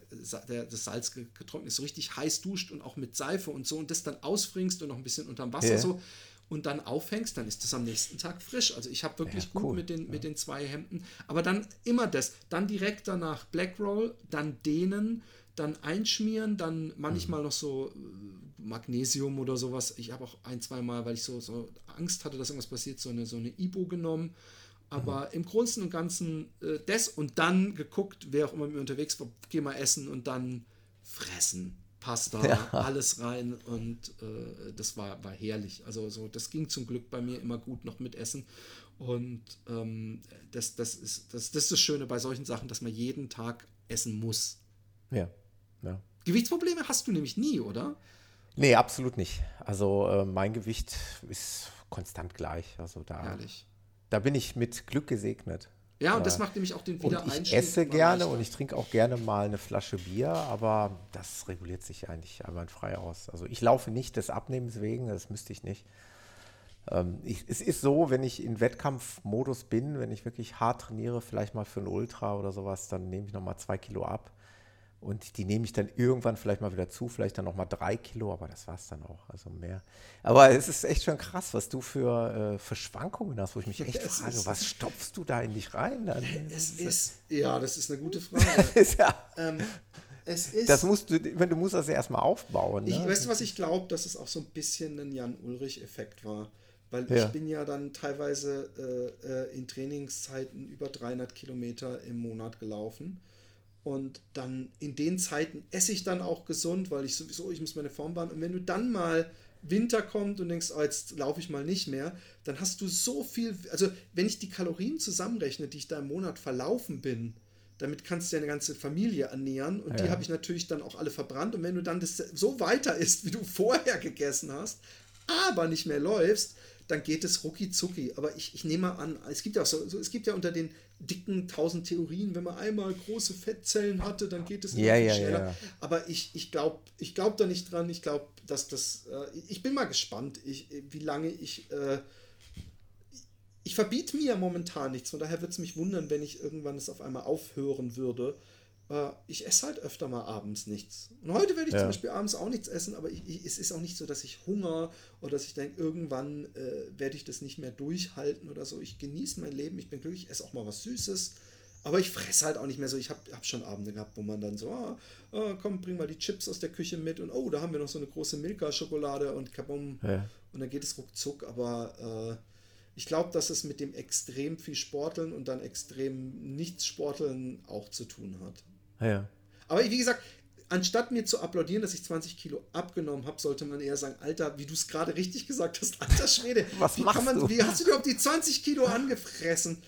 der, das Salz getrocknet ist, so richtig heiß duscht und auch mit Seife und so und das dann ausfringst und noch ein bisschen unterm Wasser yeah. so und dann aufhängst, dann ist das am nächsten Tag frisch. Also ich habe wirklich ja, cool. gut mit den, mit den zwei Hemden. Aber dann immer das. Dann direkt danach Black Roll, dann dehnen, dann einschmieren, dann manchmal mhm. noch so äh, Magnesium oder sowas. Ich habe auch ein, zwei Mal, weil ich so, so Angst hatte, dass irgendwas passiert, so eine, so eine Ibo genommen aber mhm. im Großen und Ganzen äh, das und dann geguckt, wer auch immer mit mir unterwegs war, geh mal essen und dann fressen. Pasta, ja. alles rein und äh, das war, war herrlich. Also so, das ging zum Glück bei mir immer gut noch mit Essen. Und ähm, das, das, ist, das, das ist das Schöne bei solchen Sachen, dass man jeden Tag essen muss. Ja. ja. Gewichtsprobleme hast du nämlich nie, oder? Nee, absolut nicht. Also äh, mein Gewicht ist konstant gleich. Also da Herrlich da bin ich mit Glück gesegnet. Ja, und das macht nämlich auch den Wiedereinstieg. Und ich esse gerne und ich trinke auch gerne mal eine Flasche Bier, aber das reguliert sich eigentlich einwandfrei aus. Also ich laufe nicht des Abnehmens wegen, das müsste ich nicht. Ähm, ich, es ist so, wenn ich in Wettkampfmodus bin, wenn ich wirklich hart trainiere, vielleicht mal für ein Ultra oder sowas, dann nehme ich nochmal zwei Kilo ab. Und die nehme ich dann irgendwann vielleicht mal wieder zu, vielleicht dann nochmal drei Kilo, aber das war es dann auch, also mehr. Aber es ist echt schon krass, was du für, äh, für Schwankungen hast, wo ich mich echt es frage, was stopfst du da in dich rein? Dann? Es ist, ja, das ist eine gute Frage. ja. ähm, es ist, das musst du, wenn du musst das ja erstmal aufbauen. Ne? Ich, weißt du, was ich glaube, dass es auch so ein bisschen ein Jan-Ulrich-Effekt war. Weil ja. ich bin ja dann teilweise äh, äh in Trainingszeiten über 300 Kilometer im Monat gelaufen. Und dann in den Zeiten esse ich dann auch gesund, weil ich sowieso, ich muss meine Form bauen. Und wenn du dann mal Winter kommt und denkst, oh, jetzt laufe ich mal nicht mehr, dann hast du so viel, also wenn ich die Kalorien zusammenrechne, die ich da im Monat verlaufen bin, damit kannst du deine ganze Familie ernähren und ja. die habe ich natürlich dann auch alle verbrannt. Und wenn du dann das so weiter isst, wie du vorher gegessen hast, aber nicht mehr läufst, dann geht es rucki zucki. Aber ich, ich nehme an, es gibt ja auch so, so, es gibt ja unter den dicken tausend Theorien, wenn man einmal große Fettzellen hatte, dann geht es ja, ja, schneller. Ja. Aber ich, ich glaube ich glaub da nicht dran. Ich glaube, dass das. Äh, ich bin mal gespannt, ich, wie lange ich. Äh, ich verbiete mir momentan nichts, von daher würde es mich wundern, wenn ich irgendwann es auf einmal aufhören würde. Äh, ich esse halt öfter mal abends nichts. Und heute werde ich ja. zum Beispiel abends auch nichts essen, aber ich, ich, es ist auch nicht so, dass ich Hunger oder dass ich denke, irgendwann äh, werde ich das nicht mehr durchhalten oder so. Ich genieße mein Leben, ich bin glücklich, ich esse auch mal was Süßes. Aber ich fresse halt auch nicht mehr so. Ich habe hab schon Abende gehabt, wo man dann so, ah, ah, komm, bring mal die Chips aus der Küche mit und oh, da haben wir noch so eine große Milka-Schokolade und kabum. Ja. Und dann geht es ruckzuck. Aber äh, ich glaube, dass es mit dem extrem viel Sporteln und dann extrem nichts Sporteln auch zu tun hat. Ja. Aber wie gesagt, anstatt mir zu applaudieren, dass ich 20 Kilo abgenommen habe, sollte man eher sagen, Alter, wie du es gerade richtig gesagt hast, alter Schwede, Was wie, machst man, du? wie hast du überhaupt die 20 Kilo angefressen?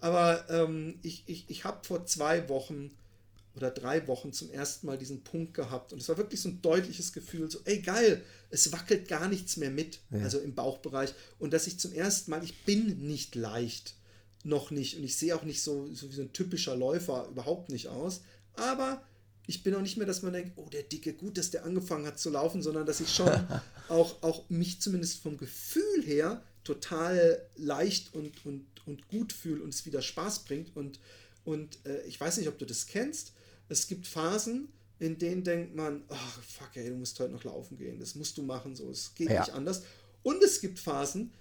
Aber ähm, ich, ich, ich habe vor zwei Wochen oder drei Wochen zum ersten Mal diesen Punkt gehabt und es war wirklich so ein deutliches Gefühl, so, ey geil, es wackelt gar nichts mehr mit, ja. also im Bauchbereich und dass ich zum ersten Mal, ich bin nicht leicht, noch nicht und ich sehe auch nicht so, so wie so ein typischer Läufer überhaupt nicht aus, aber ich bin auch nicht mehr, dass man denkt, oh, der Dicke, gut, dass der angefangen hat zu laufen, sondern dass ich schon auch, auch mich zumindest vom Gefühl her total leicht und, und, und gut fühle und es wieder Spaß bringt. Und, und äh, ich weiß nicht, ob du das kennst. Es gibt Phasen, in denen denkt man, oh, fuck, ey, du musst heute noch laufen gehen, das musst du machen, so, es geht ja. nicht anders. Und es gibt Phasen,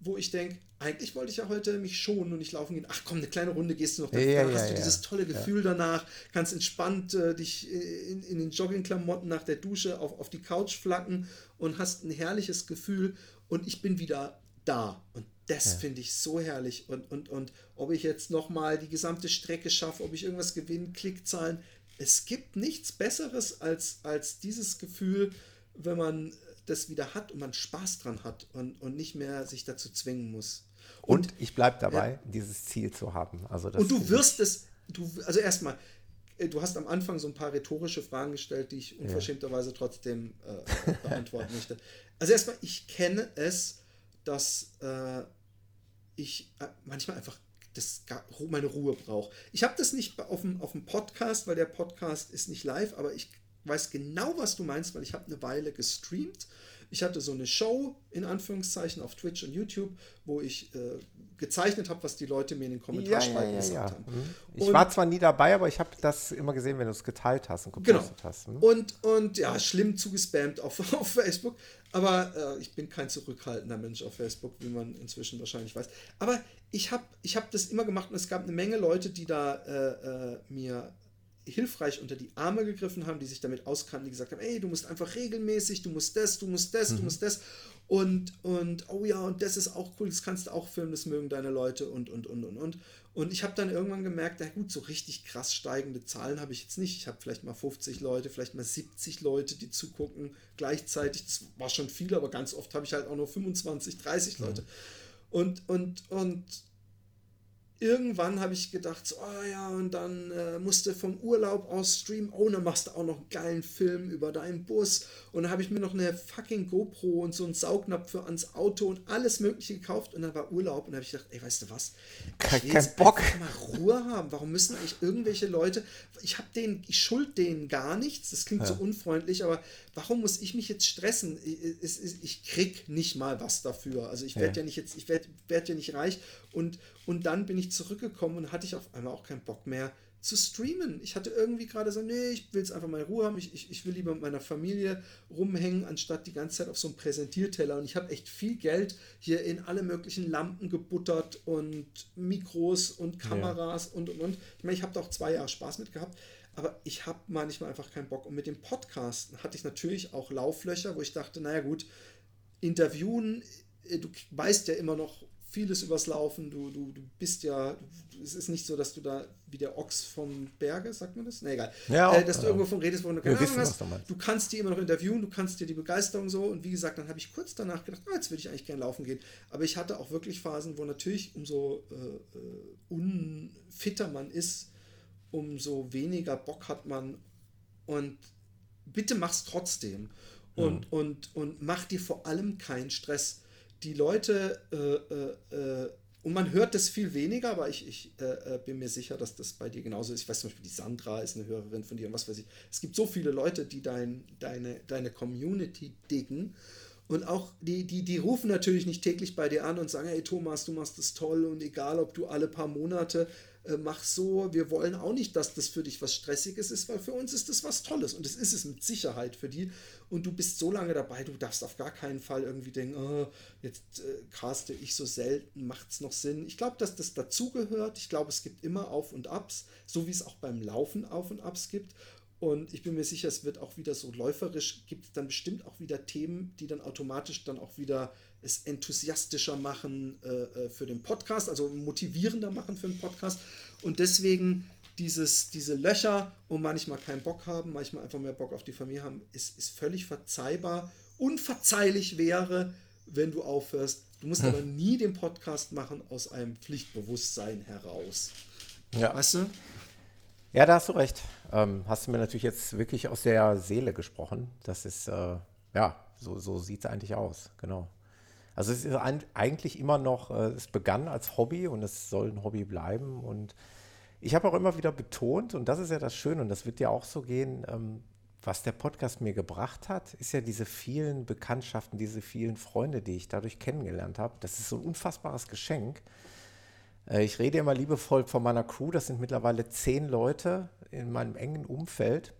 wo ich denke, eigentlich wollte ich ja heute mich schonen und nicht laufen gehen. Ach komm, eine kleine Runde gehst du noch. Dann ja, hast ja, du ja. dieses tolle Gefühl danach, kannst entspannt äh, dich in, in, den Joggingklamotten nach der Dusche auf, auf die Couch flacken und hast ein herrliches Gefühl und ich bin wieder da. Und das finde ich so herrlich. Und, und, und ob ich jetzt nochmal die gesamte Strecke schaffe, ob ich irgendwas gewinne, Klickzahlen. Es gibt nichts Besseres als, als dieses Gefühl, wenn man das wieder hat und man Spaß dran hat und, und nicht mehr sich dazu zwingen muss. Und, und ich bleibe dabei, ja. dieses Ziel zu haben. Also und du wirst es, du, also erstmal, äh, du hast am Anfang so ein paar rhethorische Fragen gestellt, die ich unverschämterweise trotzdem äh, beantworten möchte. Also erstmal, ich kenne es, dass äh, ich äh, manchmal einfach das meine Ruhe brauche. Ich habe das nicht auf dem, auf dem Podcast, weil der Podcast ist nicht live, aber ich weiß genau, was du meinst, weil ich habe eine Weile gestreamt. Ich hatte so eine Show in Anführungszeichen auf Twitch und YouTube, wo ich äh, gezeichnet habe, was die Leute mir in den Kommentarspalten ja, ja, ja, gesagt haben. Mhm. Ich und war zwar nie dabei, aber ich habe das immer gesehen, wenn du es geteilt hast und gepostet genau. hast. Mhm. Und, und ja, schlimm zugespammt auf, auf Facebook. Aber äh, ich bin kein zurückhaltender Mensch auf Facebook, wie man inzwischen wahrscheinlich weiß. Aber ich habe ich hab das immer gemacht und es gab eine Menge Leute, die da äh, äh, mir hilfreich unter die Arme gegriffen haben, die sich damit auskannten, die gesagt haben, ey, du musst einfach regelmäßig, du musst das, du musst das, mhm. du musst das. Und, und, oh ja, und das ist auch cool, das kannst du auch filmen, das mögen deine Leute und, und, und, und, und. Und ich habe dann irgendwann gemerkt, na gut, so richtig krass steigende Zahlen habe ich jetzt nicht. Ich habe vielleicht mal 50 Leute, vielleicht mal 70 Leute, die zugucken gleichzeitig. Das war schon viel, aber ganz oft habe ich halt auch nur 25, 30 Leute. Mhm. Und, und, und irgendwann habe ich gedacht, so, oh ja, und dann äh, musst du vom Urlaub aus streamen, oh, dann machst du auch noch einen geilen Film über deinen Bus. Und dann habe ich mir noch eine fucking GoPro und so einen Saugnapf für ans Auto und alles Mögliche gekauft. Und dann war Urlaub und dann habe ich gedacht, ey, weißt du was? Ich will Kein Bock. mal Ruhe haben. Warum müssen eigentlich irgendwelche Leute, ich habe denen, ich schuld denen gar nichts, das klingt ja. so unfreundlich, aber warum muss ich mich jetzt stressen? Ich, ich, ich krieg nicht mal was dafür. Also ich werde ja. ja. nicht jetzt, ich werde werd ja nicht reich und, und dann bin ich zurückgekommen und hatte ich auf einmal auch keinen Bock mehr zu streamen. Ich hatte irgendwie gerade so, nee, ich will jetzt einfach mal Ruhe haben. Ich, ich, ich will lieber mit meiner Familie rumhängen, anstatt die ganze Zeit auf so einem Präsentierteller. Und ich habe echt viel Geld hier in alle möglichen Lampen gebuttert und Mikros und Kameras ja. und und und. Ich meine, ich habe da auch zwei Jahre Spaß mit gehabt. Aber ich habe manchmal einfach keinen Bock. Und mit dem Podcasten hatte ich natürlich auch Lauflöcher, wo ich dachte, naja gut, interviewen, äh, du weißt ja immer noch vieles übers Laufen. Du, du, du bist ja, es ist nicht so, dass du da wie der Ochs vom Berge, sagt man das? Ne, egal. Ja, äh, dass du irgendwo von redest, wo du keine Ahnung hast. Du kannst die immer noch interviewen, du kannst dir die Begeisterung so. Und wie gesagt, dann habe ich kurz danach gedacht, oh, jetzt würde ich eigentlich gerne laufen gehen. Aber ich hatte auch wirklich Phasen, wo natürlich umso äh, äh unfitter man ist, umso weniger Bock hat man. Und bitte mach's trotzdem. Und, mhm. und, und mach dir vor allem keinen Stress. Die Leute, äh, äh, äh, und man hört das viel weniger, aber ich, ich äh, äh, bin mir sicher, dass das bei dir genauso ist. Ich weiß zum Beispiel, die Sandra ist eine Hörerin von dir und was weiß ich. Es gibt so viele Leute, die dein, deine, deine Community diggen. Und auch die, die, die rufen natürlich nicht täglich bei dir an und sagen, hey Thomas, du machst das toll und egal, ob du alle paar Monate äh, mach so, wir wollen auch nicht, dass das für dich was Stressiges ist, weil für uns ist das was Tolles und es ist es mit Sicherheit für die. Und du bist so lange dabei, du darfst auf gar keinen Fall irgendwie denken, oh, jetzt äh, caste ich so selten, macht es noch Sinn. Ich glaube, dass das dazugehört. Ich glaube, es gibt immer Auf und Abs, so wie es auch beim Laufen Auf und Abs gibt. Und ich bin mir sicher, es wird auch wieder so läuferisch, gibt es dann bestimmt auch wieder Themen, die dann automatisch dann auch wieder es enthusiastischer machen äh, äh, für den Podcast, also motivierender machen für den Podcast. Und deswegen dieses, diese Löcher und manchmal keinen Bock haben, manchmal einfach mehr Bock auf die Familie haben, ist, ist völlig verzeihbar. Unverzeihlich wäre, wenn du aufhörst. Du musst hm. aber nie den Podcast machen aus einem Pflichtbewusstsein heraus. Ja. Weißt du? Ja, da hast du recht. Ähm, hast du mir natürlich jetzt wirklich aus der Seele gesprochen. Das ist, äh, ja, so, so sieht es eigentlich aus. Genau. Also es ist eigentlich immer noch, äh, es begann als Hobby und es soll ein Hobby bleiben. Und ich habe auch immer wieder betont, und das ist ja das Schöne, und das wird ja auch so gehen, ähm, was der Podcast mir gebracht hat, ist ja diese vielen Bekanntschaften, diese vielen Freunde, die ich dadurch kennengelernt habe. Das ist so ein unfassbares Geschenk. Äh, ich rede immer liebevoll von meiner Crew, das sind mittlerweile zehn Leute in meinem engen Umfeld.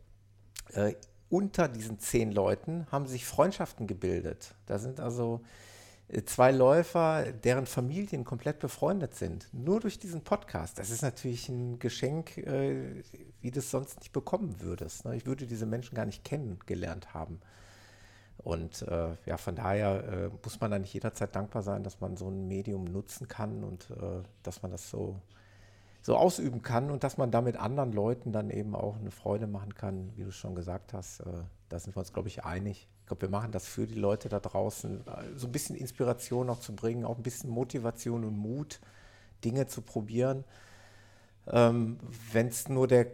Äh, unter diesen zehn Leuten haben sich Freundschaften gebildet. Da sind also zwei Läufer, deren Familien komplett befreundet sind. Nur durch diesen Podcast. Das ist natürlich ein Geschenk, äh, wie du es sonst nicht bekommen würdest. Ne? Ich würde diese Menschen gar nicht kennengelernt haben. Und äh, ja, von daher äh, muss man da nicht jederzeit dankbar sein, dass man so ein Medium nutzen kann und äh, dass man das so, so ausüben kann und dass man damit anderen Leuten dann eben auch eine Freude machen kann, wie du schon gesagt hast. Äh, da sind wir uns, glaube ich, einig. Ich glaube, wir machen das für die Leute da draußen, äh, so ein bisschen Inspiration auch zu bringen, auch ein bisschen Motivation und Mut, Dinge zu probieren. Ähm, wenn es nur der,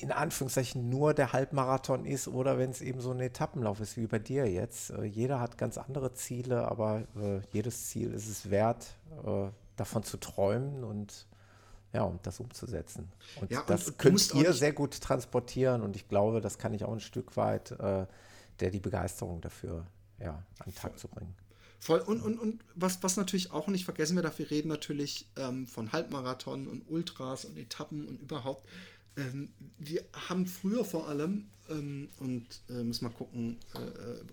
in Anführungszeichen, nur der Halbmarathon ist oder wenn es eben so ein Etappenlauf ist, wie bei dir jetzt. Äh, jeder hat ganz andere Ziele, aber äh, jedes Ziel ist es wert, äh, davon zu träumen und ja, um das umzusetzen. Und ja, das und, könnt ihr sehr gut transportieren und ich glaube, das kann ich auch ein Stück weit, äh, der die Begeisterung dafür ja, an den Tag zu bringen. Voll. Und, und, und was, was natürlich auch nicht vergessen wir darf, wir reden natürlich ähm, von Halbmarathon und Ultras und Etappen und überhaupt. Ähm, wir haben früher vor allem ähm, und äh, müssen mal gucken, äh,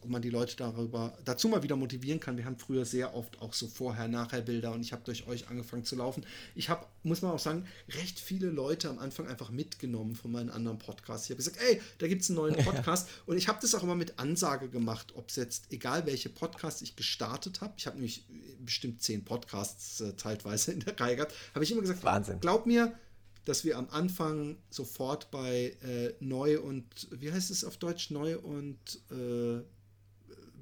ob man die Leute darüber dazu mal wieder motivieren kann. Wir haben früher sehr oft auch so Vorher-Nachher-Bilder und ich habe durch euch angefangen zu laufen. Ich habe, muss man auch sagen, recht viele Leute am Anfang einfach mitgenommen von meinen anderen Podcasts. Ich habe gesagt, ey, da gibt es einen neuen Podcast und ich habe das auch immer mit Ansage gemacht, ob es jetzt, egal welche Podcasts ich gestartet habe, ich habe nämlich bestimmt zehn Podcasts äh, teilweise in der Reihe gehabt, habe ich immer gesagt, Wahnsinn. glaub mir, dass wir am Anfang sofort bei äh, neu und, wie heißt es auf Deutsch, neu und äh,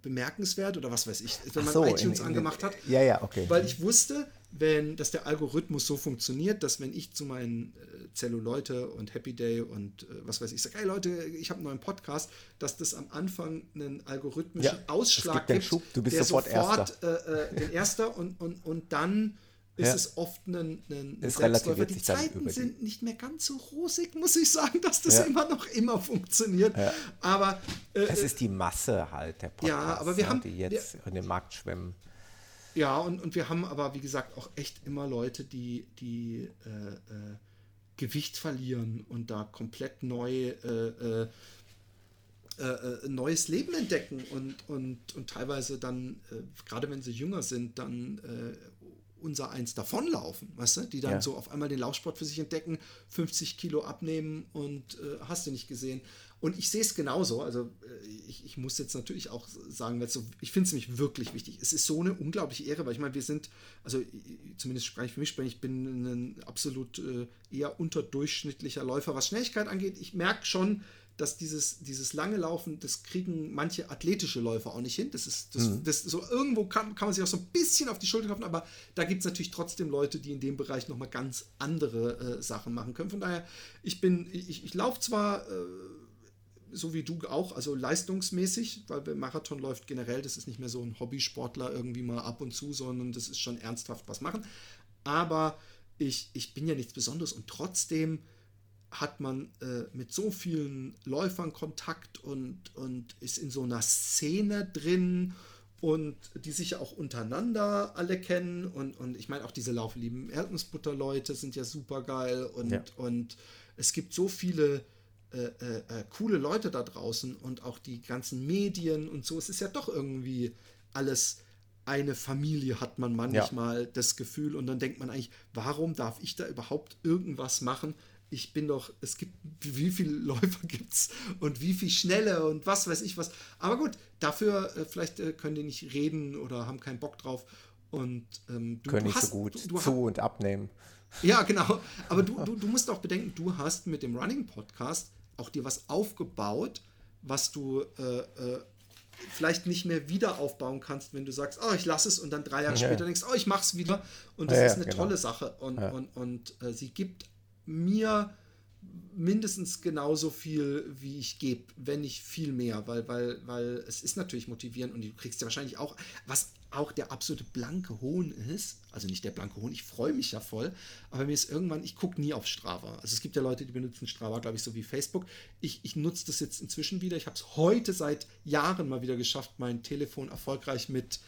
bemerkenswert oder was weiß ich, wenn man so, iTunes in, in, angemacht hat. Ja, ja, okay. Weil ich wusste, wenn, dass der Algorithmus so funktioniert, dass wenn ich zu meinen äh, Zelluleute und Happy Day und äh, was weiß ich sage, hey Leute, ich habe einen neuen Podcast, dass das am Anfang einen algorithmischen ja, Ausschlag gibt, Schub, du bist der sofort, sofort Erster. Äh, äh, den Erster und, und, und dann ist ja. es oft ein, ein es Selbstläufer. Die Zeiten sind nicht mehr ganz so rosig, muss ich sagen, dass das ja. immer noch immer funktioniert. Ja. Aber äh, es ist die Masse halt der Podcasts, ja, aber wir ne, haben, die jetzt wir, in den Markt schwimmen. Ja, und, und wir haben aber, wie gesagt, auch echt immer Leute, die, die äh, äh, Gewicht verlieren und da komplett neu äh, äh, äh, neues Leben entdecken und, und, und teilweise dann, gerade wenn sie jünger sind, dann unser eins davonlaufen, weißt du, die dann ja. so auf einmal den Laufsport für sich entdecken, 50 Kilo abnehmen und äh, hast du nicht gesehen. Und ich sehe es genauso. Also äh, ich, ich, muss jetzt natürlich auch sagen, weil so, ich finde es nämlich wirklich wichtig. Es ist so eine unglaubliche Ehre, weil ich meine, wir sind, also zumindest spreche ich für mich, ich bin ein absolut äh, eher unterdurchschnittlicher Läufer, was Schnelligkeit angeht. Ich merke schon, dass dieses, dieses lange Laufen, das kriegen manche athletische Läufer auch nicht hin. Das ist, das, mhm. das so irgendwo kann, kann man sich auch so ein bisschen auf die Schulter klopfen, aber da gibt es natürlich trotzdem Leute, die in dem Bereich nochmal ganz andere äh, Sachen machen können. Von daher, ich bin, ich, ich laufe zwar äh, so wie du auch, also leistungsmäßig, weil beim Marathon läuft generell, das ist nicht mehr so ein Hobbysportler irgendwie mal ab und zu, sondern das ist schon ernsthaft was machen. Aber ich, ich bin ja nichts Besonderes und trotzdem hat man äh, mit so vielen Läufern Kontakt und, und ist in so einer Szene drin und die sich ja auch untereinander alle kennen und, und ich meine auch diese lauflieben Erdnussbutter-Leute sind ja super geil und, ja. und es gibt so viele äh, äh, äh, coole Leute da draußen und auch die ganzen Medien und so. Es ist ja doch irgendwie alles eine Familie, hat man manchmal ja. das Gefühl und dann denkt man eigentlich, warum darf ich da überhaupt irgendwas machen? Ich bin doch, es gibt, wie viele Läufer gibt es und wie viel schnelle und was weiß ich was. Aber gut, dafür äh, vielleicht äh, können die nicht reden oder haben keinen Bock drauf. Und ähm, du, können du nicht hast, so gut du, du zu und abnehmen. Ja, genau. Aber du, du, du musst auch bedenken, du hast mit dem Running Podcast auch dir was aufgebaut, was du äh, äh, vielleicht nicht mehr wieder aufbauen kannst, wenn du sagst, oh, ich lasse es und dann drei Jahre ja. später denkst, oh, ich mache es wieder. Und das ja, ist eine genau. tolle Sache. Und, ja. und, und äh, sie gibt mir mindestens genauso viel, wie ich gebe, wenn nicht viel mehr, weil, weil, weil es ist natürlich motivierend und du kriegst ja wahrscheinlich auch, was auch der absolute blanke Hohn ist, also nicht der blanke Hohn, ich freue mich ja voll, aber mir ist irgendwann, ich gucke nie auf Strava. Also es gibt ja Leute, die benutzen Strava, glaube ich, so wie Facebook. Ich, ich nutze das jetzt inzwischen wieder. Ich habe es heute seit Jahren mal wieder geschafft, mein Telefon erfolgreich mit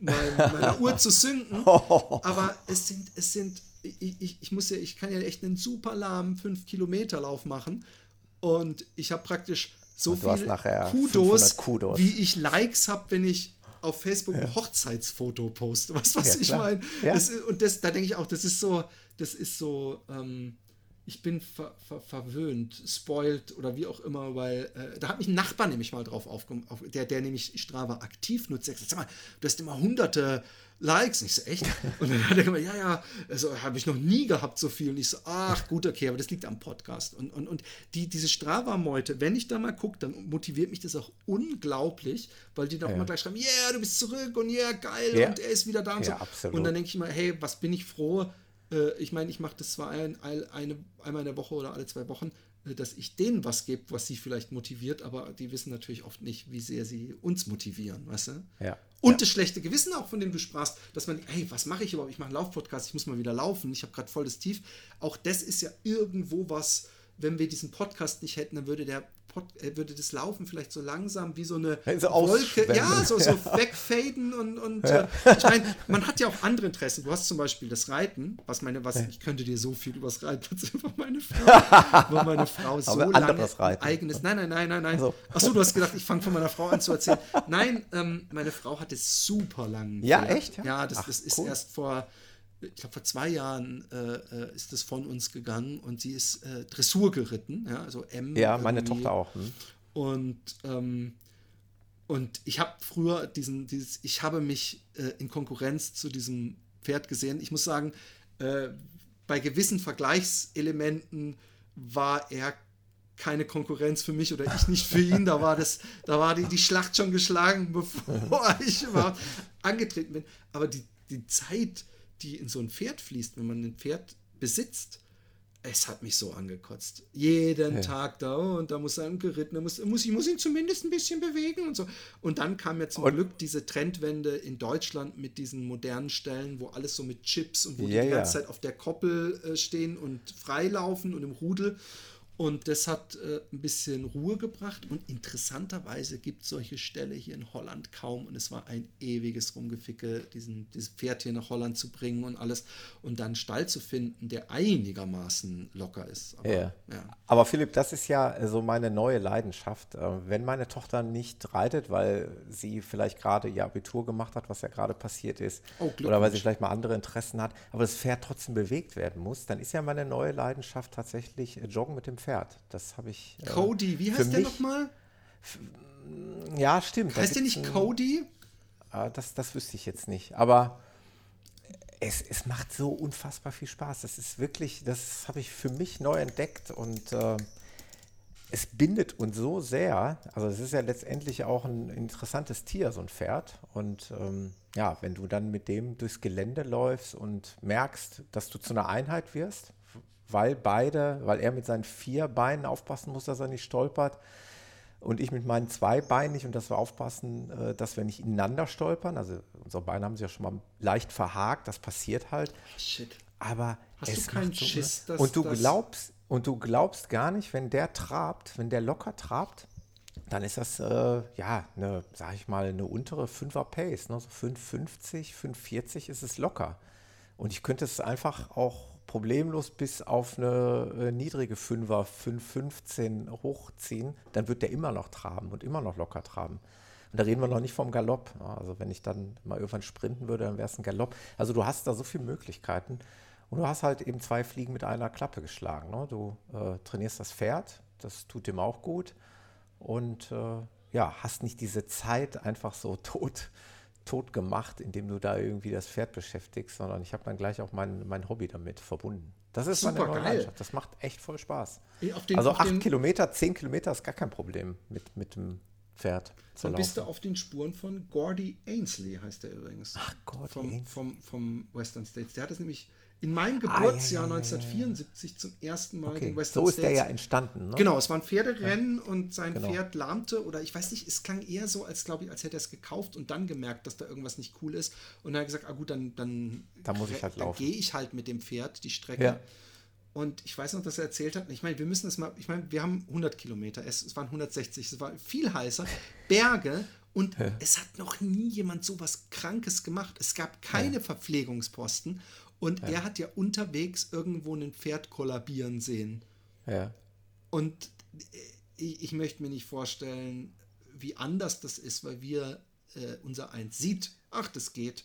mein, meiner Uhr zu synken. Aber es sind, es sind ich, ich, ich, muss ja, ich kann ja echt einen super lahmen 5-Kilometer-Lauf machen. Und ich habe praktisch so viel Kudos, Kudos, wie ich Likes habe, wenn ich auf Facebook ja. ein Hochzeitsfoto poste. Was, was ja, ich meine? Ja. Und das, da denke ich auch, das ist so, das ist so, ähm, ich bin ver, ver, verwöhnt, spoiled oder wie auch immer, weil äh, da hat mich ein Nachbar nämlich mal drauf aufgemacht, auf, der, der nämlich Strava aktiv nutzt. Er sagt, sag mal, du hast immer hunderte Likes. Und ich so, echt? Und dann hat er gesagt, ja, ja, also habe ich noch nie gehabt so viel. Und ich so, ach gut, okay, aber das liegt am Podcast. Und, und, und die, diese Strava-Meute, wenn ich da mal gucke, dann motiviert mich das auch unglaublich, weil die dann ja. immer gleich schreiben, yeah, du bist zurück und yeah, geil ja. und er ist wieder da und ja, so. Absolut. Und dann denke ich mal, hey, was bin ich froh, Äh, ich meine, ich mache das zwar ein, eine, einmal in der Woche oder alle zwei Wochen, äh, dass ich denen was gebe, was sie vielleicht motiviert, aber die wissen natürlich oft nicht, wie sehr sie uns motivieren, weißt du? Ja. Und ja. das schlechte Gewissen auch, von dem du sprachst, dass man, hey, was mache ich überhaupt? Ich mache einen Laufpodcast, ich muss mal wieder laufen, ich habe gerade voll das Tief. Auch das ist ja irgendwo was, wenn wir diesen Podcast nicht hätten, dann würde der würde das Laufen vielleicht so langsam wie so eine so Wolke, ja, so, so ja. wegfaden und, und ja. äh, ich meine, man hat ja auch andere Interessen. Du hast zum Beispiel das Reiten, was meine, was, ich könnte dir so viel über das Reiten über meine Frau, über meine Frau so lange Reiten. eigenes, nein, nein, nein, nein, nein. Also. Achso, du hast gedacht, ich fange von meiner Frau an zu erzählen. Nein, ähm, meine Frau hat es super lang. Ja, echt? Ja, das, Ach, das ist cool. erst vor ich glaube, vor zwei Jahren äh, äh, ist es von uns gegangen und sie ist äh, Dressur geritten, ja, also M. Ja, meine Tochter auch. Hm. Und, ähm, und ich habe früher diesen, dieses, ich habe mich äh, in Konkurrenz zu diesem Pferd gesehen. Ich muss sagen, äh, bei gewissen Vergleichselementen war er keine Konkurrenz für mich oder ich nicht für ihn. Da war das, da war die, die Schlacht schon geschlagen, bevor ich überhaupt angetreten bin. Aber die, die Zeit, die in so ein Pferd fließt, wenn man ein Pferd besitzt, es hat mich so angekotzt. Jeden ja. Tag da oh, und da muss er geritten, da muss, muss, ich muss ihn zumindest ein bisschen bewegen und so. Und dann kam ja zum und Glück diese Trendwende in Deutschland mit diesen modernen Stellen, wo alles so mit Chips und wo ja, die die ganze ja. Zeit auf der Koppel äh, stehen und freilaufen und im Rudel. Und das hat äh, ein bisschen Ruhe gebracht. Und interessanterweise gibt es solche Ställe hier in Holland kaum. Und es war ein ewiges Rumgeficke, diesen, dieses Pferd hier nach Holland zu bringen und alles. Und dann einen Stall zu finden, der einigermaßen locker ist. Aber, ja. ja. Aber Philipp, das ist ja so meine neue Leidenschaft. Äh, wenn meine Tochter nicht reitet, weil sie vielleicht gerade ihr Abitur gemacht hat, was ja gerade passiert ist, oh, oder weil sie vielleicht mal andere Interessen hat, aber das Pferd trotzdem bewegt werden muss, dann ist ja meine neue Leidenschaft tatsächlich äh, Joggen mit dem Pferd. Pferd. Das habe ich. Äh, Cody, wie heißt der nochmal? Ja, stimmt. Heißt der nicht Cody? Äh, das, das wüsste ich jetzt nicht. Aber es, es macht so unfassbar viel Spaß. Das ist wirklich, das habe ich für mich neu entdeckt und äh, es bindet uns so sehr. Also es ist ja letztendlich auch ein interessantes Tier, so ein Pferd. Und ähm, ja, wenn du dann mit dem durchs Gelände läufst und merkst, dass du zu einer Einheit wirst, weil beide, weil er mit seinen vier Beinen aufpassen muss, dass er nicht stolpert und ich mit meinen zwei Beinen nicht und dass wir aufpassen, äh, dass wir nicht ineinander stolpern. Also unsere Beine haben sich ja schon mal leicht verhakt, das passiert halt. Shit. Aber Hast es du keinen so, Schiss, dass und du glaubst und du glaubst gar nicht, wenn der trabt, wenn der locker trabt, dann ist das äh, ja eine, sag ich mal, eine untere 5er Pace, ne? so 5,50, 5,40 ist es locker. Und ich könnte es einfach auch problemlos bis auf eine äh, niedrige Fünfer, 5,15 hochziehen, dann wird der immer noch traben und immer noch locker traben. Und da reden wir noch nicht vom Galopp. Also wenn ich dann mal irgendwann sprinten würde, dann wäre es ein Galopp. Also du hast da so viele Möglichkeiten. Und du hast halt eben zwei Fliegen mit einer Klappe geschlagen. Ne? Du äh, trainierst das Pferd, das tut dem auch gut. Und äh, ja, hast nicht diese Zeit einfach so tot tot gemacht, indem du da irgendwie das Pferd beschäftigst, sondern ich habe dann gleich auch mein, mein Hobby damit verbunden. Das ist Super meine neue geil. Das macht echt voll Spaß. Den, also acht Kilometer, zehn Kilometer ist gar kein Problem mit, mit dem Pferd. Dann bist du auf den Spuren von Gordy Ainsley, heißt der übrigens. Ach Gott. Vom, vom, vom Western States. Der hat es nämlich in meinem Geburtsjahr ah, ja, ja, ja, 1974 zum ersten Mal okay. den Western So ist States. der ja entstanden. Ne? Genau, es war ein Pferderennen und sein genau. Pferd lahmte oder ich weiß nicht, es klang eher so, als glaube ich, als hätte er es gekauft und dann gemerkt, dass da irgendwas nicht cool ist und dann hat er gesagt, ah gut, dann dann, da muss ich halt laufen. gehe ich halt mit dem Pferd die Strecke. Und ich weiß noch, dass er erzählt hat, ich meine, wir müssen es mal, ich meine, wir haben 100 Kilometer, es, es waren 160, es war viel heißer, Berge und es hat noch nie jemand so was Krankes gemacht. Es gab keine Verpflegungsposten und ja. er hat ja unterwegs irgendwo ein Pferd kollabieren sehen. Ja. Und ich, ich möchte mir nicht vorstellen, wie anders das ist, weil wir äh, unser Eins sieht, ach, das geht.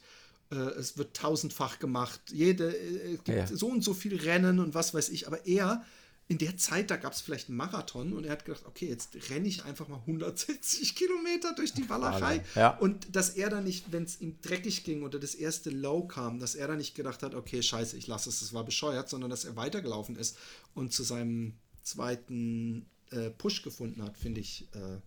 Äh, es wird tausendfach gemacht. Jede, äh, es gibt ja. so und so viel Rennen und was weiß ich. Aber er in der Zeit, da gab es vielleicht einen Marathon und er hat gedacht, okay, jetzt renne ich einfach mal 160 Kilometer durch die Walachei. Ja. Und dass er dann nicht, wenn es ihm dreckig ging oder das erste Low kam, dass er dann nicht gedacht hat, okay, scheiße, ich lasse es, das war bescheuert, sondern dass er weitergelaufen ist und zu seinem zweiten äh, Push gefunden hat, finde ich. Äh,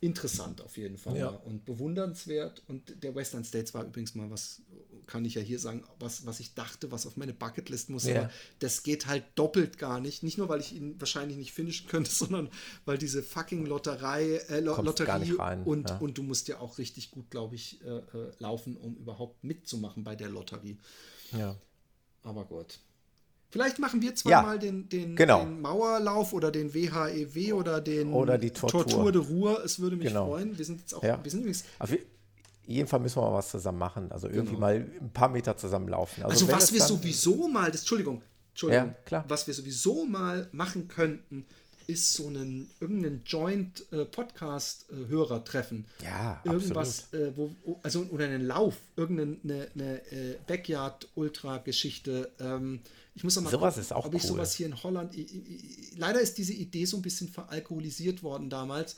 interessant auf jeden Fall ja. und bewundernswert. Und der Western States war übrigens mal was, kann ich ja hier sagen, was, was ich dachte, was auf meine Bucketlist muss. Ja. Aber das geht halt doppelt gar nicht. Nicht nur, weil ich ihn wahrscheinlich nicht finishen könnte, sondern weil diese fucking Lotterei, äh, Lotterie und, ja. und du musst ja auch richtig gut, glaube ich, äh, äh, laufen, um überhaupt mitzumachen bei der Lotterie. Ja. Aber gut. Vielleicht machen wir zweimal ja, den, den, genau. den, Mauerlauf oder den WHEW e oder den oder die Tortur. Tortur de Ruhr. Es würde mich genau. freuen. Wir sind jetzt auch, ja. wir sind übrigens. Auf jeden Fall müssen wir mal was zusammen machen. Also irgendwie genau. mal ein paar Meter zusammen laufen. Also, also was wir sowieso mal, das, Entschuldigung, Entschuldigung, ja, klar. was wir sowieso mal machen könnten, ist so ein irgendein Joint äh, Podcast äh, Hörer treffen. Ja, irgendwas äh, wo, also oder einen Lauf, irgendeine eine, eine äh, Backyard Ultra Geschichte. Ähm, ich muss mal sowas gucken, ist auch ob ich sowas hier in Holland. Ich, ich, leider ist diese Idee so ein bisschen veralkoholisiert worden damals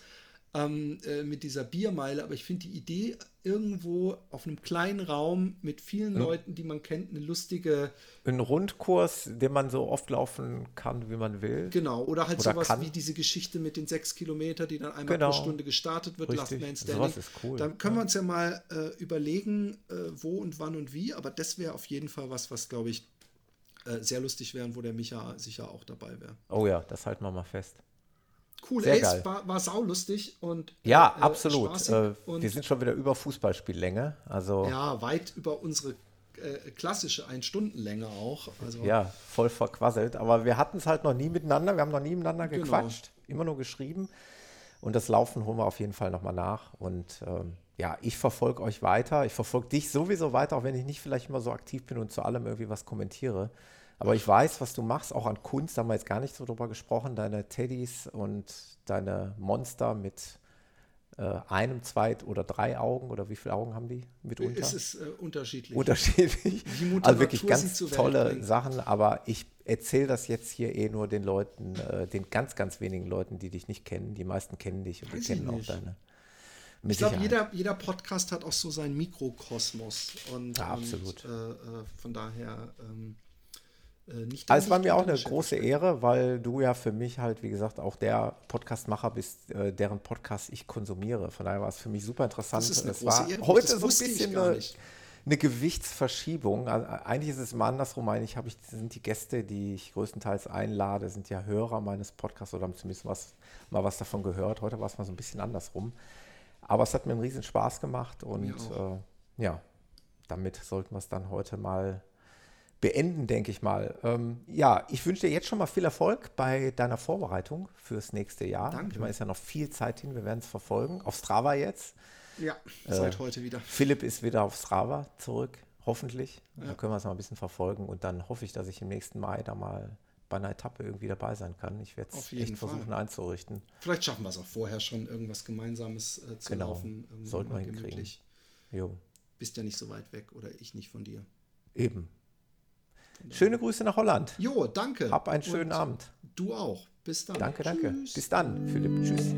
ähm, äh, mit dieser Biermeile, aber ich finde die Idee irgendwo auf einem kleinen Raum mit vielen ja. Leuten, die man kennt, eine lustige. Ein Rundkurs, den man so oft laufen kann, wie man will. Genau, oder halt oder sowas kann. wie diese Geschichte mit den sechs Kilometer, die dann einmal genau. pro Stunde gestartet wird, Richtig. Last Man Standing. Sowas ist cool. Dann können ja. wir uns ja mal äh, überlegen, äh, wo und wann und wie, aber das wäre auf jeden Fall was, was glaube ich äh, sehr lustig wären, wo der Micha sicher auch dabei wäre. Oh ja, das halten wir mal fest. Cool, Sehr ey, geil. war, war saulustig und ja, äh, absolut. Äh, und wir sind schon wieder über Fußballspiellänge, also ja, weit über unsere äh, klassische Ein-Stunden-Länge auch. Also, ja, voll verquasselt. Aber wir hatten es halt noch nie miteinander. Wir haben noch nie miteinander genau. gequatscht, immer nur geschrieben. Und das Laufen holen wir auf jeden Fall nochmal nach. Und ähm, ja, ich verfolge euch weiter. Ich verfolge dich sowieso weiter, auch wenn ich nicht vielleicht immer so aktiv bin und zu allem irgendwie was kommentiere. Aber ich weiß, was du machst, auch an Kunst, da haben wir jetzt gar nicht so drüber gesprochen, deine Teddys und deine Monster mit äh, einem, zwei oder drei Augen oder wie viele Augen haben die mitunter? Es ist äh, unterschiedlich. Unterschiedlich. Also wirklich ganz tolle Sachen, aber ich erzähle das jetzt hier eh nur den Leuten, äh, den ganz, ganz wenigen Leuten, die dich nicht kennen. Die meisten kennen dich und Weiß die kennen auch deine. ich glaube, jeder, jeder Podcast hat auch so seinen Mikrokosmos. Und, ja, absolut. Und, äh, äh, von daher. Ähm, äh, nicht also es war mir auch eine große Ehre, weil du ja für mich halt, wie gesagt, auch der Podcastmacher bist, äh, deren Podcast ich konsumiere. Von daher war es für mich super interessant. Das ist eine es war Ehre. heute so ein bisschen eine, eine, Gewichtsverschiebung. Also eigentlich ist es immer andersrum. Eigentlich habe ich, sind die Gäste, die ich größtenteils einlade, sind ja Hörer meines Podcasts oder haben zumindest was, mal was davon gehört. Heute war es mal so ein bisschen andersrum. Aber es hat mir einen riesen Spaß gemacht und äh, ja, damit sollten wir es dann heute mal beenden, denke ich mal. Ähm, ja, ich wünsche dir jetzt schon mal viel Erfolg bei deiner Vorbereitung fürs nächste Jahr. Danke. Ich meine, ist ja noch viel Zeit hin, wir werden es verfolgen. Auf Strava jetzt. Ja, seit äh, heute wieder. Philipp ist wieder auf Strava zurück, hoffentlich. Ja. Dann können wir es mal ein bisschen verfolgen und dann hoffe ich, dass ich im nächsten Mai da mal bei einer Etappe irgendwie dabei sein kann. Ich werde es echt Fall. versuchen einzurichten. Vielleicht schaffen wir es auch vorher schon, irgendwas Gemeinsames äh, zu genau. laufen. Sollten wir hinkriegen. Jo. Bist ja nicht so weit weg oder ich nicht von dir. Eben. Schöne Grüße nach Holland. Jo, danke. Hab einen schönen Und Abend. Du auch. Bis dann. Danke, danke. Bis dann, Philipp. Tschüss.